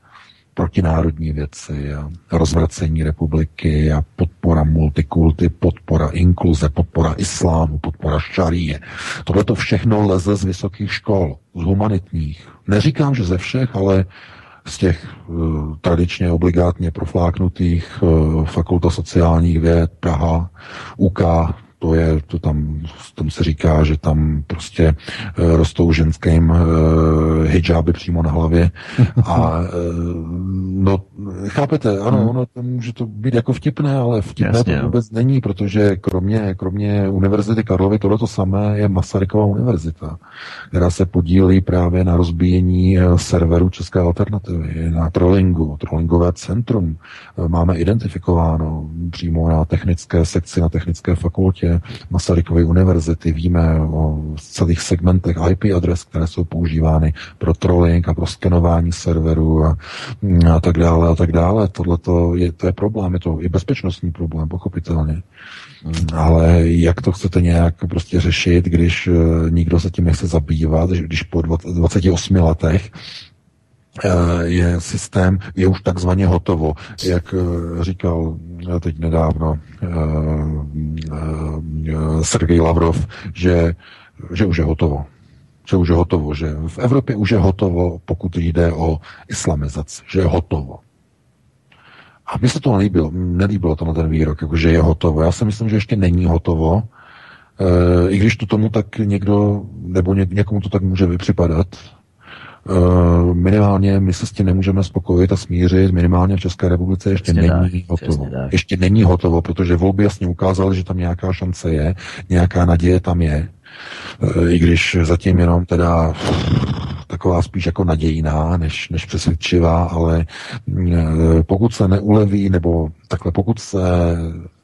Protinárodní věci a rozvracení republiky a podpora multikulty, podpora inkluze, podpora islámu, podpora šaríje. Tohle to všechno leze z vysokých škol, z humanitních. Neříkám, že ze všech, ale z těch uh, tradičně obligátně profláknutých uh, fakulta sociálních věd Praha, UK, to je, to tam, tam se říká, že tam prostě e, rostou ženským e, hijáby přímo na hlavě a e, no, chápete, ano, hmm. ono to může to být jako vtipné, ale vtipné Jasně, to vůbec jo. není, protože kromě, kromě Univerzity Karlovy tohle to samé je Masarykova univerzita, která se podílí právě na rozbíjení serveru České alternativy, na trollingu, trollingové centrum. Máme identifikováno přímo na technické sekci, na technické fakultě Masarykovy univerzity, víme o celých segmentech IP adres, které jsou používány pro trolling a pro skenování serverů a, a tak dále a tak dále. Tohle je, to je problém, je to i bezpečnostní problém, pochopitelně. Ale jak to chcete nějak prostě řešit, když uh, nikdo se tím nechce zabývat, když po 28 letech Eh, je systém, je už takzvaně hotovo. Jak eh, říkal eh, teď nedávno Sergej Lavrov, že, že už je hotovo. Že už je hotovo, že v Evropě už je hotovo, pokud jde o islamizaci, že je hotovo. A mně se to nelíbilo, nelíbilo to na ten výrok, jako že je hotovo. Já si myslím, že ještě není hotovo, i když to tomu tak někdo, nebo někomu to tak může vypřipadat, minimálně my se s tím nemůžeme spokojit a smířit. Minimálně v České republice ještě přesně není tak, hotovo. Ještě není hotovo, protože volby jasně ukázaly, že tam nějaká šance je, nějaká naděje tam je. Uh, I když zatím jenom teda taková spíš jako nadějná, než, než přesvědčivá, ale uh, pokud se neuleví, nebo takhle pokud se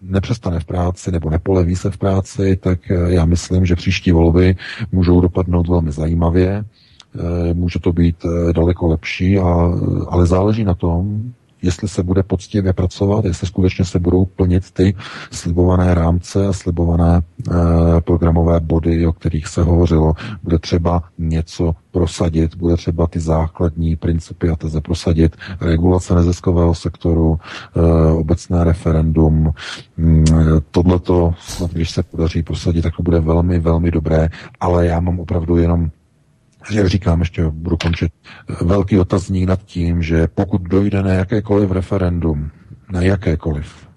nepřestane v práci nebo nepoleví se v práci, tak já myslím, že příští volby můžou dopadnout velmi zajímavě. Eh, může to být eh, daleko lepší, a, ale záleží na tom, jestli se bude poctivě pracovat, jestli skutečně se budou plnit ty slibované rámce a slibované programové body, o kterých se hovořilo. Bude třeba něco prosadit, bude třeba ty základní principy a teze prosadit, regulace neziskového sektoru, e, obecné referendum. Mm, tohleto, když se podaří prosadit, tak to bude velmi, velmi dobré, ale já mám opravdu jenom jak říkám, ještě budu končit, velký otazník nad tím, že pokud dojde na jakékoliv referendum, na jakékoliv,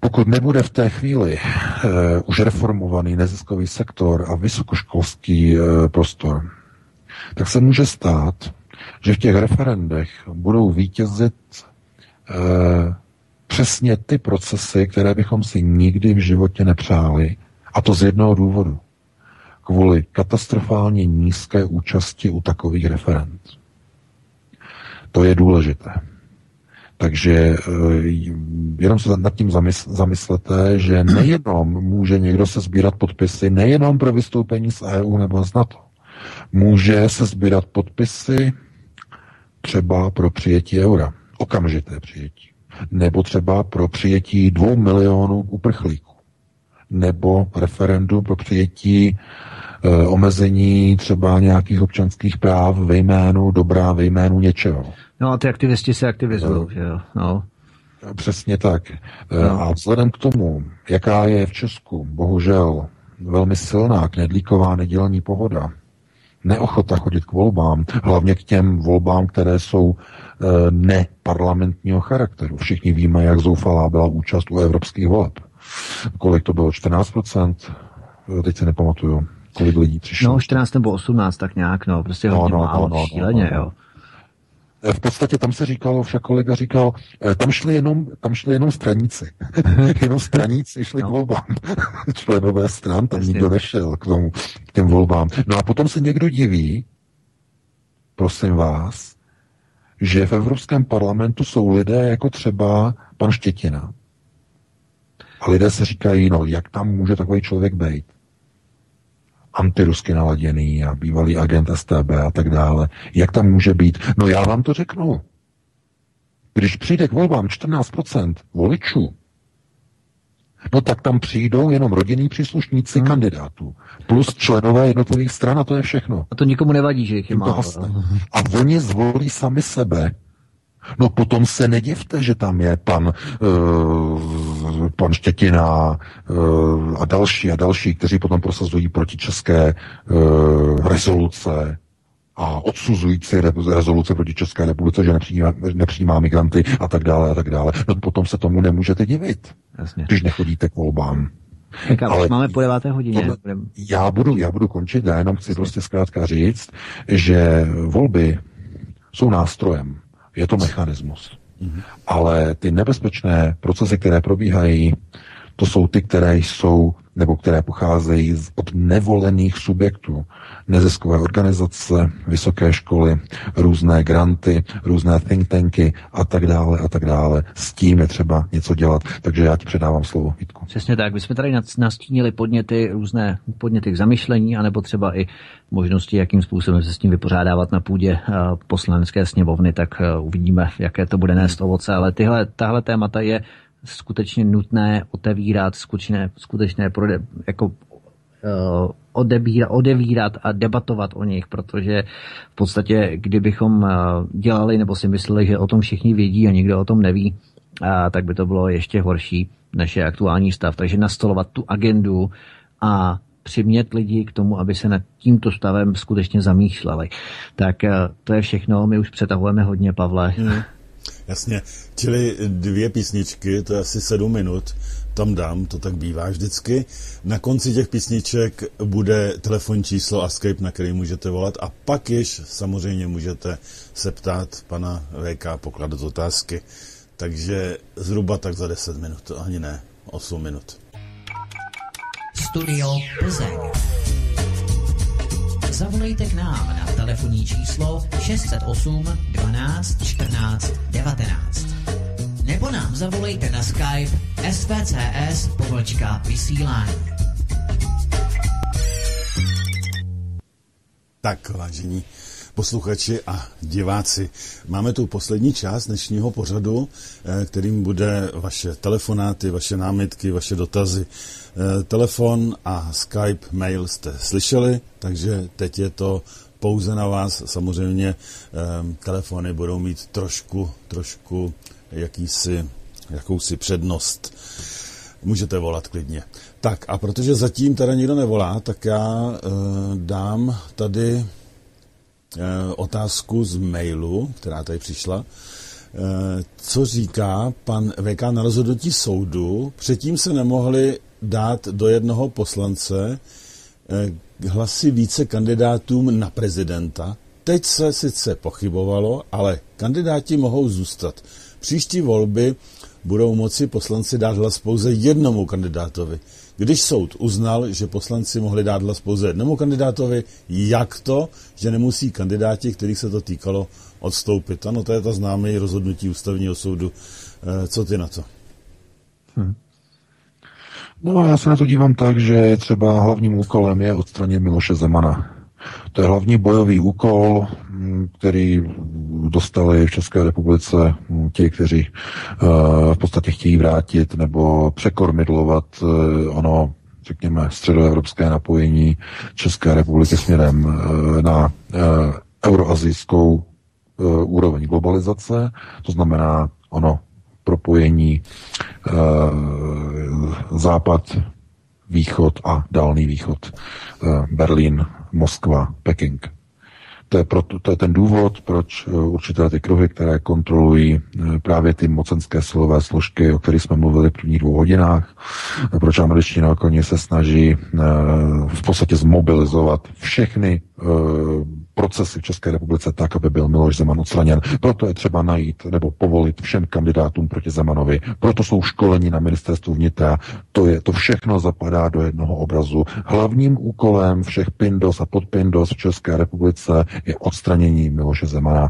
pokud nebude v té chvíli uh, už reformovaný neziskový sektor a vysokoškolský uh, prostor, tak se může stát, že v těch referendech budou vítězit uh, přesně ty procesy, které bychom si nikdy v životě nepřáli, a to z jednoho důvodu kvůli katastrofálně nízké účasti u takových referent. To je důležité. Takže eh, jenom se nad tím zamyslete, že nejenom může někdo se sbírat podpisy, nejenom pro vystoupení z EU nebo z NATO. Může se sbírat podpisy třeba pro přijetí eura, okamžité přijetí. Nebo třeba pro přijetí dvou milionů uprchlíků. Nebo referendum pro přijetí omezení třeba nějakých občanských práv ve jménu dobrá, ve jménu něčeho. No a ty aktivisti se aktivizují, no. že jo. No. Přesně tak. Eh, no. A vzhledem k tomu, jaká je v Česku, bohužel, velmi silná knedlíková nedělní pohoda, neochota chodit k volbám, hlavně k těm volbám, které jsou e, neparlamentního charakteru. Všichni víme, jak zoufalá byla účast u evropských voleb. Kolik to bylo? 14%? Teď se nepamatuju, kolik lidí přišlo. No, 14 nebo 18, tak nějak, no, prostě no, hodně no, málo, no, no, šíleně, no, no. jo. V podstatě tam se říkalo, však kolega říkal, eh, tam šli jenom, tam šli jenom straníci. jenom straníci šli no. k volbám. Členové stran, tam Jasně. nikdo nešel k tomu, k těm volbám. No a potom se někdo diví, prosím vás, že v Evropském parlamentu jsou lidé jako třeba pan Štětina. A lidé se říkají, no jak tam může takový člověk být? Antirusky naladěný a bývalý agent STB a tak dále. Jak tam může být? No já vám to řeknu. Když přijde k volbám 14% voličů, no tak tam přijdou jenom rodinní příslušníci hmm. kandidátů, plus členové jednotlivých stran a to je všechno. A to nikomu nevadí, že jich je málo. A oni zvolí sami sebe No potom se nedivte, že tam je pan, uh, pan Štětina uh, a další a další, kteří potom prosazují proti české uh, rezoluce a odsuzující rezoluce proti České republice, že nepřijímá, nepřijímá migranty a tak dále a tak dále. No potom se tomu nemůžete divit, Jasně. když nechodíte k volbám. Tak, ale máme po deváté hodině. Tohle, já, budu, já budu končit, já jenom chci prostě zkrátka říct, že volby jsou nástrojem je to mechanismus. Mm-hmm. Ale ty nebezpečné procesy, které probíhají, to jsou ty, které jsou nebo které pocházejí od nevolených subjektů. Neziskové organizace, vysoké školy, různé granty, různé think tanky a tak dále a tak dále. S tím je třeba něco dělat. Takže já ti předávám slovo, Vítku. Přesně tak. My jsme tady nastínili podněty, různé podněty k zamyšlení, anebo třeba i možnosti, jakým způsobem se s tím vypořádávat na půdě uh, poslanecké sněmovny, tak uh, uvidíme, jaké to bude nést ovoce. Ale tyhle, tahle témata je skutečně nutné otevírat, skutečné, skutečné prode, jako uh, odebírat, odevírat a debatovat o nich, protože v podstatě, kdybychom uh, dělali nebo si mysleli, že o tom všichni vědí a nikdo o tom neví, uh, tak by to bylo ještě horší, než je aktuální stav. Takže nastolovat tu agendu a přimět lidi k tomu, aby se nad tímto stavem skutečně zamýšleli. Tak to je všechno, my už přetahujeme hodně, Pavle. Hmm. Jasně, čili dvě písničky, to je asi sedm minut, tam dám, to tak bývá vždycky. Na konci těch písniček bude telefonní číslo a Skype, na který můžete volat a pak již samozřejmě můžete se ptát pana VK, pokládat otázky. Takže zhruba tak za 10 minut, ani ne, 8 minut. Studio Plzeň. Zavolejte k nám na telefonní číslo 608 12 14 19. Nebo nám zavolejte na Skype svcs pobočka vysílání. Tak, vážení posluchači a diváci. Máme tu poslední část dnešního pořadu, eh, kterým bude vaše telefonáty, vaše námitky, vaše dotazy. Eh, telefon a Skype, mail jste slyšeli, takže teď je to pouze na vás. Samozřejmě eh, telefony budou mít trošku, trošku jakýsi, jakousi přednost. Můžete volat klidně. Tak a protože zatím teda nikdo nevolá, tak já e, dám tady otázku z mailu, která tady přišla. E, co říká pan VK na rozhodnutí soudu? Předtím se nemohli dát do jednoho poslance eh, hlasy více kandidátům na prezidenta. Teď se sice pochybovalo, ale kandidáti mohou zůstat. Příští volby budou moci poslanci dát hlas pouze jednomu kandidátovi. Když soud uznal, že poslanci mohli dát hlas pouze jednomu kandidátovi, jak to, že nemusí kandidáti, kterých se to týkalo, odstoupit? Ano, to je ta známé rozhodnutí ústavního soudu. Eh, co ty na to? Hmm. No já se na to dívám tak, že třeba hlavním úkolem je odstranit Miloše Zemana. To je hlavní bojový úkol, mm, který dostali v České republice mm, ti, kteří uh, v podstatě chtějí vrátit nebo překormidlovat uh, ono, řekněme, středoevropské napojení České republiky směrem uh, na euroazijskou úroveň globalizace, to znamená ono propojení západ východ a dálný východ. Berlín, Moskva, Peking. To je, pro, to je ten důvod, proč eh, určité ty kruhy, které kontrolují eh, právě ty mocenské silové složky, o kterých jsme mluvili v prvních dvou hodinách, proč američtí nákladně se snaží eh, v podstatě zmobilizovat všechny procesy v České republice tak, aby byl Miloš Zeman odstraněn. Proto je třeba najít nebo povolit všem kandidátům proti Zemanovi. Proto jsou školení na ministerstvu vnitra. To, je, to všechno zapadá do jednoho obrazu. Hlavním úkolem všech Pindos a podpindos v České republice je odstranění Miloše Zemana.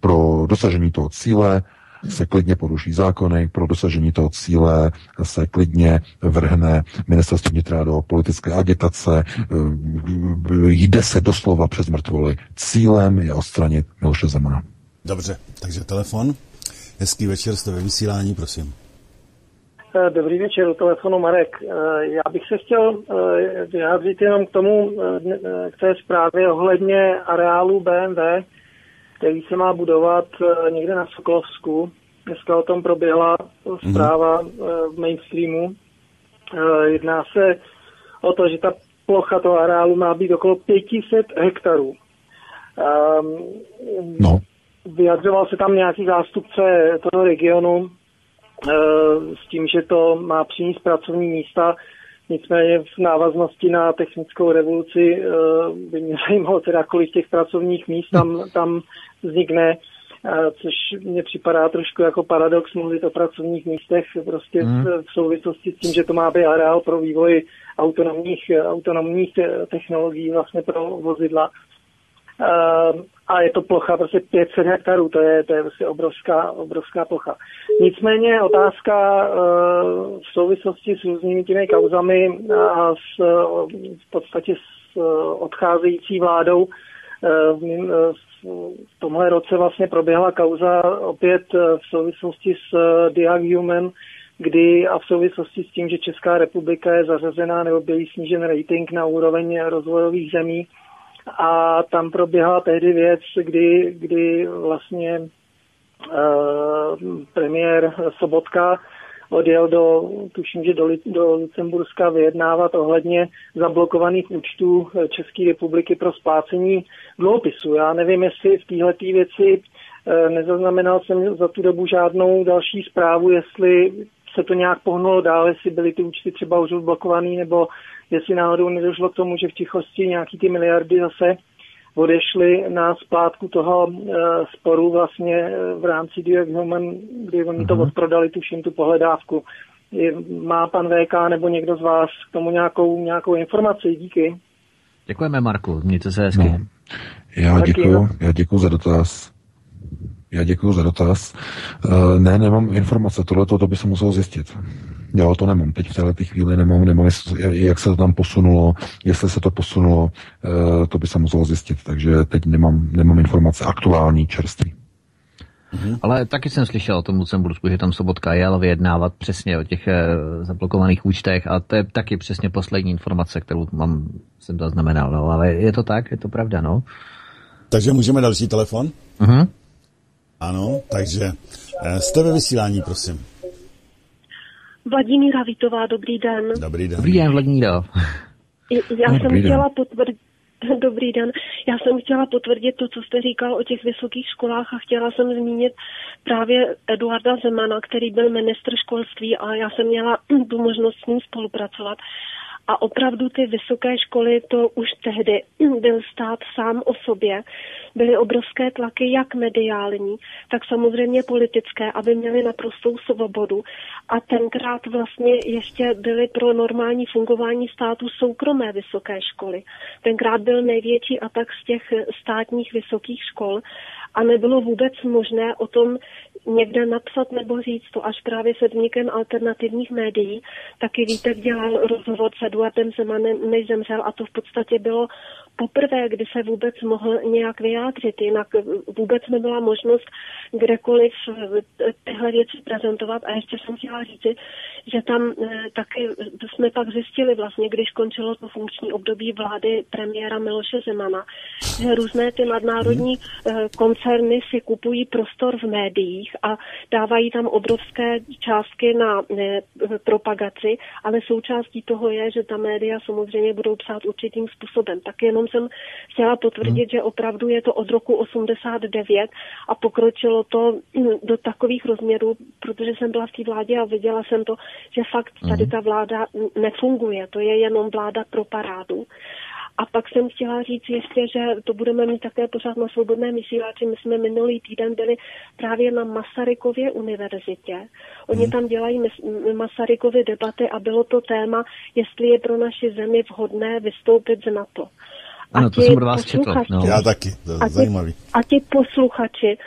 Pro dosažení toho cíle se klidně poruší zákony, pro dosažení toho cíle se klidně vrhne ministerstvo vnitra do politické agitace, jde se doslova přes mrtvoly. Cílem je odstranit Miloše Zemana. Dobře, takže telefon. Hezký večer, jste ve vysílání, prosím. Eh, dobrý večer, u telefonu Marek. Eh, já bych se chtěl eh, vyjádřit jenom k tomu, k té zprávě ohledně areálu BMW, který se má budovat někde na Sokolovsku. Dneska o tom proběhla zpráva mm-hmm. v mainstreamu. Jedná se o to, že ta plocha toho areálu má být okolo 500 hektarů. Ehm, no. Vyjadřoval se tam nějaký zástupce toho regionu, Eh, s tím, že to má přinést pracovní místa. Nicméně v návaznosti na technickou revoluci eh, by mě zajímalo teda, kolik těch pracovních míst tam, tam vznikne, což mně připadá trošku jako paradox mluvit o pracovních místech prostě hmm. v souvislosti s tím, že to má být areál pro vývoj autonomních, autonomních technologií vlastně pro vozidla. A je to plocha prostě 500 hektarů, to je, to je prostě obrovská, obrovská plocha. Nicméně otázka ehm, v souvislosti s různými těmi kauzami a s, v podstatě s eh, odcházející vládou ehm, v tomhle roce vlastně proběhla kauza opět v souvislosti s eh, Diag Human, kdy a v souvislosti s tím, že Česká republika je zařazená nebo byl snížen rating na úroveň rozvojových zemí, a tam proběhla tehdy věc, kdy, kdy vlastně uh, premiér Sobotka odjel do, tuším, že do, do Lucemburska vyjednávat ohledně zablokovaných účtů České republiky pro splácení dluhopisu. Já nevím, jestli v téhle věci uh, nezaznamenal jsem za tu dobu žádnou další zprávu, jestli se to nějak pohnulo dál, jestli byly ty účty třeba už odblokované, nebo jestli náhodou nedošlo k tomu, že v tichosti nějaký ty miliardy zase odešly na splátku toho uh, sporu vlastně eh, v rámci Direct Human, kdy oni to mhm. odprodali, tuším, tu pohledávku. Je, má pan VK nebo někdo z vás k tomu nějakou, nějakou informaci? Díky. Děkujeme, Marku. Mějte se hezky. No. Já děkuji, já děkuji za dotaz. Já děkuji za dotaz. Uh, ne, nemám informace. Tohle to by se muselo zjistit. Jo, to nemám. Teď v této chvíli nemám, nemám, jak se to tam posunulo, jestli se to posunulo, uh, to by se muselo zjistit. Takže teď nemám, nemám informace aktuální, čerství. Mm-hmm. Ale taky jsem slyšel o tom Lucembursku, že tam Sobotka jel vyjednávat přesně o těch e, zablokovaných účtech a to je taky přesně poslední informace, kterou mám, jsem zaznamenal, no, ale je to tak, je to pravda, no. Takže můžeme další telefon? Mm-hmm. Ano, takže eh, jste ve vysílání, prosím. Vladimíra Vitová, dobrý den. Dobrý den. Dobrý den, Vladimíra. Já no, jsem chtěla potvrdit, Dobrý den. Já jsem chtěla potvrdit to, co jste říkal o těch vysokých školách a chtěla jsem zmínit právě Eduarda Zemana, který byl ministr školství a já jsem měla tu možnost s ním spolupracovat. A opravdu ty vysoké školy, to už tehdy byl stát sám o sobě. Byly obrovské tlaky, jak mediální, tak samozřejmě politické, aby měli naprostou svobodu. A tenkrát vlastně ještě byly pro normální fungování státu soukromé vysoké školy. Tenkrát byl největší atak z těch státních vysokých škol a nebylo vůbec možné o tom někde napsat nebo říct to až právě se vznikem alternativních médií. Taky Vítek dělal rozhovor s Eduardem Zemanem, než zemřel a to v podstatě bylo poprvé, kdy se vůbec mohl nějak vyjádřit, jinak vůbec nebyla možnost kdekoliv tyhle věci prezentovat. A ještě jsem chtěla říci, že tam eh, taky jsme pak zjistili vlastně, když končilo to funkční období vlády premiéra Miloše Zemana, že různé ty nadnárodní eh, koncerny si kupují prostor v médiích a dávají tam obrovské částky na propagaci, ale součástí toho je, že ta média samozřejmě budou psát určitým způsobem. Tak jenom jsem chtěla potvrdit, hmm. že opravdu je to od roku 89 a pokročilo to do takových rozměrů, protože jsem byla v té vládě a viděla jsem to, že fakt tady hmm. ta vláda nefunguje. To je jenom vláda pro parádu. A pak jsem chtěla říct ještě, že to budeme mít také pořád na svobodné vysílači. My jsme minulý týden byli právě na Masarykově univerzitě. Oni hmm. tam dělají Masarykovy debaty a bylo to téma, jestli je pro naši zemi vhodné vystoupit z NATO. Ano, to jsem od vás četl. No. Já taky, to je a zajímavý. A ti posluchači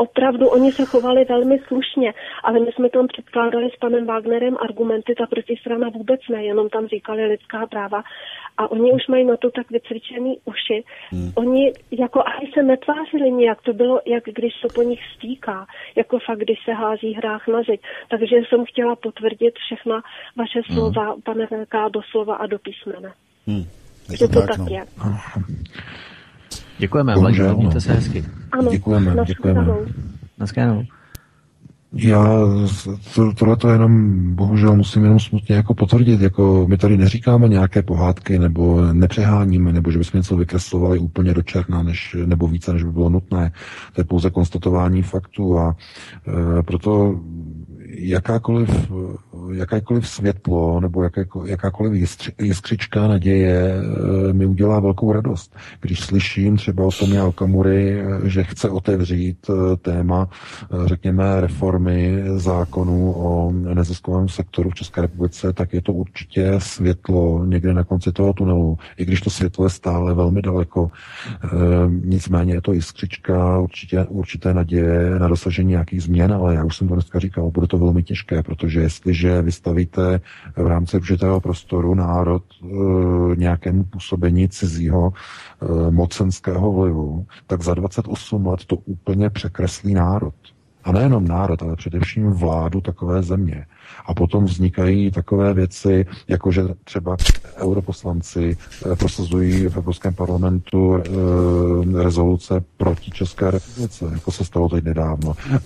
opravdu oni se chovali velmi slušně, ale my jsme tam předkládali s panem Wagnerem argumenty, ta protistrana vůbec ne, jenom tam říkali lidská práva a oni už mají na to tak vycvičený uši. Hmm. Oni jako ani se netvářili nijak, to bylo, jak když se po nich stýká, jako fakt, když se hází hrách na zeď. Takže jsem chtěla potvrdit všechna vaše hmm. slova, hmm. pane VK, do slova a do písmene. Hmm. Je to, to tak, tak no. je. Děkujeme, Bohužel, mějte se hezky. Ano, děkujeme, děkujeme. Naschledanou. Já to, tohle to jenom, bohužel musím jenom smutně jako potvrdit, jako my tady neříkáme nějaké pohádky, nebo nepřeháníme, nebo že bychom něco vykreslovali úplně do černa, než, nebo více, než by bylo nutné. To je pouze konstatování faktu a e, proto jakákoliv, jakékoliv světlo nebo jakákoliv jiskřička naděje eh, mi udělá velkou radost. Když slyším třeba o Tomia Okamury, eh, že chce otevřít eh, téma, řekněme, reformy zákonů o neziskovém sektoru v České republice, tak je to určitě světlo někde na konci toho tunelu. I když to světlo je stále velmi daleko, nicméně je to jiskřička, určitě, určité naděje na dosažení nějakých změn, ale já už jsem to dneska říkal, bude to velmi těžké, protože jestliže vystavíte v rámci určitého prostoru národ e, nějakému působení cizího e, mocenského vlivu, tak za 28 let to úplně překreslí národ. A nejenom národ, ale především vládu takové země. A potom vznikají takové věci, jako že třeba europoslanci eh, prosazují v Evropském parlamentu eh, rezoluce proti České republice, jako se stalo teď nedávno, eh,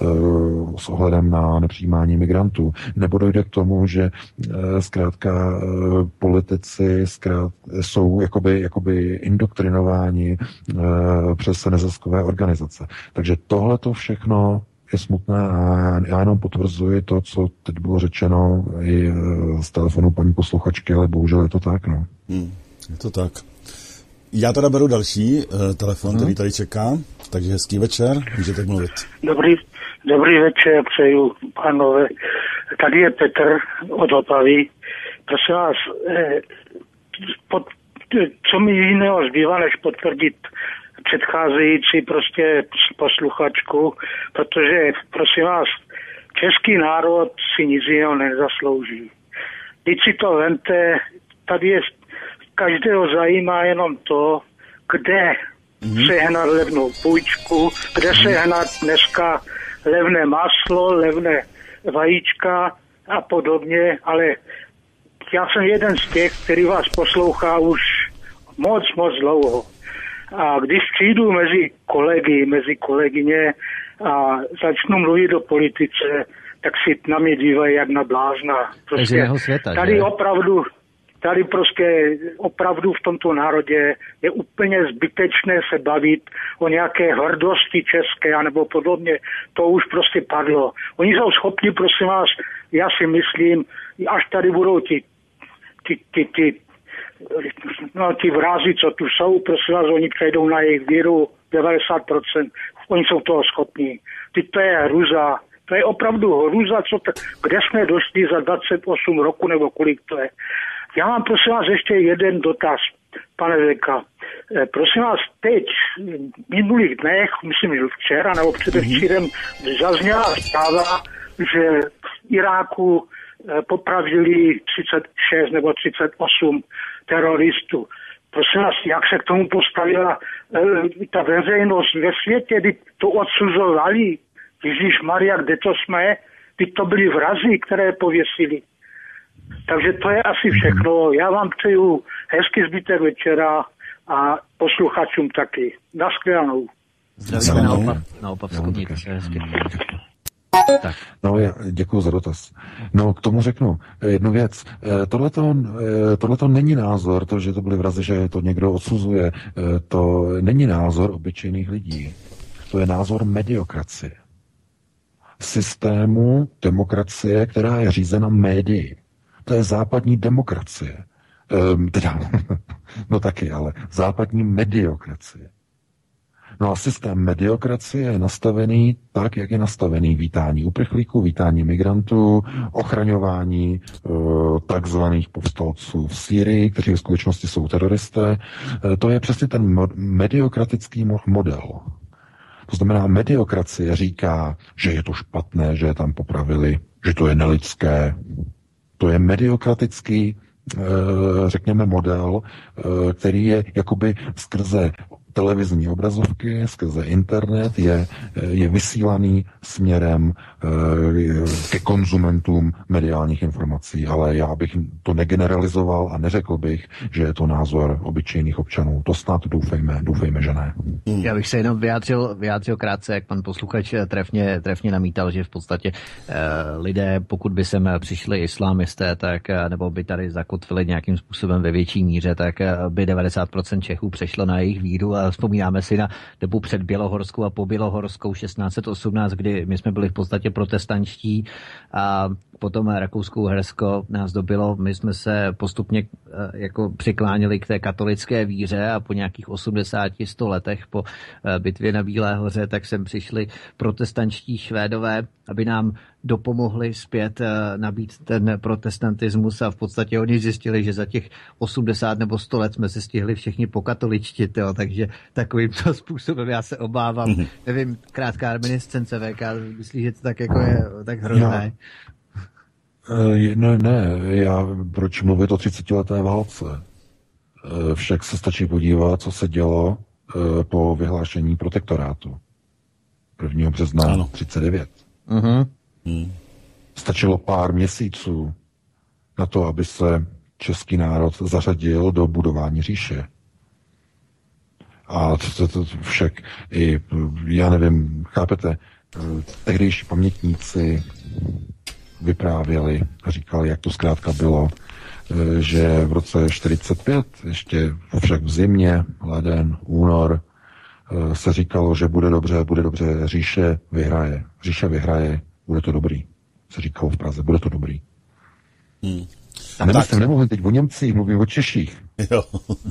s ohledem na nepřijímání migrantů. Nebo dojde k tomu, že zkrátka politici zkrát, jsou jakoby, jakoby indoktrinováni přes neziskové organizace. Takže tohle to všechno je smutné a já jenom potvrzuji to, co teď bylo řečeno i e, z telefonu paní posluchačky, ale bohužel je to tak. No. Hmm, je to tak. Já teda beru další uh, telefon, hmm. který tady čeká, takže hezký večer, můžete mluvit. Dobrý, dobrý večer, přeju pánové. Tady je Petr od Opavy. Prosím vás, eh, pod, co mi jiného zbývá, než potvrdit předcházející prostě posluchačku, protože prosím vás, český národ si nic jiného nezaslouží. Teď si to vente, tady je, každého zajímá jenom to, kde mm-hmm. sehnat levnou půjčku, kde mm-hmm. sehnat dneska levné maslo, levné vajíčka a podobně, ale já jsem jeden z těch, který vás poslouchá už moc, moc dlouho. A když přijdu mezi kolegy, mezi kolegyně a začnu mluvit o politice, tak si na mě dívají jak na blázna. Prostě světa, tady že? opravdu, tady prostě opravdu v tomto národě je úplně zbytečné se bavit o nějaké hrdosti české anebo podobně. To už prostě padlo. Oni jsou schopni, prosím vás, já si myslím, až tady budou ti, ti, ti, ti no ti vrázy, co tu jsou, prosím vás, oni přejdou na jejich víru 90%. Oni jsou toho schopní. Ty to je hruza. To je opravdu hruza, co to, kde jsme došli za 28 roku, nebo kolik to je. Já mám prosím vás ještě jeden dotaz, pane Veka. Eh, prosím vás, teď, v minulých dnech, myslím, že včera nebo předevčírem, mm-hmm. zazněla zpráva, že v Iráku popravili 36 nebo 38 teroristů. Prosím vás, jak se k tomu postavila e, ta veřejnost ve světě, kdy to odsuzovali. Ježíš Maria, kde to jsme? Ty to byly vrazy, které pověsili. Takže to je asi všechno. Já vám přeju hezký zbytek večera a posluchačům taky. Naschledanou. Zdravíme naopak, naopak se hezky. Tak. No, děkuji za dotaz. No, k tomu řeknu jednu věc. Eh, tohleto, eh, tohleto není názor, to, že to byly vrazy, že to někdo odsuzuje, eh, to není názor obyčejných lidí. To je názor mediokracie. Systému demokracie, která je řízena médií. To je západní demokracie. Ehm, teda, no taky, ale západní mediokracie. No a systém mediokracie je nastavený tak, jak je nastavený vítání uprchlíků, vítání migrantů, ochraňování e, takzvaných povstalců v Sýrii, kteří v skutečnosti jsou teroristé. E, to je přesně ten mediokratický model. To znamená, mediokracie říká, že je to špatné, že je tam popravili, že to je nelidské. To je mediokratický eh, řekněme, model, který je jakoby skrze televizní obrazovky, skrze internet, je, je vysílaný směrem e, ke konzumentům mediálních informací, ale já bych to negeneralizoval a neřekl bych, že je to názor obyčejných občanů. To snad doufejme, doufejme, že ne. Já bych se jenom vyjádřil, vyjádřil krátce, jak pan posluchač trefně, trefně namítal, že v podstatě e, lidé, pokud by sem přišli islámisté, tak, eh, nebo by tady zakotvili nějakým způsobem ve větší míře, tak by 90% Čechů přešlo na jejich víru a vzpomínáme si na dobu před Bělohorskou a po Bělohorskou 1618, kdy my jsme byli v podstatě protestančtí a potom Rakouskou Hersko nás dobilo, my jsme se postupně eh, jako přiklánili k té katolické víře a po nějakých 80-100 letech po eh, bitvě na Bílé hoře, tak sem přišli protestančtí švédové, aby nám dopomohli zpět eh, nabít ten protestantismus a v podstatě oni zjistili, že za těch 80 nebo 100 let jsme se stihli všichni pokatoličtit, jo, takže takovýmto způsobem já se obávám, mm-hmm. nevím, krátká reminiscence VK, myslíš, že to tak jako je tak hrozné? Eh, ne, ne, já proč mluvit o 30 leté válce? Eh, však se stačí podívat, co se dělo po vyhlášení protektorátu 1. března ano. 39. Uh-huh. Hmm. Stačilo pár měsíců na to, aby se český národ zařadil do budování říše. A to, to, to však i, já nevím, chápete, tehdejší pamětníci vyprávěli a říkali, jak to zkrátka bylo, že v roce 45, ještě však v zimě, leden, únor, se říkalo, že bude dobře, bude dobře, říše vyhraje. Říše vyhraje, bude to dobrý. Se říkalo v Praze, bude to dobrý. Hmm. A nemyslím, nemluvím teď o Němcích, mluvím o Češích. Jo.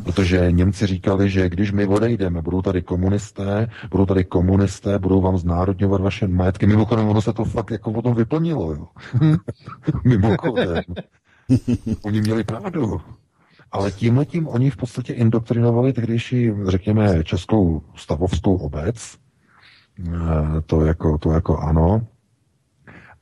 Protože Němci říkali, že když my odejdeme, budou tady komunisté, budou tady komunisté, budou vám znárodňovat vaše majetky. Mimochodem, ono se to fakt jako potom vyplnilo, jo. Mimochodem. Oni měli pravdu. Ale tímhle tím oni v podstatě indoktrinovali tehdejší, řekněme, českou stavovskou obec. Eh, to jako, to jako ano.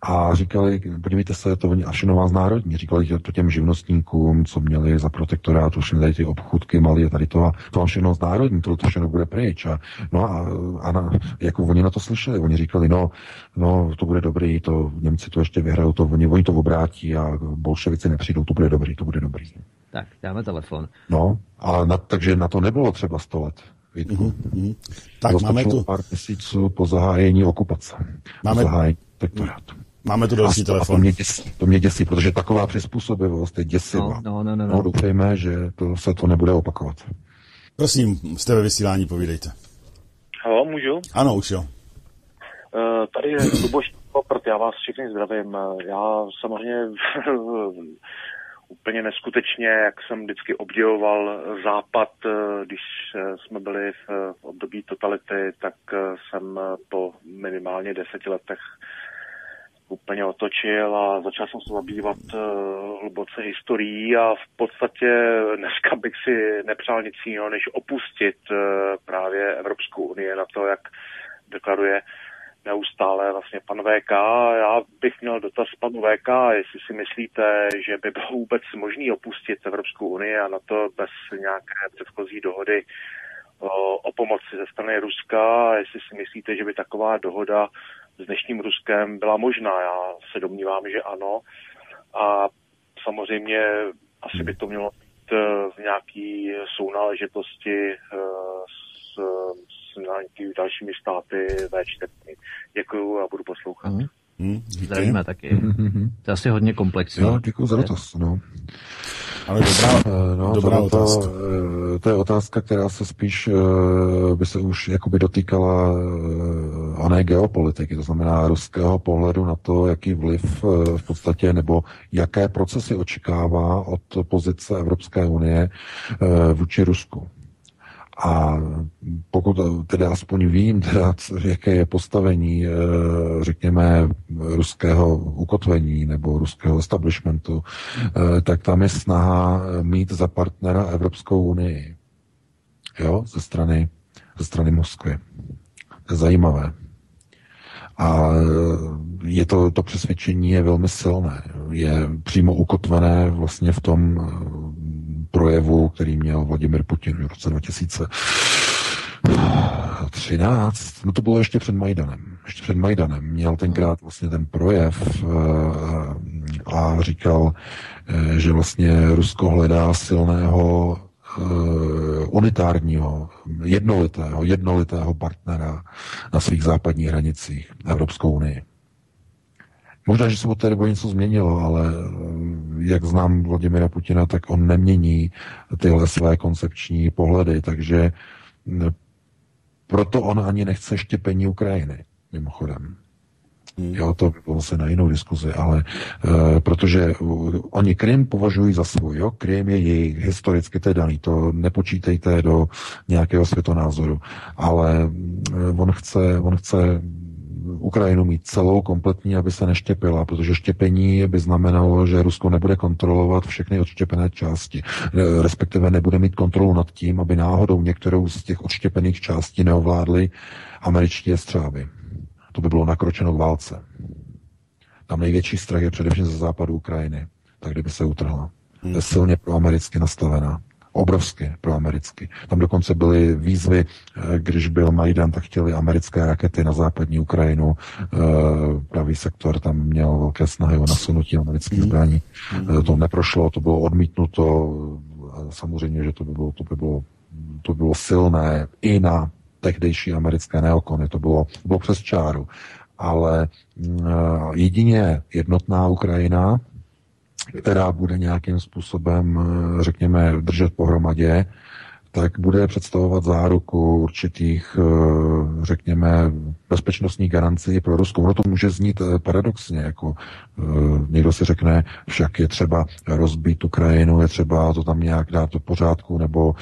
A říkali, podívejte se, to oni Ašinová národní, říkali to těm živnostníkům, co měli za protektorát, už tady ty obchůdky malé, tady to, a to všechno národní, to, to všechno bude pryč. A, no a, a na, jako oni na to slyšeli, oni říkali, no, no, to bude dobrý, to Němci to ještě vyhrajou, to, oni, oni to obrátí a bolševici nepřijdou, to bude dobrý, to bude dobrý. Tak, dáme telefon. No, a na, takže na to nebylo třeba sto let. Vítku. Mm-hmm. Tak máme tu... pár měsíců po zahájení okupace. Máme... Po zahájení protektorátu. Máme tu další telefon. To mě, děsí, to mě děsí, protože taková přizpůsobivost je děsivá. No, no, no, no, no. no doufejme, že to se to nebude opakovat. Prosím, jste ve vysílání, povídejte. Halo, můžu? Ano, už jo. Uh, tady je Luboš Poprt, já vás všechny zdravím. Já samozřejmě úplně neskutečně, jak jsem vždycky obdivoval Západ, eh, když eh, jsme byli v období totality, tak jsem po minimálně deseti letech úplně otočil a začal jsem se zabývat uh, hluboce historií a v podstatě dneska bych si nepřál nic jiného, než opustit uh, právě Evropskou unii na to, jak deklaruje neustále vlastně pan VK. Já bych měl dotaz panu VK, jestli si myslíte, že by bylo vůbec možné opustit Evropskou unii a na to bez nějaké předchozí dohody o, o pomoci ze strany Ruska, jestli si myslíte, že by taková dohoda s dnešním Ruskem byla možná. Já se domnívám, že ano. A samozřejmě asi by to mělo být eh, v nějaký sounáležitosti eh, s, s nějakými dalšími státy V4. Děkuju a budu poslouchat. Mm. Hmm, Zdravíme taky. Mm-hmm. To je asi hodně komplexní. No, děkuji za dotaz. No. Ale dobrá, eh, no, dobrá to, otázka. To, eh, to je otázka, která se spíš eh, by se už jakoby dotýkala a ne geopolitiky, to znamená ruského pohledu na to, jaký vliv v podstatě nebo jaké procesy očekává od pozice Evropské unie vůči Rusku. A pokud teda aspoň vím, teda, jaké je postavení, eh, řekněme, ruského ukotvení nebo ruského establishmentu, eh, tak tam je snaha mít za partnera Evropskou unii. Jo, ze strany, ze strany Moskvy. To je zajímavé. A je to, to přesvědčení je velmi silné. Je přímo ukotvené vlastně v tom projevu, který měl Vladimir Putin v roce 2013. No to bylo ještě před Majdanem. Ještě před Majdanem měl tenkrát vlastně ten projev eh, a říkal, eh, že vlastně Rusko hledá silného eh, unitárního, jednolitého, jednolitého partnera na svých západních hranicích Evropskou unii. Možná, že se od té doby něco změnilo, ale eh, jak znám Vladimira Putina, tak on nemění tyhle své koncepční pohledy, takže eh, proto on ani nechce štěpení Ukrajiny, mimochodem. Hmm. Jo, to by bylo se na jinou diskuzi, ale e, protože oni Krym považují za svůj, jo, Krym je jejich, historicky to je daný, to nepočítejte do nějakého světonázoru, ale e, on chce, on chce Ukrajinu mít celou, kompletní, aby se neštěpila, protože štěpení by znamenalo, že Rusko nebude kontrolovat všechny odštěpené části, respektive nebude mít kontrolu nad tím, aby náhodou některou z těch odštěpených částí neovládly američtí jestřáby. To by bylo nakročeno k válce. Tam největší strach je především ze západu Ukrajiny, tak kdyby se utrhla. Hmm. Je silně proamericky nastavená obrovské pro americky. Tam dokonce byly výzvy, eh, když byl Majdan, tak chtěli americké rakety na západní Ukrajinu. Eh, pravý sektor tam měl velké snahy o nasunutí amerických mm. zbraní. Mm. To neprošlo, to bylo odmítnuto. Samozřejmě, že to by bylo, to by bylo, to bylo silné i na tehdejší americké neokony. To bylo, to bylo přes čáru. Ale jedině jednotná Ukrajina, která bude nějakým způsobem, eh, řekněme, držet pohromadě, tak bude představovat záruku určitých, eh, řekněme, bezpečnostních garancí pro Rusko. Ono to může znít eh, paradoxně, jako někdo si řekne, však je třeba rozbít Ukrajinu, je třeba to tam nějak dát do pořádku nebo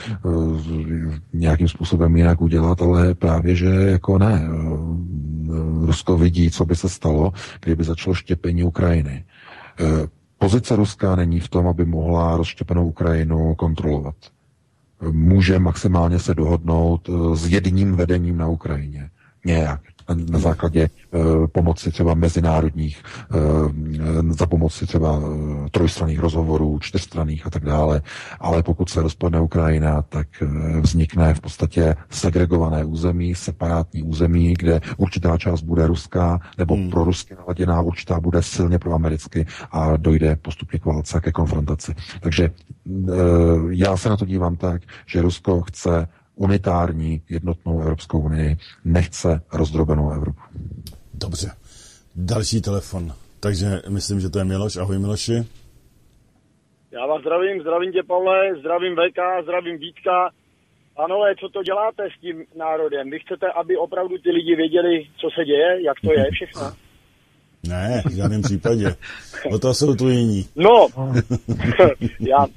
nějakým způsobem jinak udělat, ale právě, že jako ne. Rusko vidí, co by se stalo, kdyby začalo štěpení Ukrajiny Pozice Ruska není v tom, aby mohla rozštěpenou Ukrajinu kontrolovat. Může maximálně se dohodnout eh, s jedním vedením na Ukrajině. Nějak na základě e, pomoci třeba mezinárodních, e, za pomoci třeba e, trojstranných rozhovorů, čtyřstranných a tak dále. Ale pokud se rozpadne Ukrajina, tak vznikne v podstatě segregované území, separátní území, kde určitá část bude ruská nebo hmm. pro rusky naladěná, určitá bude silně pro americky a dojde postupně k válce a ke konfrontaci. Takže já se na to dívám tak, že Rusko chce unitární jednotnou Evropskou unii, nechce rozdrobenou Evropu. Dobře. Další telefon. Takže myslím, že to je Miloš. Ahoj Miloši. Já vás zdravím, zdravím tě Pavle, zdravím VK, zdravím Vítka. Panové, co to děláte s tím národem? Vy chcete, aby opravdu ty lidi věděli, co se děje, jak to je všechno? Ne, v žádném případě. O to jsou tu jiní. No, já,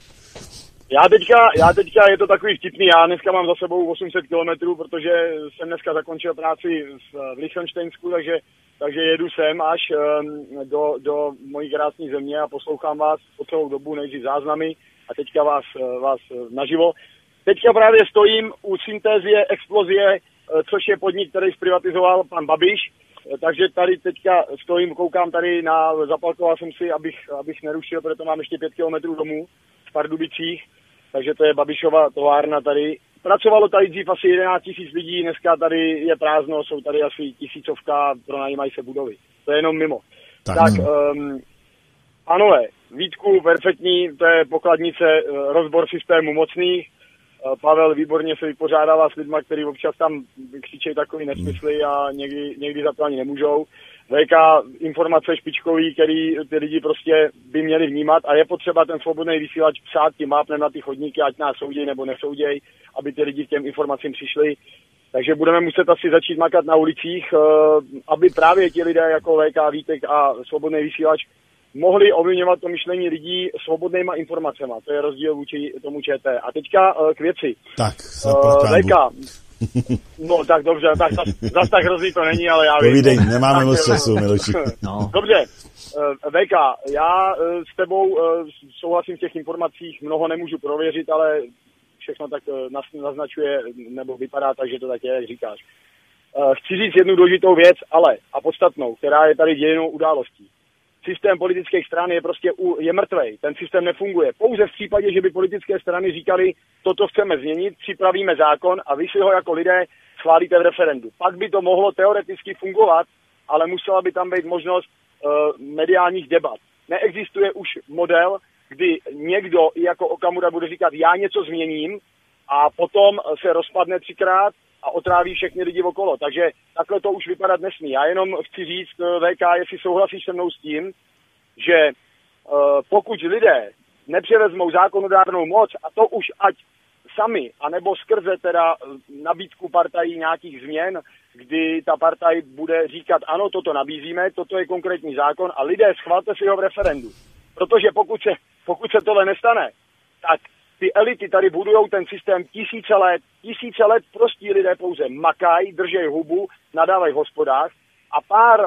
já teďka, já teďka, je to takový vtipný, já dneska mám za sebou 800 kilometrů, protože jsem dneska zakončil práci v, Lichtensteinsku, takže, takže jedu sem až um, do, do mojí krásné země a poslouchám vás po celou dobu, nejdřív záznamy a teďka vás, eh, vás eh, naživo. Teďka právě stojím u syntézie explozie, eh, což je podnik, který zprivatizoval pan Babiš, takže tady teďka stojím, koukám tady na, zapalkoval jsem si, abych, abych nerušil, protože mám ještě pět kilometrů domů v Pardubicích takže to je Babišova továrna tady. Pracovalo tady dřív asi 11 tisíc lidí, dneska tady je prázdno, jsou tady asi tisícovka, pronajímají se budovy. To je jenom mimo. Tak, tak um, panové, Vítku, perfektní, to je pokladnice, eh, rozbor systému mocných. Pavel výborně se vypořádává s lidmi, kteří občas tam křičejí takový nesmysly a někdy, někdy za to ani nemůžou. VK informace špičkový, který ty lidi prostě by měli vnímat a je potřeba ten svobodný vysílač psát tím mápnem na ty chodníky, ať nás soudějí nebo nesoudějí, aby ty lidi k těm informacím přišli. Takže budeme muset asi začít makat na ulicích, eh, aby právě ti lidé jako VK, Vítek a svobodný vysílač mohli ovlivňovat to myšlení lidí svobodnýma informacemi. To je rozdíl vůči tomu ČT. A teďka uh, k věci. Tak, uh, No tak dobře, tak zas, zas tak hrozný to není, ale já Povídej, vím. nemáme moc času, Miloši. No. Dobře, VK, já s tebou souhlasím v těch informacích, mnoho nemůžu prověřit, ale všechno tak naznačuje, nebo vypadá tak, že to tak je, jak říkáš. Chci říct jednu důležitou věc, ale a podstatnou, která je tady dějinou událostí systém politických stran je prostě u, je mrtvej. Ten systém nefunguje. Pouze v případě, že by politické strany říkali, toto chceme změnit, připravíme zákon a vy si ho jako lidé schválíte v referendu. Pak by to mohlo teoreticky fungovat, ale musela by tam být možnost uh, mediálních debat. Neexistuje už model, kdy někdo jako Okamura bude říkat, já něco změním a potom se rozpadne třikrát a otráví všechny lidi okolo. Takže takhle to už vypadat nesmí. Já jenom chci říct, eh, VK, jestli souhlasíš se mnou s tím, že uh, pokud lidé nepřevezmou zákonodárnou moc, a to už ať sami, anebo skrze teda eh, nabídku partají nějakých změn, kdy ta partaj bude říkat, ano, toto nabízíme, toto je konkrétní zákon a lidé schvalte si ho v referendu. Protože pokud se, pokud se tohle nestane, tak ty elity tady budují ten systém tisíce let, tisíce let prostí lidé pouze makají, držej hubu, nadávají v hospodách a pár,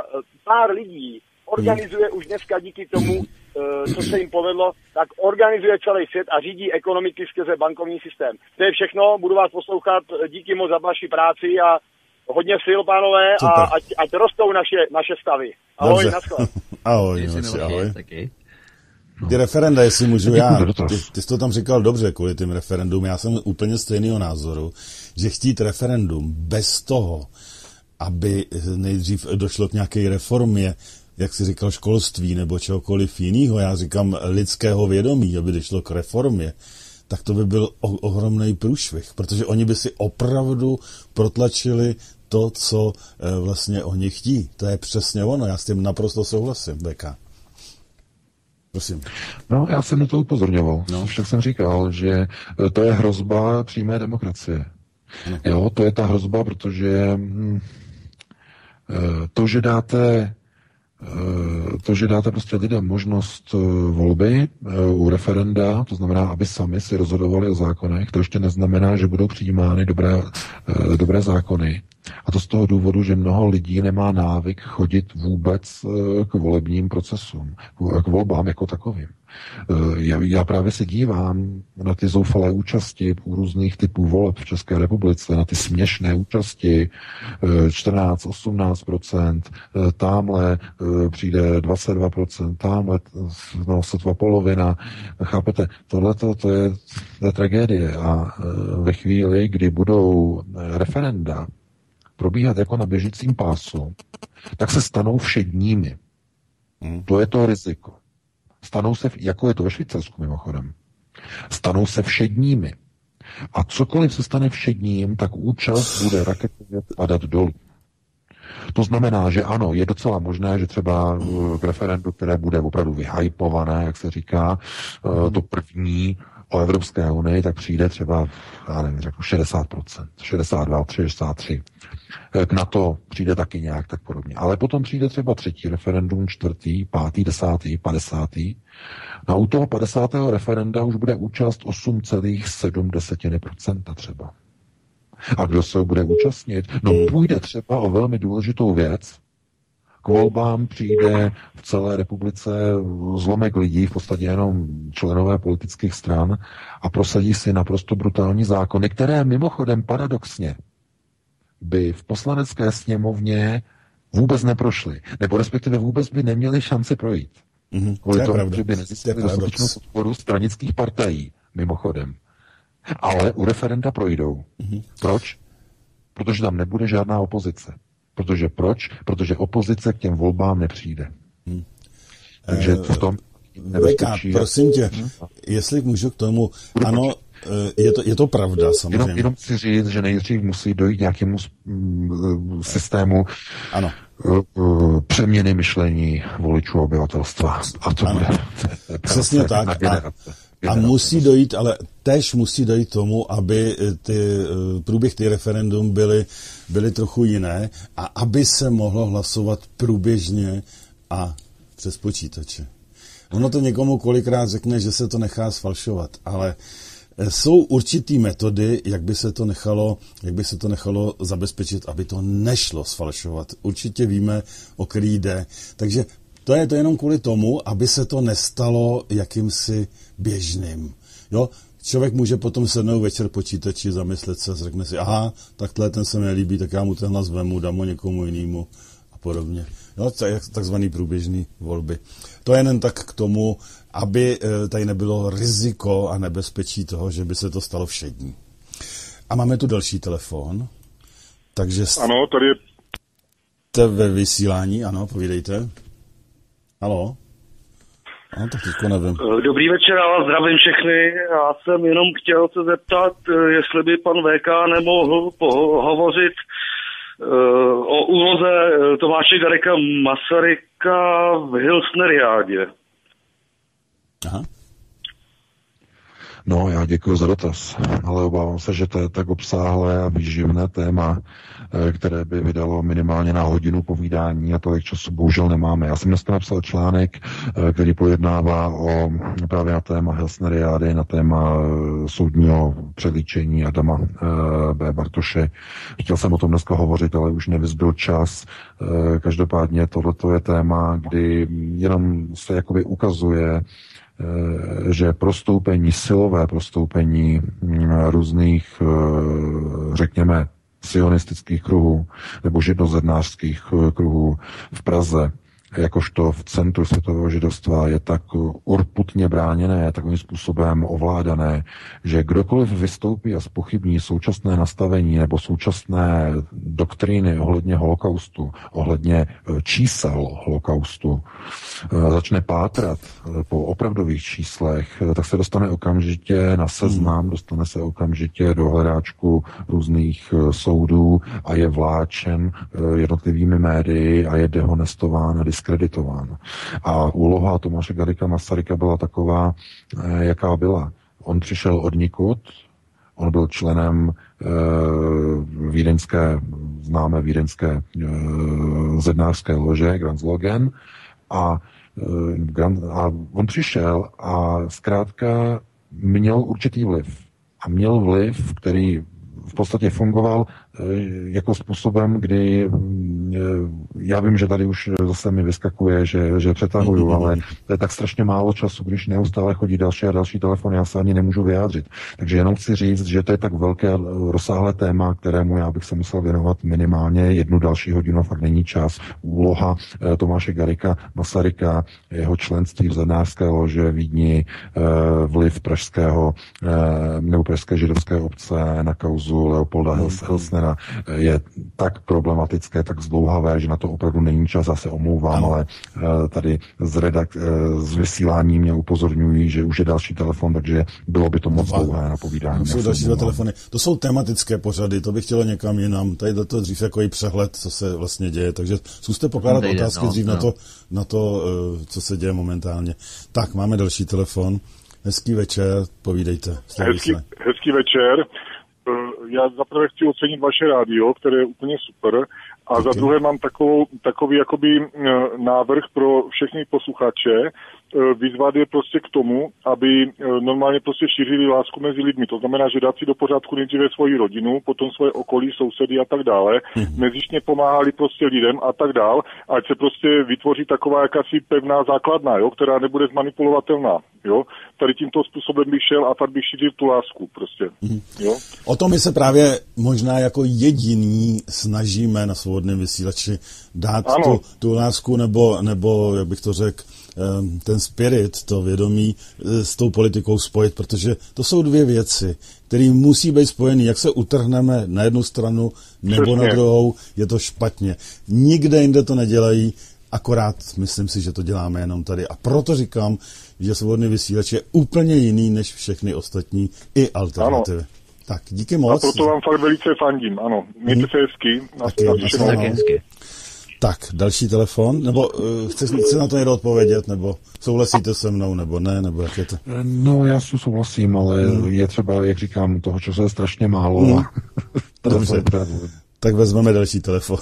pár lidí organizuje už dneska díky tomu, eh, co se jim povedlo, tak organizuje celý svět a řídí ekonomiky skrze bankovní systém. To je všechno, budu vás poslouchat, díky moc za vaši práci a hodně sil, pánové, Super. a ať, ať rostou naše, naše stavy. Ahoj, naschle. ahoj, ahoj, ahoj. Taky. Ty referenda, jestli můžu já, ty, ty jsi to tam říkal dobře kvůli tím referendum, já jsem úplně stejného názoru, že chtít referendum bez toho, aby nejdřív došlo k nějaké reformě, jak si říkal, školství nebo čehokoliv jiného, já říkám lidského vědomí, aby došlo k reformě, tak to by byl ohromný průšvih, protože oni by si opravdu protlačili to, co e, vlastně oni chtí. To je přesně ono, já s tím naprosto souhlasím, Beka. Prosím. No, já jsem na to upozorňoval. No. Však jsem říkal, že e, to je hrozba přímé demokracie. No. Jo, to je ta hrozba, protože hm, e, to, že dáte to, že dáte prostě lidem možnost volby u referenda, to znamená, aby sami si rozhodovali o zákonech, to ještě neznamená, že budou přijímány dobré, dobré zákony. A to z toho důvodu, že mnoho lidí nemá návyk chodit vůbec eh, k volebním procesům, k volbám jako takovým. Eh, já, já právě se dívám na ty zoufalé účasti u různých typů voleb v České republice, na ty směšné účasti 14-18%, eh, tamhle přijde 22%, tamhle no, sotva polovina. Chápete, tohle to je, to je tragédie a ve chvíli, kdy budou referenda, probíhat jako na běžícím pásu, tak se stanou všedními. Hmm. To je to riziko. Stanou se, jako je to ve Švýcarsku mimochodem, stanou se všedními. A cokoliv se stane všedním, tak účast bude raketově padat dolů. To znamená, že ano, je docela možné, že třeba k referendu, které bude opravdu vyhypované, jak se říká, eh, to první o Evropské unii, tak přijde třeba, já nevím, řeknu 60%, 62, 63. K NATO přijde taky nějak tak podobně. Ale potom přijde třeba třetí referendum, čtvrtý, pátý, desátý, padesátý. Na u toho 50. referenda už bude účast 8,7% třeba. A kdo se bude účastnit? No půjde třeba o velmi důležitou věc, k volbám přijde v celé republice zlomek lidí, v podstatě jenom členové politických stran a prosadí si naprosto brutální zákony, které mimochodem paradoxně by v poslanecké sněmovně vůbec neprošly, nebo respektive vůbec by neměli šanci projít. Mm-hmm. Kvůli to tomu, že by nezískali dostatečnou podporu stranických partají, mimochodem. Ale u referenda projdou. Mm-hmm. Proč? Protože tam nebude žádná opozice. Protože proč? Protože opozice k těm volbám nepřijde. Hmm. Takže v tom Veka, prosím tě, hmm? jestli můžu k tomu, ano, eh, je to, je to pravda, samozřejmě. Jenom, jenom chci říct, že nejdřív musí dojít nějakému systému ano. přeměny myšlení voličů obyvatelstva. A to ano. bude... Přesně tak. A, a musí dojít, ale tež musí dojít tomu, aby ty průběh ty referendum byly, byly trochu jiné a aby se mohlo hlasovat průběžně a přes počítače. Ono to někomu kolikrát řekne, že se to nechá sfalšovat, ale eh, jsou určitý metody, jak by se to nechalo, jak by se to nechalo zabezpečit, aby to nešlo sfalšovat. Určitě víme, o který jde. Takže to je to jenom kvůli tomu, aby se to nestalo jakýmsi běžným. Jo? Člověk může potom sednout večer počítači, zamyslet se, řekne si, aha, takhle ten se mi líbí, tak já mu ten hlas vemu, dám ho někomu jinému a podobně. Jo, takzvaný průběžný volby. To je jen tak k tomu, aby eh, tady nebylo riziko a nebezpečí toho, že by se to stalo všední. A máme tu další telefon. Takže ano, tady je... Jste ve vysílání, ano, povídejte. Halo? No, tak teďko nevím. Eh, dobrý večer, já vás zdravím všechny. Já jsem jenom chtěl se zeptat, eh, jestli by pan VK nemohl pohovořit o úloze Tomáše Garika Masaryka v Hilsneriádě. Aha. No, já děkuji za dotaz, ale obávám se, že to je tak obsáhlé a výživné téma, eh, které by vydalo minimálně na hodinu povídání a tolik času bohužel nemáme. Já jsem dneska napsal článek, eh, který pojednává o právě na téma Helsneriády, na téma eh, soudního předlíčení Adama B. Bartoše. Chtěl jsem o tom dneska hovořit, ale už nevyzbyl čas. Každopádně tohle je téma, kdy jenom se jakoby ukazuje, že prostoupení, silové prostoupení mm, různých, eh, řekněme, sionistických kruhů nebo židnozednářských eh, kruhů v Praze jakožto v centru světového židovstva je tak urputně bráněné, takovým způsobem ovládané, že kdokoliv vystoupí a spochybní současné nastavení nebo současné doktríny ohledně holokaustu, ohledně e, čísel holokaustu, e, začne pátrat e, po opravdových číslech, tak se dostane okamžitě na seznam, hmm. dostane se okamžitě do hledáčku různých soudů a je vláčen jednotlivými médii a je dehonestován a diskreditován. A úloha Tomáše Garika Masaryka byla taková, eh, jaká byla. On přišel od nikud, on byl členem e, vídeňské, známé vídeňské e, zednářské lože Grand Logan a, e, a on přišel a zkrátka měl určitý vliv. A měl vliv, který v podstatě fungoval jako způsobem, kdy eh, já vím, že tady už zase mi vyskakuje, že, že přetahuju, ale to je tak strašně málo času, když neustále chodí další a další telefon, já se ani nemůžu vyjádřit. Takže jenom chci říct, že to je tak velké rozsáhlé téma, kterému já bych se musel věnovat minimálně jednu další hodinu, fakt není čas. Úloha eh, Tomáše Garika Masaryka, jeho členství v Zednářské lože Vídni, vliv pražského nebo pražské židovské obce na kauzu Leopolda hmm. Helsnera je tak problematické, tak zdlouhavé, že na to opravdu není čas, já se omlouvám, ano. ale eh, tady z, redak, eh, z vysílání mě upozorňují, že už je další telefon, takže bylo by to moc dlouhé na povídání. To jsou další dva telefony. To jsou tematické pořady, to bych chtělo někam jinam. Tady do toho dřív jako i přehled, co se vlastně děje, takže zkuste pokládat Dejde, otázky no, dřív no. na to, na to, eh, co se děje momentálně. Tak, máme další telefon. Hezký večer, povídejte. Hezký, hezký večer. Já zaprvé chci ocenit vaše rádio, které je úplně super. A za druhé mám takovou, takový jakoby eh, návrh pro všechny posluchače, vyzvat je prostě k tomu, aby eh, normálně prostě šířili lásku mezi lidmi. To znamená, že dát si do pořádku nejdříve svoji rodinu, potom svoje okolí, sousedy a tak dále, mm-hmm. mezičně pomáhali prostě lidem a tak dále, ať se prostě vytvoří taková jakási pevná základna, jo, která nebude zmanipulovatelná. Jo? Tady tímto způsobem bych šel a tady bych šířil tu lásku prostě. Mm-hmm. Jo? O tom my se právě možná jako jediní snažíme na svobodném vysílači dát tu, tu lásku nebo, nebo, jak bych to řekl, ten spirit, to vědomí eh, s tou politikou spojit, protože to jsou dvě věci, které musí být spojený. Jak se utrhneme na jednu stranu nebo Přesně. na druhou, je to špatně. Nikde jinde to nedělají. Akorát myslím si, že to děláme jenom tady. A proto říkám, že svobodný vysílač je úplně jiný než všechny ostatní i alternativy. Ano. Tak, díky moc. A proto vám fakt velice fandím, ano. Mějte hmm. se hezky. Na, taky, na, taky hezky. Tak, další telefon, nebo uh, chcete na to někdo odpovědět, nebo souhlasíte se mnou, nebo ne, nebo jak je to? No, já si souhlasím, ale hmm. je třeba, jak říkám, toho času je strašně málo. Hmm. Dobře, tak vezmeme další telefon.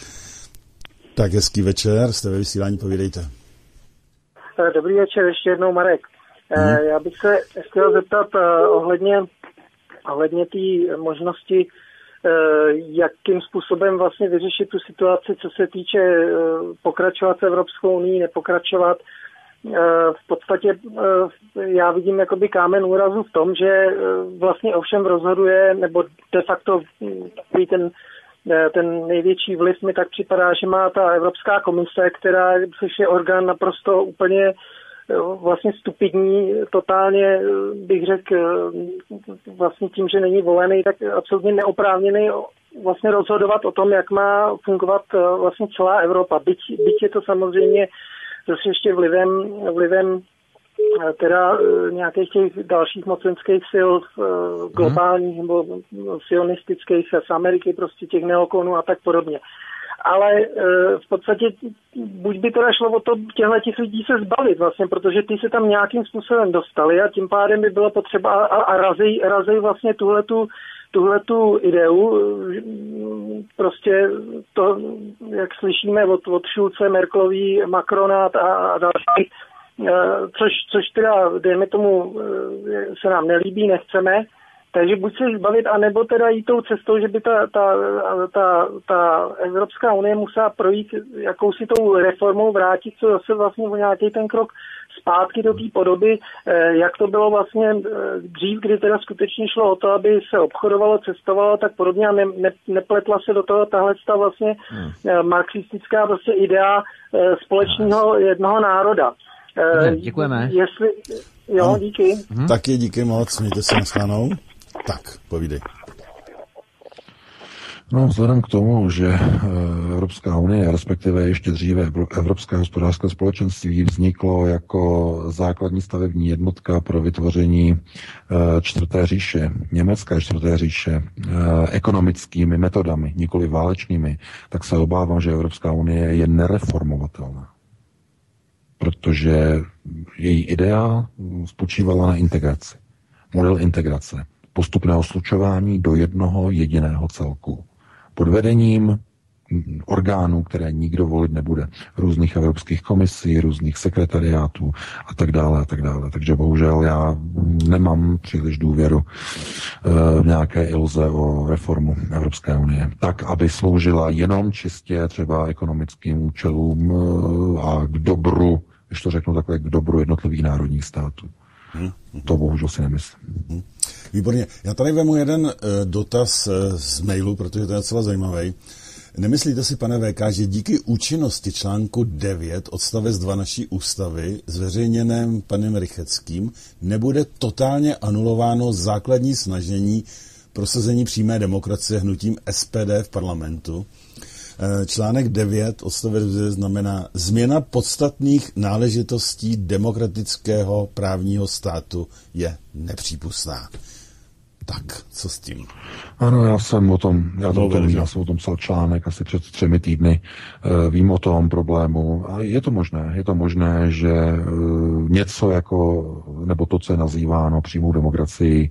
tak, hezký večer, jste ve vysílání, povídejte. Eh, dobrý večer, ještě jednou Marek. Hmm. Já bych se chtěl zeptat ohledně, ohledně té možnosti Eh, jakým způsobem vlastně vyřešit tu situaci, co se týče eh, pokračovat s Evropskou unii, nepokračovat. Eh, v podstatě já vidím jakoby kámen úrazu v tom, že vlastně ovšem rozhoduje, nebo de facto ten ten největší vliv mi tak připadá, že má ta Evropská komise, která, což je orgán naprosto úplně vlastně stupidní, totálně bych řekl vlastně tím, že není volený, tak absolutně neoprávněný vlastně rozhodovat o tom, jak má fungovat vlastně celá Evropa. Byť, byť je to samozřejmě zase ještě vlivem, vlivem teda nějakých těch dalších mocenských sil globálních nebo sionistických z Ameriky, prostě těch neokonů a tak podobně ale e, v podstatě buď by teda šlo o to těchto těch lidí se zbavit vlastně, protože ty se tam nějakým způsobem dostali a tím pádem by bylo potřeba a, a razej, razej vlastně tuhletu, tuhletu ideu, prostě to, jak slyšíme od, od Šulce, Merklový, Macrona a, a další, e, což, což teda, dejme tomu, e, se nám nelíbí, nechceme, takže buď se zbavit, anebo teda jít tou cestou, že by ta, ta, ta, ta Evropská unie musela projít jakousi tou reformou, vrátit se zase vlastně o nějaký ten krok zpátky do té podoby, eh, jak to bylo vlastně eh, dřív, kdy teda skutečně šlo o to, aby se obchodovalo, cestovalo tak podobně a ne, ne, nepletla se do toho tahle ta vlastně hmm. Eh, marxistická prostě idea společného jednoho národa. Děkujeme. Jestli, jo, díky. Hmm. Taky díky moc, mějte se naschledanou. Tak, povídej. No, vzhledem k tomu, že eh, Evropská unie, respektive ještě dříve Evropské hospodářské společenství vzniklo jako základní stavební jednotka pro vytvoření eh, čtvrté říše, německé čtvrté říše, eh, ekonomickými metodami, nikoli válečnými, tak se obávám, že Evropská unie je nereformovatelná. Protože její idea spočívala na integraci. Model integrace postupného slučování do jednoho jediného celku. Pod vedením orgánů, které nikdo volit nebude, různých evropských komisí, různých sekretariátů a tak dále a tak dále. Takže bohužel já nemám příliš důvěru v nějaké iluze o reformu Evropské unie. Tak, aby sloužila jenom čistě třeba ekonomickým účelům eh, a k dobru, když to řeknu takhle, k dobru jednotlivých národních států. Hmm. To bohužel si nemyslím. Hmm. Výborně. Já tady vemu jeden uh, dotaz uh, z mailu, protože to je docela zajímavý. Nemyslíte si, pane VK, že díky účinnosti článku 9 odstavec 2 naší ústavy, zveřejněném panem Rycheckým, nebude totálně anulováno základní snažení prosazení přímé demokracie hnutím SPD v parlamentu? Eh, článek 9 odstavec 2 znamená změna podstatných náležitostí demokratického právního státu je nepřípustná. Tak, co s tím? Ano, já jsem o tom, já, to tom, já jsem o tom psal článek asi před třemi týdny. E, vím o tom problému a je to možné. Je to možné, že e, něco jako, nebo to, co je nazýváno přímou demokracií,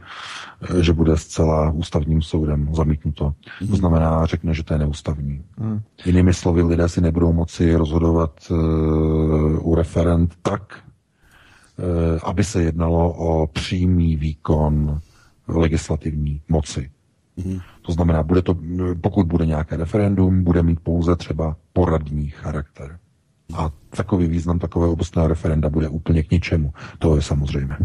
e, že bude zcela ústavním soudem zamítnuto. To mhm. znamená, řekne, že to je neústavní. Mm. Jinými slovy, lidé si nebudou moci rozhodovat u referent tak, aby se jednalo o přímý výkon legislativní moci. Mm-hmm. To znamená, bude to, pokud bude nějaké referendum, bude mít pouze třeba poradní charakter. A takový význam takové obecného referenda bude úplně k ničemu. To je samozřejmé.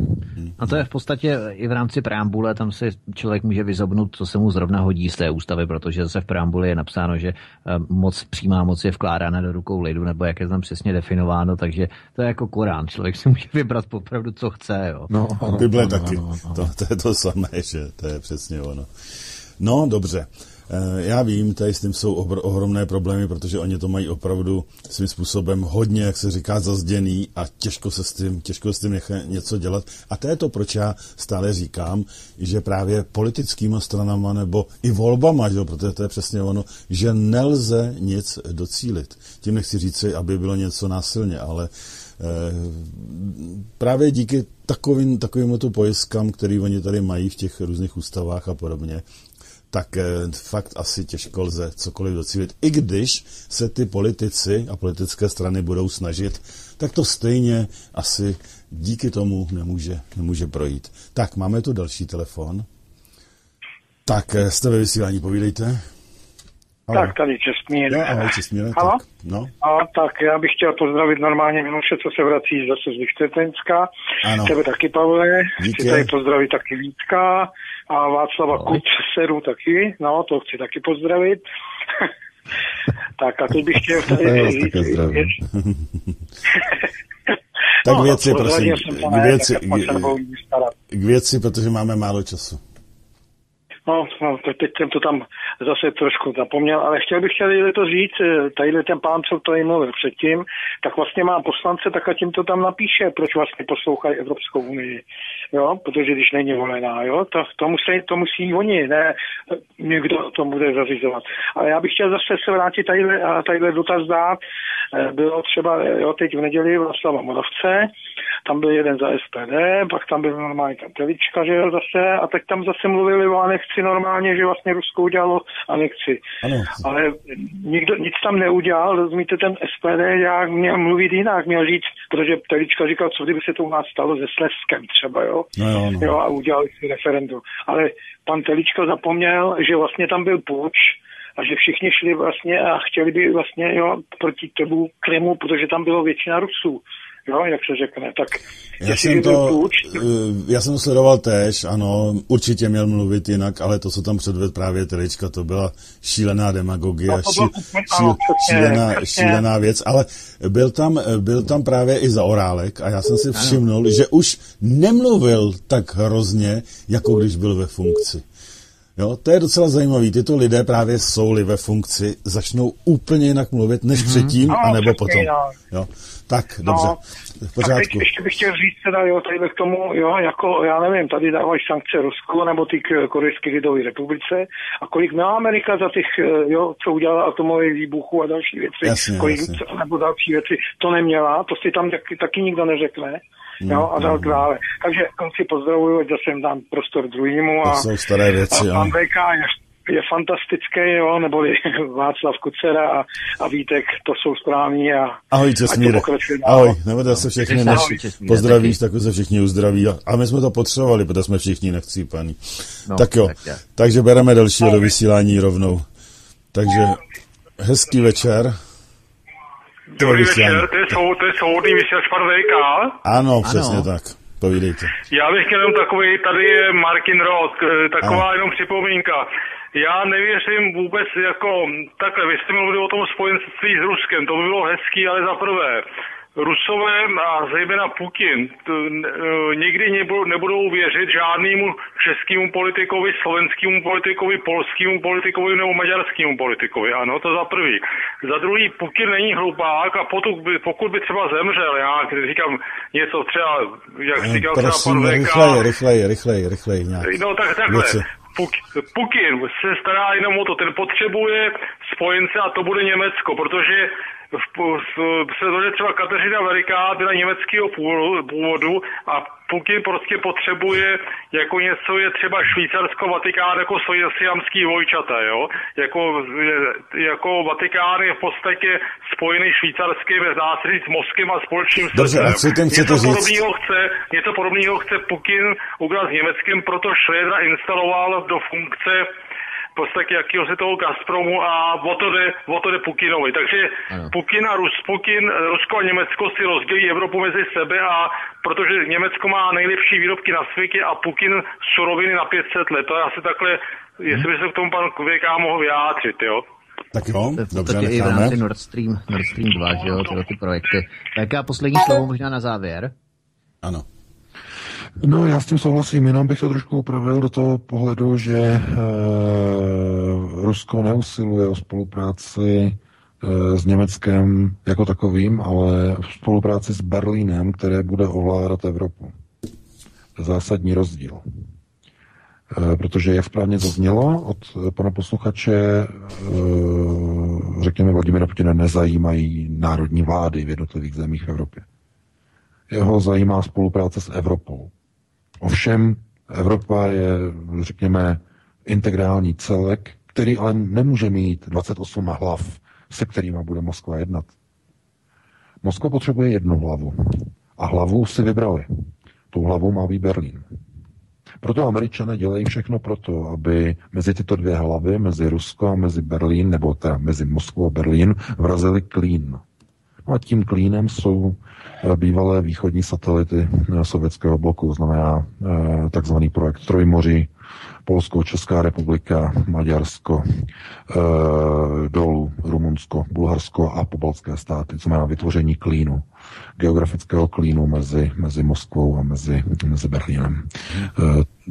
A to je v podstatě i v rámci preambule, tam si člověk může vyzobnout, co se mu zrovna hodí z té ústavy, protože zase v preambuli je napsáno, že eh, moc přímá moc je vkládána do rukou lidu, nebo jak je tam přesně definováno, takže to je jako Korán. Člověk si může vybrat opravdu, co chce. Jo. No, ano, Bible ano, taky. Ano, ano. To, to je to samé, že to je přesně ono. No, dobře. Já vím, tady s tím jsou ohromné problémy, protože oni to mají opravdu svým způsobem hodně, jak se říká, zazděný a těžko se s tím, těžko s tím něco dělat. A to je to, proč já stále říkám, že právě politickýma stranama nebo i volbama, že, protože to je přesně ono, že nelze nic docílit. Tím nechci říci, aby bylo něco násilně, ale eh, právě díky takovým, takovým to pojistkám, který oni tady mají v těch různých ústavách a podobně, tak eh, fakt asi těžko lze cokoliv docílit. I když se ty politici a politické strany budou snažit, tak to stejně asi díky tomu nemůže, nemůže projít. Tak, máme tu další telefon. Tak, eh, jste ve vysílání, povídejte. Ahoj. Tak, tady Čestmír. No, ahoj, Čestmír. Tak, no. A tak já bych chtěl pozdravit normálně Miloše, co se vrací zase z Lichtensteinska. Ano. Tebe taky, Pavle. Díky. Chci tady pozdravit taky Vítka a Václava no. Seru taky. No, to chci taky pozdravit. tak a teď bych chtěl tady říct, tak no, věci, prosím, k věci, k věci, protože máme málo času. No, no, teď jsem to tam zase trošku zapomněl, ale chtěl bych chtěl to říct, eh, tady ten pán, co tady mluvil předtím, tak vlastně má poslance, tak a tím to tam napíše, proč vlastně poslouchají Evropskou unii, jo, protože když není volená, jo, to, to, musí, to musí oni, ne někdo to bude zařizovat. Ale já bych chtěl zase se vrátit tady a tadyhle dotaz dát, eh, bylo třeba, jo, teď v neděli Václava Moravce, tam byl jeden za SPD, pak tam byl normálně tam Telička, že jo, zase, a tak tam zase mluvili o anexi normálně, že vlastně Rusko udělalo anexi. Ano. Ale nikdo nic tam neudělal, rozumíte, ten SPD jak měl mluvit jinak, měl říct, protože Telička říkal, co kdyby se to u nás stalo se Sleskem třeba, jo, no, jo, no. jo a udělali si referendum. Ale pan Telička zapomněl, že vlastně tam byl půjč, a že všichni šli vlastně a chtěli by vlastně jo, proti tomu Krymu, protože tam bylo většina Rusů jo, jak se řekne. Tak já jsem to, půjč, eh, já jsem to sledoval též, ano, určitě měl mluvit jinak, ale to, co tam předved právě Telička, to byla šílená demagogie, no, ší, ší, šílená, šílená věc, ale byl tam, byl tam právě i Zaorálek a já jsem si všimnul, že už nemluvil tak hrozně, jako když byl ve funkci. Jo, to je docela zajímavé. Tyto lidé právě jsou-li ve funkci, začnou úplně jinak mluvit, než mm-hmm. předtím, no, anebo potom. Jo. Tak, dobře, no, v pořádku. Tak teď ještě bych chtěl říct teda, jo, tady k tomu, jo, jako, já nevím, tady dávají sankce Rusku nebo ty Korejské lidové republice a kolik má Amerika za těch, eh, jo, co udělala atomové výbuchu a další věci, jasně, kolik, jasně. nebo další věci, to neměla, to si tam taky, taky nikdo neřekne. No, jo, a tak no, dále. Takže konci pozdravuju, že jsem dám prostor druhýmu. A, to jsou staré věci, a pan VK je fantastický, jo, neboli Václav Kucera a, a Vítek, to jsou správní a Ahoj, Česmíre. Ahoj, nebudete se všechny, než pozdravíš, tak se všichni uzdraví. A my jsme to potřebovali, protože jsme všichni nechcípaní. No, tak jo, tak takže bereme další do vysílání rovnou. Takže hezký večer. Dobrý večer, to je, svou, to je svobodný vysílač pan VK. Ano, přesně ano. tak. Povídejte. Já bych chtěl jenom takový, tady je Martin Roth, taková ano. jenom připomínka já nevěřím vůbec jako takhle, vy jste mluvili o tom spojenství s Ruskem, to by bylo hezký, ale za prvé, Rusové a zejména Putin t, e, nikdy nebudou, nebudou věřit žádnému českému politikovi, slovenskému politikovi, polskému politikovi nebo maďarskému politikovi. Ano, to za prvý. Za druhý, Putin není hlupák a pokud by, pokud by třeba zemřel, já říkám něco třeba, jak říkal třeba pan. Rychleji, rychleji, rychleji, rychleji. Nějak. No tak takhle. Věci. Putin se stará jenom o to, ten potřebuje spojence a to bude Německo, protože se to třeba Kateřina Veliká byla německého původu a Putin prostě potřebuje jako něco je třeba Švýcarsko, Vatikán jako siamský vojčata, jo? Jako, jako Vatikán je v podstatě spojený švýcarským, dá se říct, Moskem a společným Dobře, a co tím něco podobného chce, něco podobného chce Putin udělat s Německem, proto Schrödera instaloval do funkce v podstatě jakého se toho Gazpromu a o to jde, o to jde Pukinovi. Takže ano. Pukin a Rus, Pukin, Rusko a Německo si rozdělí Evropu mezi sebe a protože Německo má nejlepší výrobky na světě a Pukin suroviny na 500 let. To je asi takhle, hmm. jestli by se k tomu pan VK mohl vyjádřit, jo. Tak jo, dobře, i v rámci Nord Stream, Nord Stream 2, že jo, tyhle ty projekty. Tak a poslední slovo možná na závěr. Ano. No, já s tím souhlasím, jenom bych to trošku upravil do toho pohledu, že e, Rusko neusiluje o spolupráci s Německem jako takovým, ale v spolupráci s Berlínem, které bude ovládat Evropu. Zásadní rozdíl. Protože, jak správně zaznělo od pana posluchače, řekněme, Vladimira Putina nezajímají národní vlády v jednotlivých zemích v Evropě. Jeho zajímá spolupráce s Evropou. Ovšem, Evropa je, řekněme, integrální celek, který ale nemůže mít 28 hlav, se kterými bude Moskva jednat. Moskva potřebuje jednu hlavu. A hlavu si vybrali. Tou hlavou má být Berlín. Proto američané dělají všechno proto, aby mezi tyto dvě hlavy, mezi Rusko a mezi Berlín, nebo teda mezi Moskvou a Berlín, vrazili klín. A tím klínem jsou eh, bývalé východní satelity eh, sovětského bloku, znamená eh, takzvaný projekt Trojmoří, Polsko, Česká republika, Maďarsko, dolů Rumunsko, Bulharsko a pobaltské státy, co má vytvoření klínu geografického klínu mezi, mezi Moskvou a mezi, mezi Berlínem.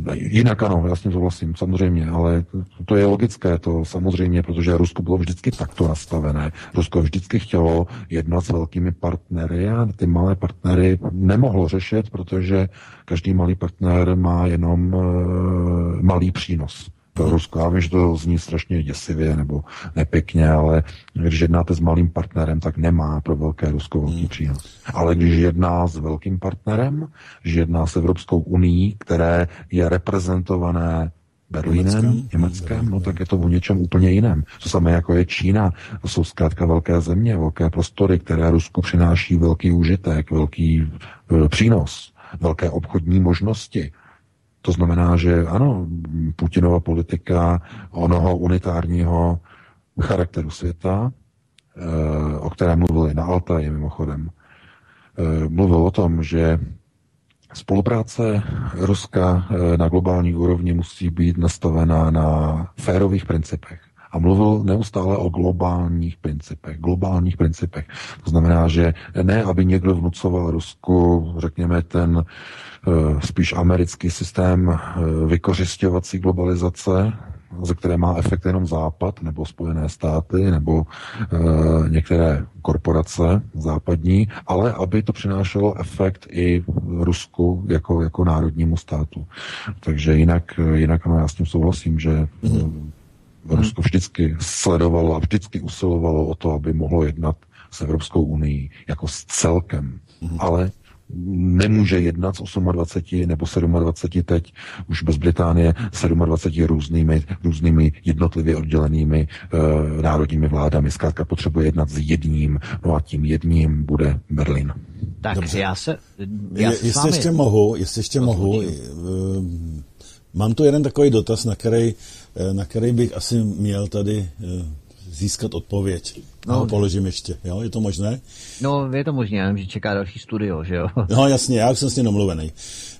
E, jinak ano, já s tím souhlasím, samozřejmě, ale to je logické, to samozřejmě, protože Rusko bylo vždycky takto nastavené. Rusko vždycky chtělo jednat s velkými partnery a ty malé partnery nemohlo řešit, protože každý malý partner má jenom e, malý přínos to Rusko. Já vím, že to zní strašně děsivě nebo nepěkně, ale když jednáte s malým partnerem, tak nemá pro velké Rusko velký přínos. Ale když jedná s velkým partnerem, když jedná s Evropskou unii, které je reprezentované Berlínem, Německem, no tak je to o něčem úplně jiném. To samé jako je Čína. To jsou zkrátka velké země, velké prostory, které Rusku přináší velký užitek, velký e, přínos, velké obchodní možnosti. To znamená, že ano, Putinova politika onoho unitárního charakteru světa, eh, o kterém mluvili na Altaji mimochodem, eh, mluvil o tom, že spolupráce Ruska eh, na globální úrovni musí být nastavená na férových principech a mluvil neustále o globálních principech. Globálních principech. To znamená, že ne, aby někdo vnucoval Rusku, řekněme, ten uh, spíš americký systém uh, vykořišťovací globalizace, ze které má efekt jenom Západ, nebo Spojené státy, nebo uh, některé korporace západní, ale aby to přinášelo efekt i Rusku jako, jako národnímu státu. Takže jinak, jinak no, já s tím souhlasím, že mm Rusko vždycky sledovalo a vždycky usilovalo o to, aby mohlo jednat s Evropskou unii jako s celkem. Mm-hmm. Ale nemůže jednat s 28 nebo 27 teď, už bez Británie, 27 různými, různými jednotlivě oddělenými e, národními vládami. Zkrátka potřebuje jednat s jedním, no a tím jedním bude Berlín. Tak Dobře. já se... Já je, jestli ještě mohu, jestli ještě mohu, Mám tu jeden takový dotaz, na který, na který bych asi měl tady eh, získat odpověď. No, no položím ještě, jo, je to možné? No, je to možné, já vím, že čeká další studio, že jo? No jasně, já už jsem s ním domluvený.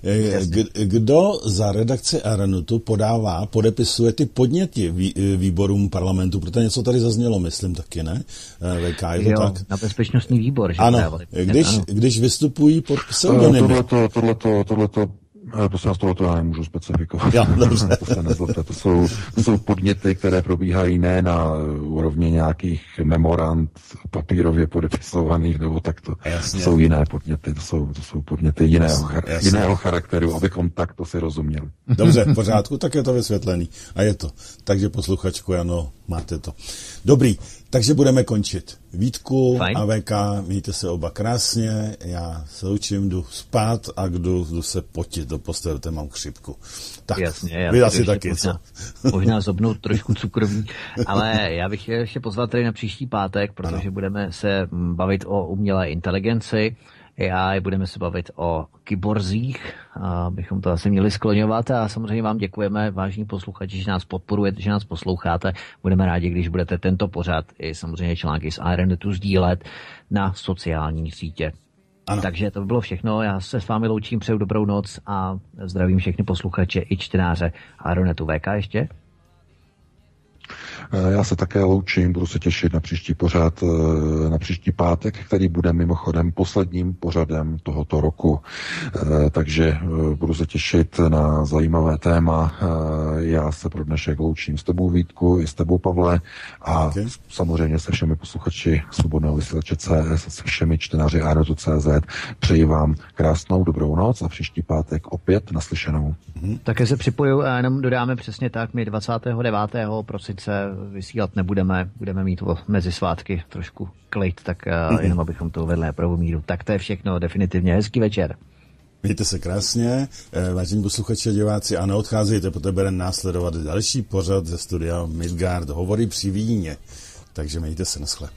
Eh, kdo za redakci Aranutu podává, podepisuje ty podněty výborům parlamentu, protože něco tady zaznělo, myslím taky, ne? VK, je to jo, tak? na bezpečnostní výbor, že? Ano, když, ano. když vystupují pod pseudonymy. Tohleto, tohleto, tohleto Prosím vás, tohle já nemůžu specifikovat. Já, dobře. to, se nezlobte, to, jsou, to jsou podněty, které probíhají ne na úrovni nějakých memorand papírově podepisovaných nebo takto. Jasně. To jsou jiné podněty, to jsou, to jsou podněty jiného, Jasně. jiného charakteru, abychom takto si rozuměli. Dobře, v pořádku, tak je to vysvětlený. A je to. Takže posluchačku, ano, máte to. Dobrý, takže budeme končit. Vítku Fajn. a VK, mějte se oba krásně, já se učím, jdu spát a jdu, jdu se potit do postele, mám křipku. Tak, jasně, já vy asi taky, možná, co? možná zobnout trošku cukroví, ale já bych ještě pozval tady na příští pátek, protože ano. budeme se bavit o umělé inteligenci, AI, budeme se bavit o kyborzích, a bychom to asi měli skloňovat a samozřejmě vám děkujeme, vážní posluchači, že nás podporujete, že nás posloucháte. Budeme rádi, když budete tento pořad i samozřejmě články z Ironetu sdílet na sociální sítě. Ano. Takže to by bylo všechno. Já se s vámi loučím, přeju dobrou noc a zdravím všechny posluchače i čtenáře Ironetu VK ještě. Já se také loučím, budu se těšit na příští pořad, na příští pátek, který bude mimochodem posledním pořadem tohoto roku. Takže budu se těšit na zajímavé téma. Já se pro dnešek loučím s tebou Vítku i s tebou Pavle a okay. samozřejmě se všemi posluchači Svobodného vysílače CS, se všemi čtenáři CZ. Přeji vám krásnou dobrou noc a příští pátek opět naslyšenou. Mm-hmm. Také se připoju a jenom dodáme přesně tak, my 29. prosince vysílat nebudeme, budeme mít mezi svátky trošku klid, tak mm-hmm. jenom abychom to uvedli na míru. Tak to je všechno, definitivně hezký večer. Mějte se krásně, eh, vážení posluchači a diváci, a neodcházejte, protože bude následovat další pořad ze studia Midgard, hovory při víně. Takže mějte se, naschle.